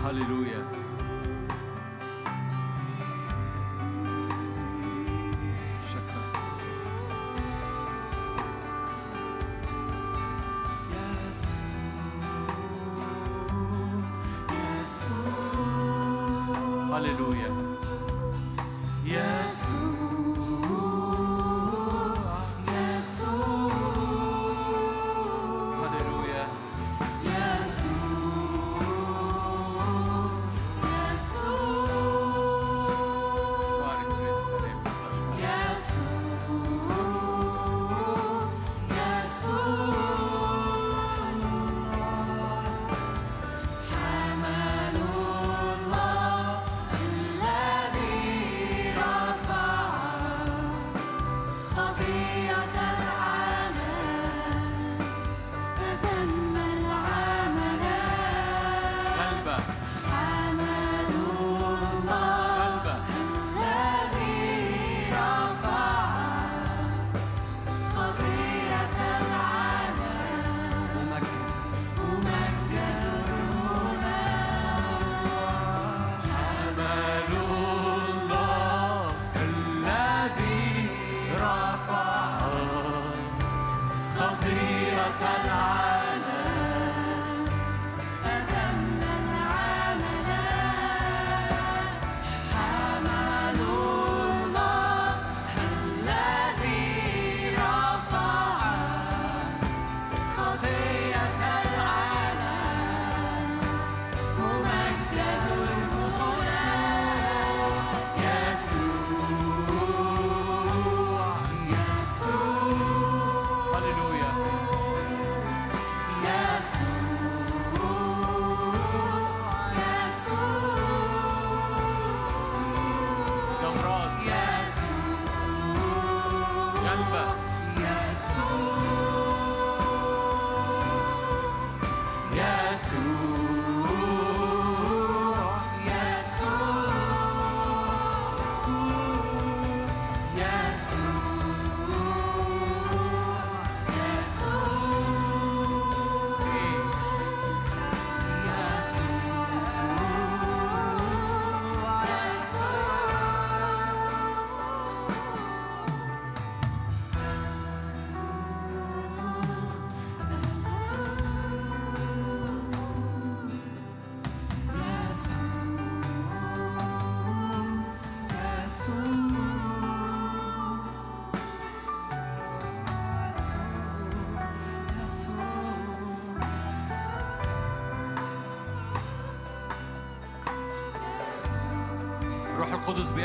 هللويا.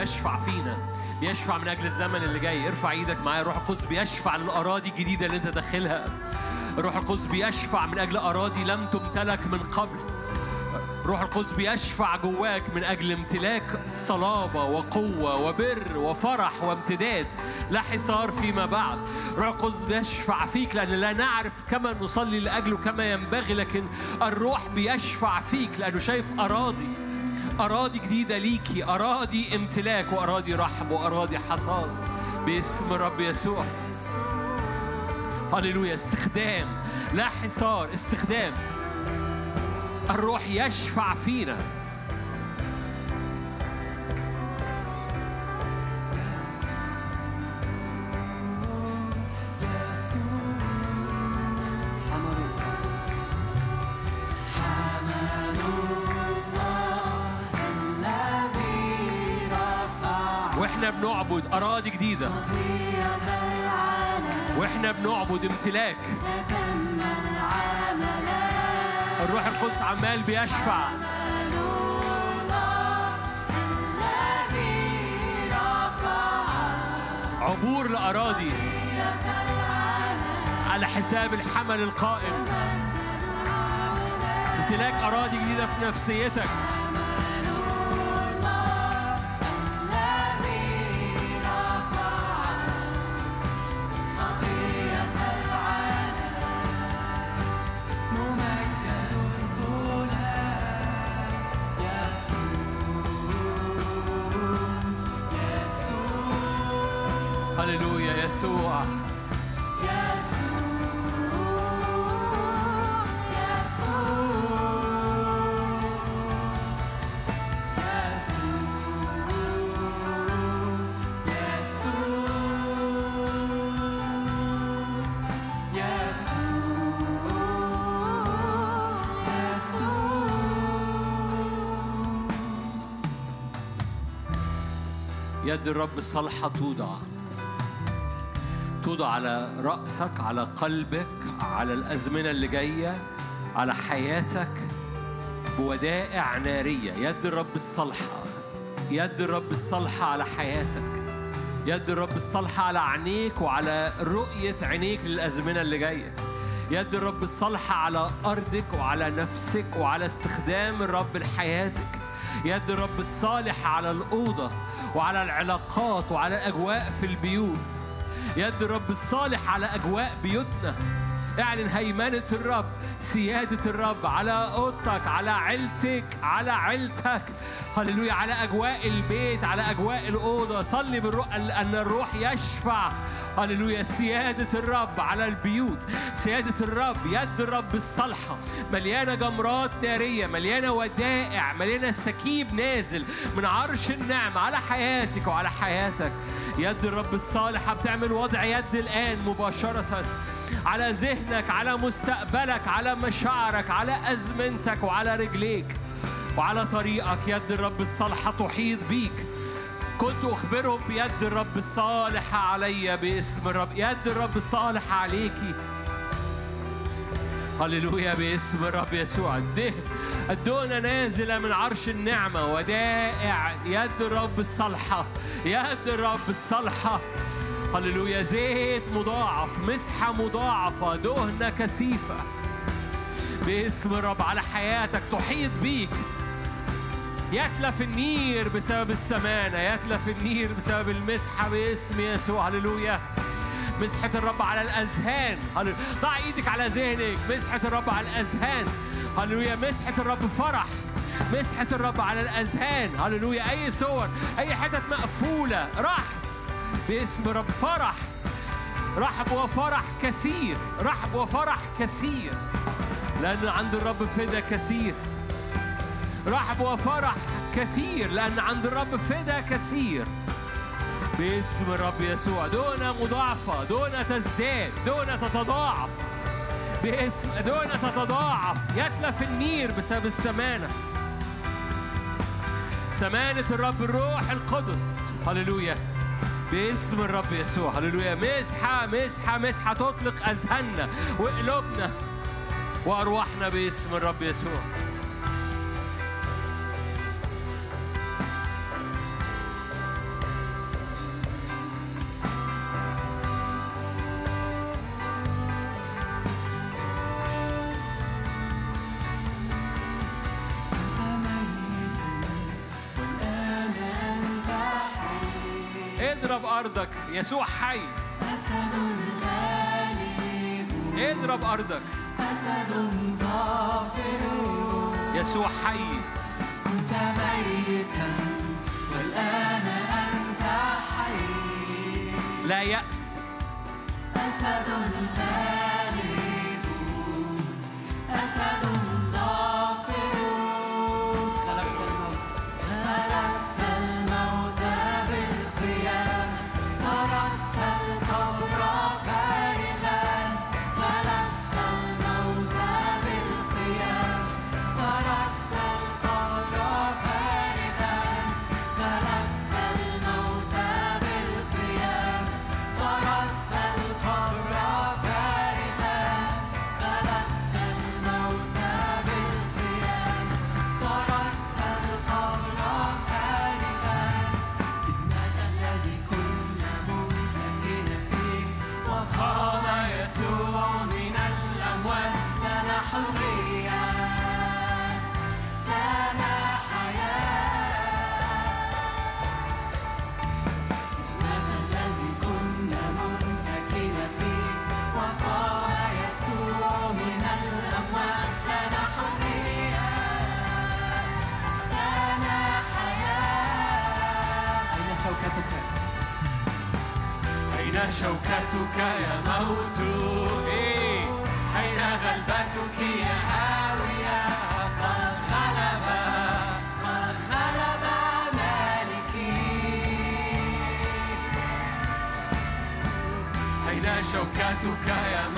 بيشفع فينا بيشفع من أجل الزمن اللي جاي. ارفع إيدك معايا الروح القدس بيشفع للأراضي الجديدة اللي أنت داخلها. الروح القدس بيشفع من أجل أراضي لم تمتلك من قبل. روح القدس بيشفع جواك من أجل امتلاك صلابة وقوة وبر وفرح وامتداد لا حصار فيما بعد. روح القدس بيشفع فيك لأن لا نعرف كما نصلي لأجله كما ينبغي لكن الروح بيشفع فيك لأنه شايف أراضي. أراضي جديدة ليكي أراضي امتلاك وأراضي رحب وأراضي حصاد باسم الرب يسوع. هللويا استخدام لا حصار استخدام. الروح يشفع فينا. خطية العالم وإحنا بنعبد امتلاك. الروح القدس عمال بيشفع. عبور العالم على حساب الحمل القائم. امتلاك أراضي جديدة في نفسيتك. يسوع. يد الرب الصالحة توضع. توضع على رأسك على قلبك على الأزمنة اللي جاية على حياتك بودائع نارية. يد الرب الصالحة يد الرب الصالحة على حياتك. يد الرب الصالحة على عينيك وعلى رؤية عينيك للأزمنة اللي جاية. يد الرب الصالحة على أرضك وعلى نفسك وعلى استخدام الرب لحياتك. يد الرب الصالح على الأوضة وعلى العلاقات وعلى الأجواء في البيوت. يد الرب الصالح على أجواء بيوتنا. اعلن هيمنة الرب سيادة الرب على أوضتك على عيلتك على عيلتك. هللويا على أجواء البيت على أجواء الأوضة. صلي بالروح أن الروح يشفع. هللويا. سيادة الرب على البيوت. سيادة الرب يد الرب الصالحة. مليانة جمرات نارية مليانة ودائع مليانة سكيب نازل من عرش النعم على حياتك وعلى حياتك. يد الرب الصالحة بتعمل وضع يد الآن مباشرة على ذهنك على مستقبلك على مشاعرك على أزمنتك وعلى رجليك وعلى طريقك. يد الرب الصالحة تحيط بيك. كنت أخبرهم بيد الرب الصالحة علي باسم الرب. يد الرب الصالحة عليكي هللويا باسم الرب يسوع. الدهن الدهنة نازلة من عرش النعمة ودائع. يد الرب الصالحة. يد الرب الصالحة. هللويا. زيت مضاعف مسحة مضاعفة دهنة كثيفة. باسم الرب على حياتك تحيط بيك. يتلف النير بسبب السمانة يتلف النير بسبب المسحة باسم يسوع هللويا. مسحة الرب على الأذهان ضع إيدك على ذهنك. مسحة الرب على الأذهان هللويا. مسحة الرب فرح. مسحة الرب على الأذهان هللويا. أي صور أي حتت مقفولة راح باسم الرب فرح. رحب وفرح كثير رحب وفرح كثير. لأن عند الرب فدا كثير. رحب وفرح كثير لأن عند الرب فدا كثير. باسم الرب يسوع دون مضاعفة دون تزداد دون تتضاعف. باسم دون تتضاعف. يتلف النير بسبب السمانة. سمانة الرب الروح القدس. هللويا. باسم الرب يسوع هللويا. مسحة مسحة مسحة تطلق أذهاننا وقلوبنا وأرواحنا باسم الرب يسوع. يسوع حي. أسد غالب. اضرب أرضك. أسد ظافر يسوع حي. كنت ميتا والآن أنت حي. لا يأس. أسد غالب. أسد شوكتك يا موت. إيه؟ أين غلبتك يا هاوية؟ قد غلب قد غلب مالكي. أين شوكتك يا موت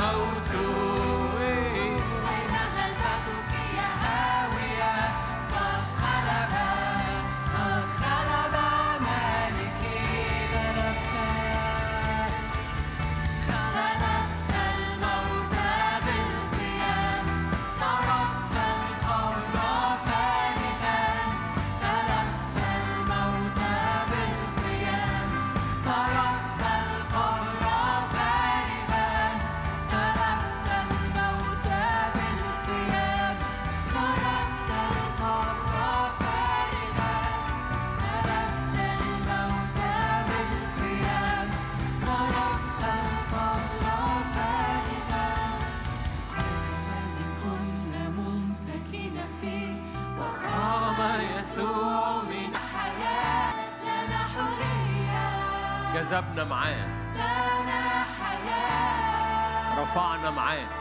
جذبنا معاه. لنا حياة. رفعنا معاه.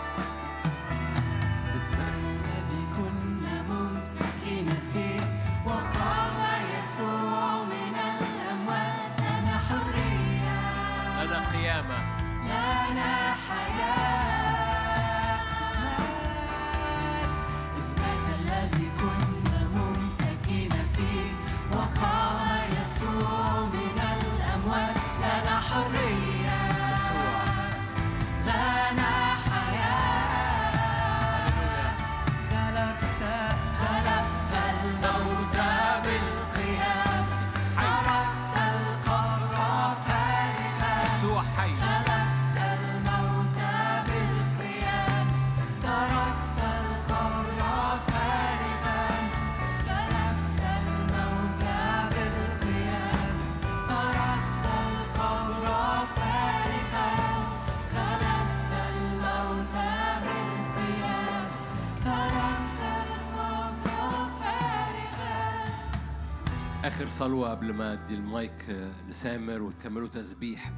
صلوة قبل ما أدي المايك لسامر وتكملوا تسبيح.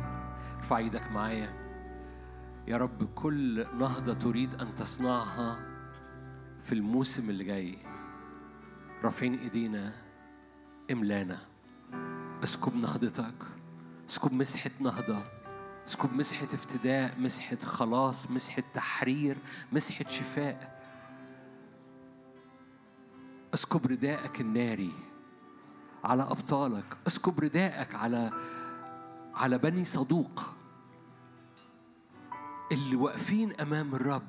ارفع إيدك معايا. يا رب كل نهضة تريد أن تصنعها في الموسم اللي جاي. رافعين ايدينا املانا. اسكب نهضتك. اسكب مسحة نهضة. اسكب مسحة افتداء مسحة خلاص مسحة تحرير مسحة شفاء. اسكب رداءك الناري. على أبطالك. اسكب رداءك على على بني صدوق. اللي واقفين أمام الرب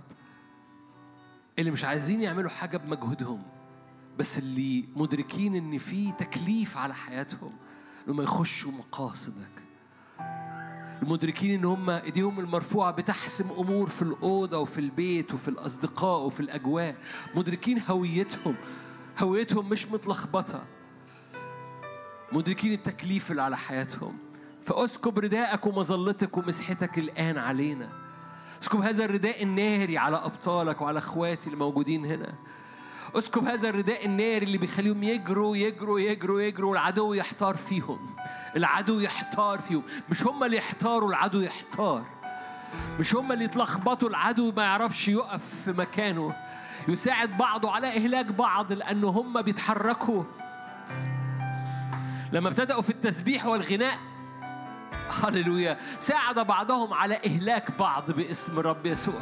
اللي مش عايزين يعملوا حاجة بمجهودهم بس اللي مدركين إن في تكليف على حياتهم إنهم يخشوا مقاصدك. المدركين إن هم إيديهم المرفوعة بتحسم أمور في الأوضة وفي البيت وفي الأصدقاء وفي الأجواء. مدركين هويتهم. هويتهم مش متلخبطة. مدركين التكليف اللي على حياتهم. فاسكب رداءك ومظلتك ومسحتك الآن علينا. اسكب هذا الرداء الناري على أبطالك وعلى أخواتي الموجودين هنا. اسكب هذا الرداء الناري اللي بيخليهم يجروا يجروا يجروا يجروا. والعدو يحتار فيهم. العدو يحتار فيهم. مش هم اللي يحتاروا العدو يحتار. مش هم اللي يتلخبطوا العدو ما يعرفش يقف في مكانه. يساعد بعضه على إهلاك بعض لأنه هم بيتحركوا لما ابتدأوا في التسبيح والغناء. هللويا. ساعد بعضهم على إهلاك بعض باسم الرب يسوع.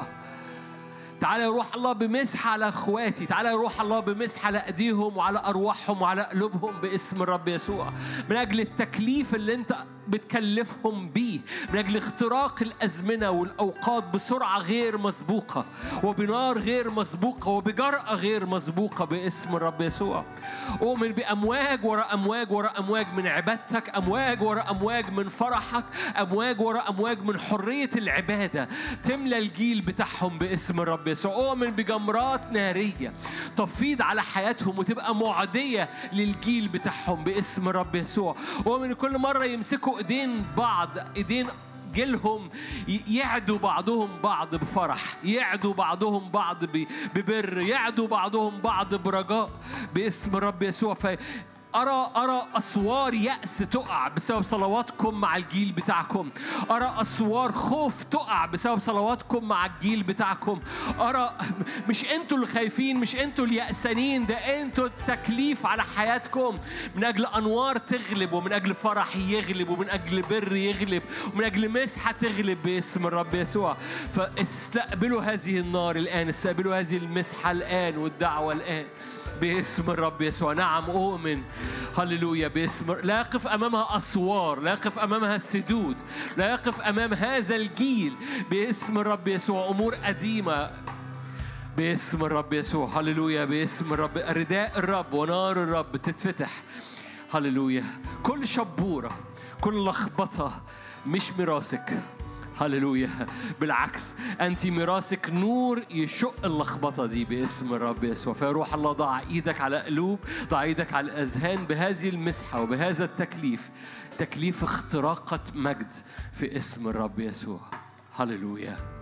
تعالى يا روح الله بمسح على أخواتي. تعالى يا روح الله بمسح على أيديهم وعلى أرواحهم وعلى قلوبهم باسم الرب يسوع. من أجل التكليف اللي أنت بتكلفهم بيه. من أجل اختراق الأزمنة والأوقات بسرعة غير مسبوقة وبنار غير مسبوقة وبجرأة غير مسبوقة باسم الرب يسوع. أؤمن بأمواج وراء أمواج وراء أمواج من عبادتك أمواج وراء أمواج من فرحك أمواج وراء أمواج من حرية العبادة. تملى الجيل بتاعهم باسم الرب يسوع. أؤمن بجمرات نارية تفيض على حياتهم وتبقى معدية للجيل بتاعهم باسم الرب يسوع. أؤمن كل مرة يمسكوا ايدين بعض ايدين جيلهم يعدوا بعضهم بعض بفرح يعدوا بعضهم بعض ببر يعدوا بعضهم بعض برجاء باسم الرب يسوع. أرى أرى أسوار يأس تقع بسبب صلواتكم مع الجيل بتاعكم. أرى أسوار خوف تقع بسبب صلواتكم مع الجيل بتاعكم. أرى مش أنتوا اللي خايفين مش أنتوا اليأسانين ده أنتوا التكليف على حياتكم. من أجل أنوار تغلب ومن أجل فرح يغلب ومن أجل بر يغلب ومن أجل مسحة تغلب باسم الرب يسوع. فاستقبلوا هذه النار الآن استقبلوا هذه المسحة الآن والدعوة الآن. باسم الرب يسوع. نعم أؤمن. هللويا. باسم لا يقف أمامها أسوار لا يقف أمامها سدود لا يقف أمام هذا الجيل. باسم الرب يسوع أمور قديمة. باسم الرب يسوع. هللويا. باسم الرب. رداء الرب ونار الرب تتفتح. هللويا. كل شبورة كل لخبطة مش ميراثك هللويا. بالعكس أنت ميراثك نور يشق اللخبطة دي باسم الرب يسوع. فيا روح الله ضع إيدك على قلوب ضع إيدك على الأذهان بهذه المسحة وبهذا التكليف. تكليف اختراقة مجد في اسم الرب يسوع. هللويا.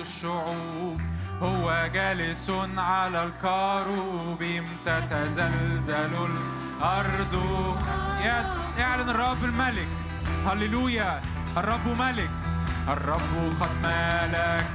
الشعوب هو جالس على الكروبيم تتزلزل الأرض. يس اعلن الرب الملك. هللويا الرب ملك. الرب قد ملك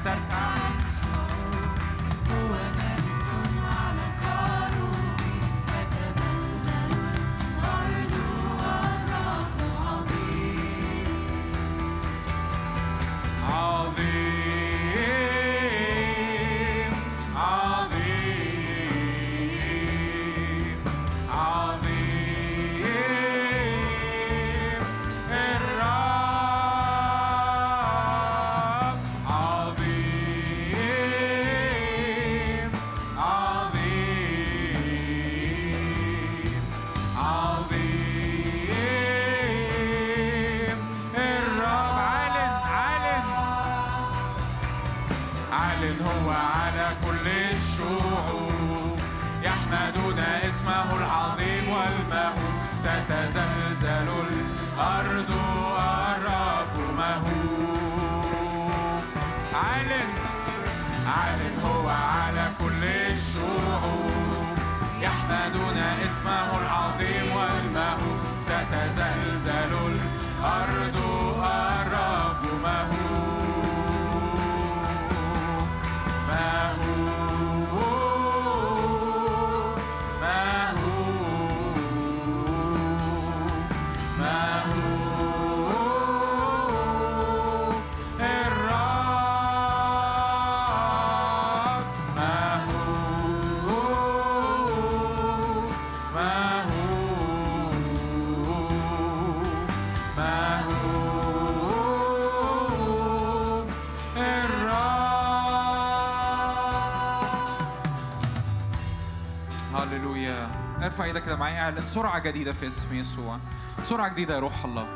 كده معايا اعلن سرعة جديدة في اسم يسوع. سرعة جديدة يا روح الله.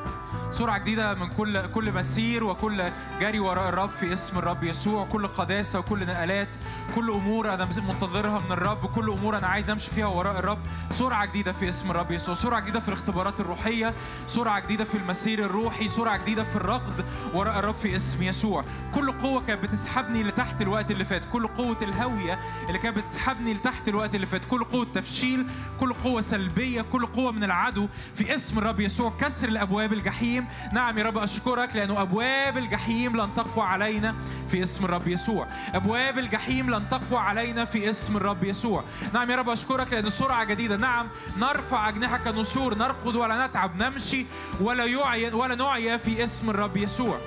سرعة جديدة من كل كل مسير وكل جري وراء الرب في اسم الرب يسوع. كل قداسة وكل نقلات كل أمور أنا منتظرها من الرب كل أمور أنا عايز أمشي فيها وراء الرب. سرعة جديدة في اسم الرب يسوع سرعة جديدة في الاختبارات الروحية سرعة جديدة في المسير الروحي سرعة جديدة في الركض وراء الرب في اسم يسوع. كل قوة كانت بتسحبني لتحت الوقت اللي فات كل قوة الهوية اللي كانت بتسحبني لتحت الوقت اللي فات كل قوة تفشيل كل قوة سلبية كل قوة من العدو في اسم الرب يسوع. كسر الأبواب الجحيم. نعم يا رب أشكرك لأنه أبواب الجحيم لن تقوى علينا. في اسم الرب يسوع. أبواب الجحيم لن تقوى علينا في اسم الرب يسوع. نعم يا رب أشكرك لأن سرعة جديدة. نعم نرفع أجنحة كنسور نرقد ولا نتعب نمشي ولا يعي ولا نعيا في اسم الرب يسوع.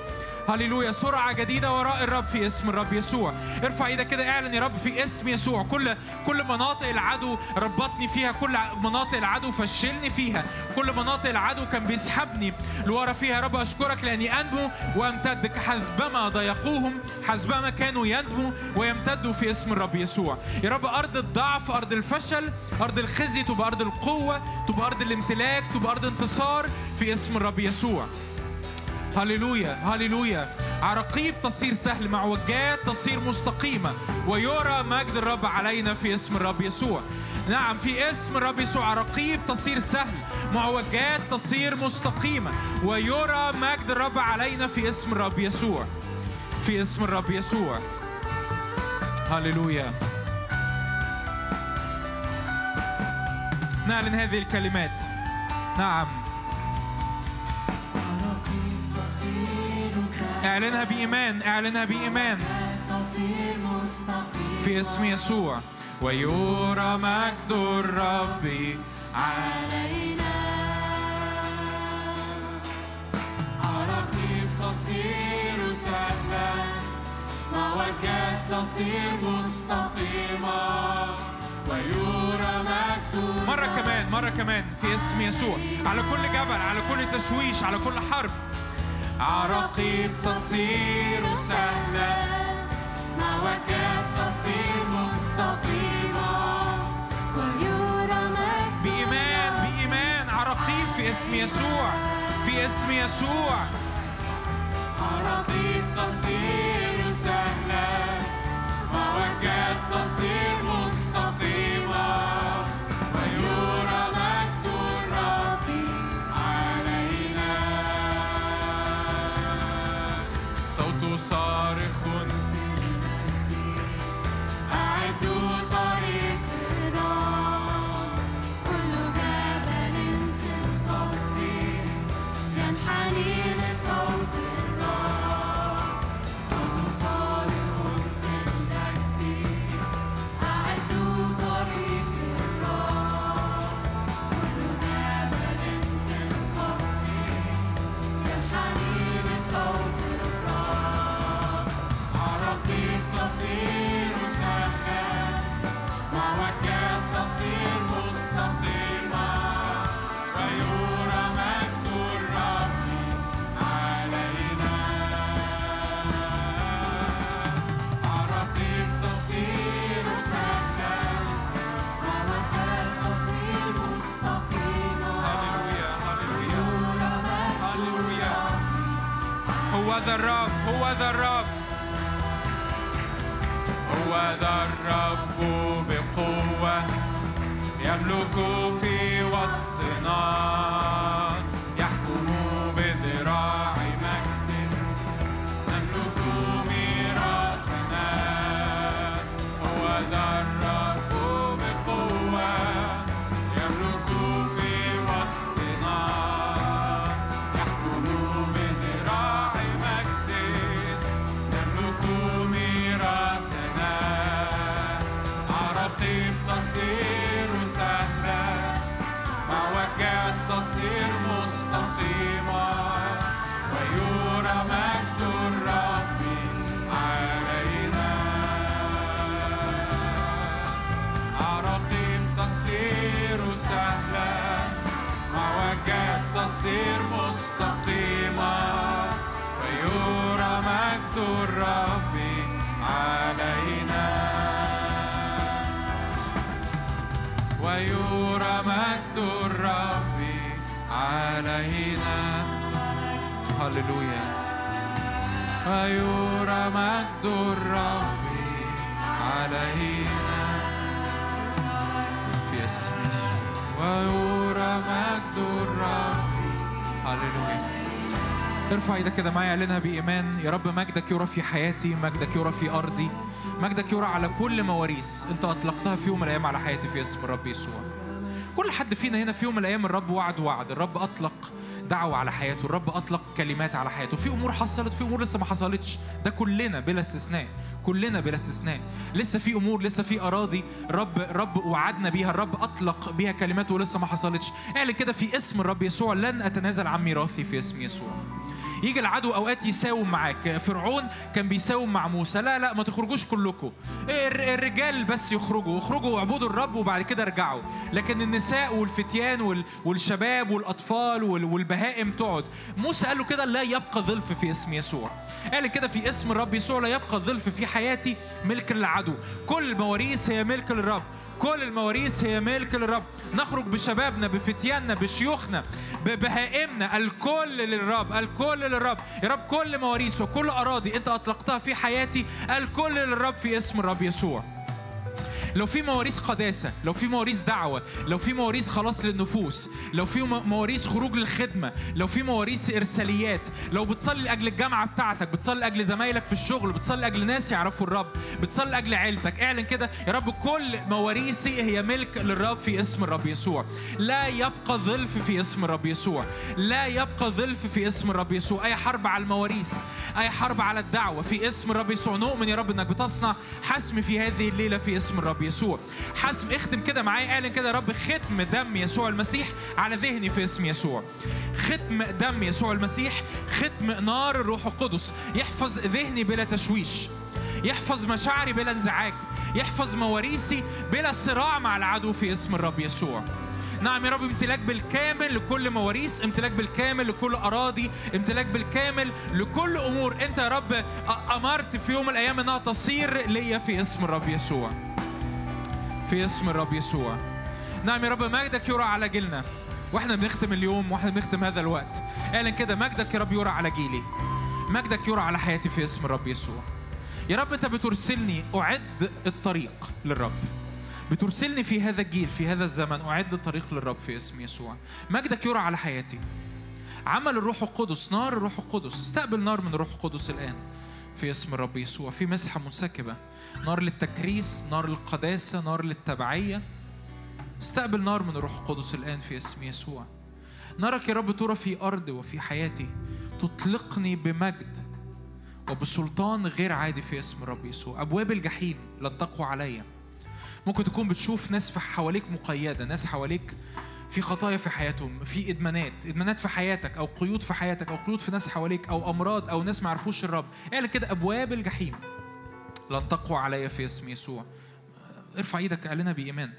هللويا. سرعة جديدة وراء الرب في اسم الرب يسوع. ارفع إيدك كده اعلن يا رب في اسم يسوع. كل كل مناطق العدو ربطني فيها كل مناطق العدو فشلني فيها كل مناطق العدو كان بيسحبني لورا فيها. يا رب أشكرك لأني انمو وامتد حسبما ضيقوهم حسبما كانوا ينمو ويمتدوا في اسم الرب يسوع. يا رب أرض الضعف أرض الفشل أرض الخزي تبقى أرض القوة تبقى أرض الامتلاك تبقى أرض انتصار في اسم الرب يسوع. هللويا هللويا. عراقيب تصير سهل معوجات تصير مستقيمة. ويرى مجد الرب علينا في اسم الرب يسوع. نعم في اسم الرب يسوع عراقيب تصير سهل معوجات تصير مستقيمة. ويرى مجد الرب علينا في اسم الرب يسوع. في اسم الرب يسوع. هللويا. نعلن هذه الكلمات. نعم. اعلنها بإيمان اعلنها بإيمان. في اسم يسوع. ويرى مجد الرب علينا. عراقيب تصير سهلا. موجات تصير مستقيمة. ويرى مجد مرة كمان مرة كمان. في اسم يسوع. على كل جبل على كل تشويش على كل حرب. عراقيب تصير سهلة موجات تصير مستقيمة ويرى مجد بإيمان بإيمان. عراقيب في اسم يسوع في اسم يسوع. عراقيب تصير سهلة موجات تصير مستقيمة هو ذا الرب هو ذا الرب. هو ذا الرب بقوة يملك في وسطنا. يحكم تصير مستقيمة ويرى مجد الرب علينا ويرى مجد الرب علينا هللويا ويرى مجد الرب علينا في اسم يسوع ويرى مجد الرب هللويا ارفع إيدك كده معايا اعلنها بإيمان. يا رب مجدك يرى في حياتي مجدك يرى في أرضي مجدك يرى على كل مواريث انت أطلقتها في يوم من الأيام على حياتي في اسم الرب يسوع. كل حد فينا هنا في يوم من الأيام الرب وعد وعد الرب أطلق. دعوة على حياته. الرب أطلق كلمات على حياته. في أمور حصلت في أمور لسه ما حصلتش. ده كلنا بلا استثناء. كلنا بلا استثناء. لسه في أمور لسه في أراضي رب رب وعدنا بيها. الرب أطلق بيها كلمات ولسه ما حصلتش. اعلن كده في اسم الرب يسوع. لن أتنازل عن ميراثي في اسم يسوع. يجي العدو أوقات يساوم معاك. فرعون كان بيساوم مع موسى. لا لا ما تخرجوش كلكم. الر- الرجال بس يخرجوا. اخرجوا واعبدوا الرب وبعد كده ارجعوا. لكن النساء والفتيان وال- والشباب والأطفال وال- والبهائم تقعد. موسى قال له كده لا يبقى ظلف في اسم يسوع. قال كده في اسم الرب يسوع لا يبقى ظلف في حياتي ملك للعدو. كل المواريث هي ملك للرب. كل المواريث هي ملك للرب. نخرج بشبابنا بفتياننا بشيوخنا ببهائمنا الكل للرب الكل للرب. يا رب كل مواريث وكل أراضي أنت أطلقتها في حياتي الكل للرب في اسم الرب يسوع. لو في مواريث قداسة لو في مواريث دعوة لو في مواريث خلاص للنفوس لو في مواريث خروج للخدمة لو في مواريث إرساليات لو بتصلي لأجل الجامعة بتاعتك بتصلي لأجل زمايلك في الشغل بتصلي لأجل ناس يعرفوا الرب بتصلي لأجل عيلتك اعلن كده يا رب كل مواريثي هي ملك للرب في اسم الرب يسوع. لا يبقى ظلف في اسم الرب يسوع. لا يبقى ظلف في اسم الرب يسوع. أي حرب على المواريث أي حرب على الدعوة في اسم الرب يسوع. نؤمن يا رب إنك بتصنع حسم في هذه الليلة في اسم الرب يسوع. حسم اختم كده معايا اعلن كده يا رب ختم دم يسوع المسيح على ذهني في اسم يسوع. ختم دم يسوع المسيح ختم نار الروح القدس. يحفظ ذهني بلا تشويش. يحفظ مشاعري بلا انزعاج. يحفظ مواريثي بلا صراع مع العدو في اسم الرب يسوع. نعم يا رب امتلاك بالكامل لكل مواريث امتلاك بالكامل لكل أراضي امتلاك بالكامل لكل أمور. أنت يا رب أمرت في يوم من الأيام أنها تصير ليا في اسم الرب يسوع. في اسم الرب يسوع. نعم يا رب مجدك يرى على جيلنا. وإحنا بنختم اليوم وإحنا بنختم هذا الوقت. اعلن كده مجدك يا رب يرى على جيلي. مجدك يرى على حياتي في اسم الرب يسوع. يا رب أنت بترسلني أعد الطريق للرب. بترسلني في هذا الجيل في هذا الزمن. أعد الطريق للرب في اسم يسوع. مجدك يرى على حياتي. عمل الروح القدس نار الروح القدس. استقبل نار من الروح القدس الآن في اسم الرب يسوع. في مسحة منسكبة. نار للتكريس نار للقداسة نار للتبعية. استقبل نار من الروح القدس الآن في اسم يسوع. نارك يا رب ترى في أرضي وفي حياتي. تطلقني بمجد وبسلطان غير عادي في اسم الرب يسوع. أبواب الجحيم لن تقوى عليا ممكن تكون بتشوف ناس في حواليك مقيدة ناس حواليك في خطايا في حياتهم في إدمانات إدمانات في حياتك أو قيود في حياتك أو قيود في ناس حواليك أو أمراض أو ناس ما الرب. اعلن كده أبواب الجحيم. لن تقوى عليا في اسم يسوع. ارفع إيدك اعلنها بإيمان.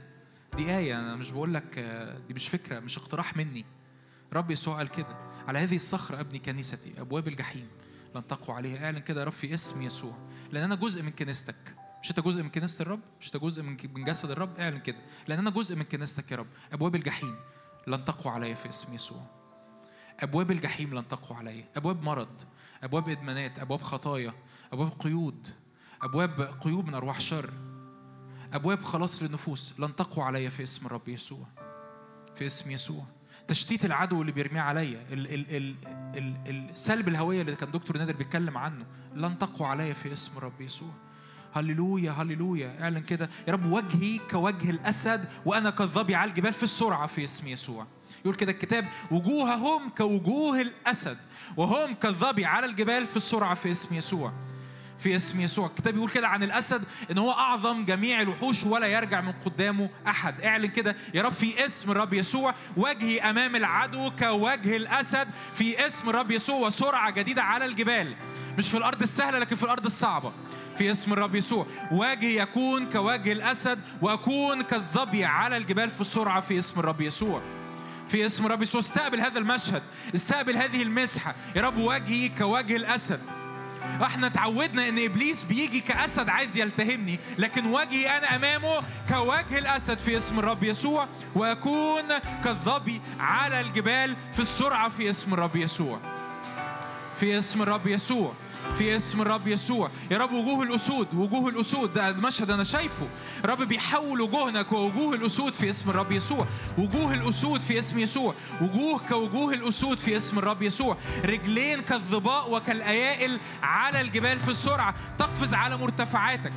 دي آية أنا مش بقول لك دي مش فكرة مش اقتراح مني. رب يسوع قال كده. على هذه الصخرة أبني كنيستي أبواب الجحيم لن تقوى عليها. اعلن كده يا رب في اسم يسوع. لأن أنا جزء من كنيستك. مش أنت جزء من كنيسة الرب؟ مش أنت جزء من جسد الرب؟ اعلن كده. لأن أنا جزء من كنيستك يا رب. أبواب الجحيم لن تقوى عليا في اسم يسوع. أبواب الجحيم لن تقوى عليا أبواب مرض أبواب إدمانات أبواب خطايا أبواب قيود أبواب قيود من أرواح شر أبواب خلاص للنفوس لن تقوى عليا في اسم الرب يسوع. في اسم يسوع. تشتيت العدو اللي بيرميه عليا ال ال ال ال السلب الهوية اللي كان دكتور نادر بيتكلم عنه لن تقوى عليا في اسم الرب يسوع. هللويا هللويا. اعلن كده. يا رب وجهي كوجه الأسد وأنا كالظبي على الجبال في السرعة في اسم يسوع. يقول كده الكتاب وجوههم كوجوه الأسد وهم كالظبي على الجبال في السرعة في اسم يسوع. في اسم يسوع. الكتاب يقول كده عن الأسد إن هو أعظم جميع الوحوش ولا يرجع من قدامه أحد. اعلن كده يا رب في اسم الرب يسوع وجهي أمام العدو كوجه الأسد. في اسم الرب يسوع وسرعه جديدة على الجبال. مش في الأرض السهلة لكن في الأرض الصعبة. في اسم الرب يسوع. وجهي يكون كوجه الأسد وأكون كالظبي على الجبال في السرعة في اسم الرب يسوع. في اسم الرب يسوع. استقبل هذا المشهد. استقبل هذه المسحة. يا رب وجهي كوجه الأسد. إحنا اتعودنا إن إبليس بيجي كأسد عايز يلتهمني لكن وجهي أنا أمامه كوجه الأسد في اسم الرب يسوع وأكون كالظبي على الجبال في السرعة في اسم الرب يسوع. في اسم الرب يسوع. في اسم الرب يسوع. يا رب وجوه الأسود وجوه الأسود ده مشهد أنا شايفه. رب بيحول وجوهنا كوجوه الأسود في اسم الرب يسوع. وجوه الأسود في اسم يسوع. وجوه كوجوه الأسود في اسم الرب يسوع. رجلين كالظباء وكالأيائل على الجبال في السرعة. تقفز على مرتفعاتك.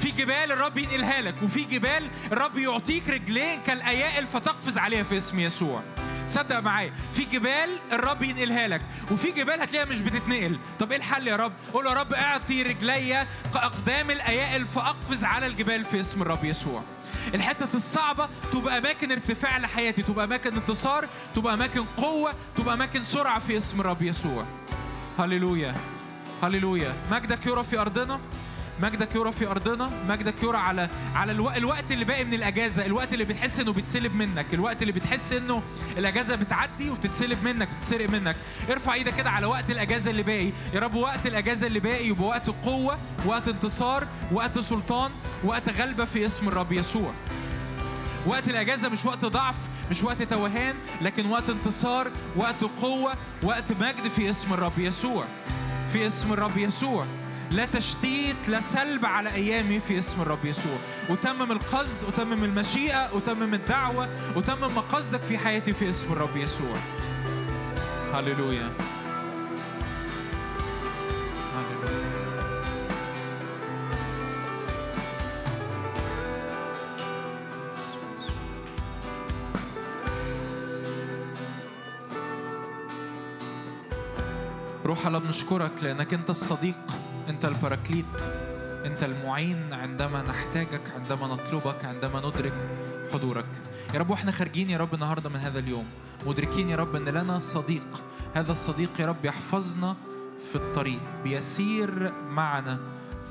في جبال الرب ينقلها لك وفي جبال الرب يعطيك رجلين كالأيائل فتقفز عليها في اسم يسوع. صدق معايا في جبال الرب ينقلها لك وفي جبال هتلاقيها مش بتتنقل. طب إيه الحل يا رب؟ قول يا رب اعطي رجلي كأقدام الأيائل فأقفز على الجبال في اسم الرب يسوع. الحتة الصعبة تبقى أماكن ارتفاع لحياتي تبقى أماكن انتصار تبقى أماكن قوة تبقى أماكن سرعة في اسم الرب يسوع. هللويا هللويا. مجدك يرى في أرضنا. مجدك يرى في أرضنا مجدك يرى على على ألو... الوقت اللي باقي من الأجازة الوقت اللي بتحس إنه بيتسلب منك الوقت اللي بتحس إنه الأجازة بتعدي وبتتسلب منك بتتسرق منك. ارفع إيدك كده على وقت الأجازة اللي باقي. يا رب وقت الأجازة اللي باقي يبقى وقت قوة وقت انتصار وقت سلطان وقت غلبة في اسم الرب يسوع. وقت الأجازة مش وقت ضعف مش وقت توهان لكن وقت انتصار وقت قوة وقت مجد في اسم الرب يسوع. في اسم الرب يسوع. لا تشتيت لا سلب على أيامي في اسم الرب يسوع. وتمم القصد وتمم المشيئة وتمم الدعوة وتمم مقاصدك في حياتي في اسم الرب يسوع. هللويا. روح الله بنشكرك لأنك أنت الصديق. أنت البراكليت أنت المعين عندما نحتاجك عندما نطلبك عندما ندرك حضورك. يا رب وإحنا خارجين يا رب النهارده من هذا اليوم. مدركين يا رب إن لنا صديق. هذا الصديق يا رب يحفظنا في الطريق بيسير معنا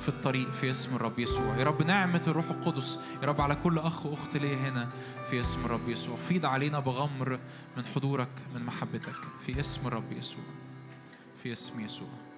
في الطريق في اسم الرب يسوع. يا رب نعمة الروح القدس يا رب على كل أخ وأخت ليا هنا في اسم الرب يسوع. فيض علينا بغمر من حضورك من محبتك في اسم الرب يسوع. في اسم يسوع.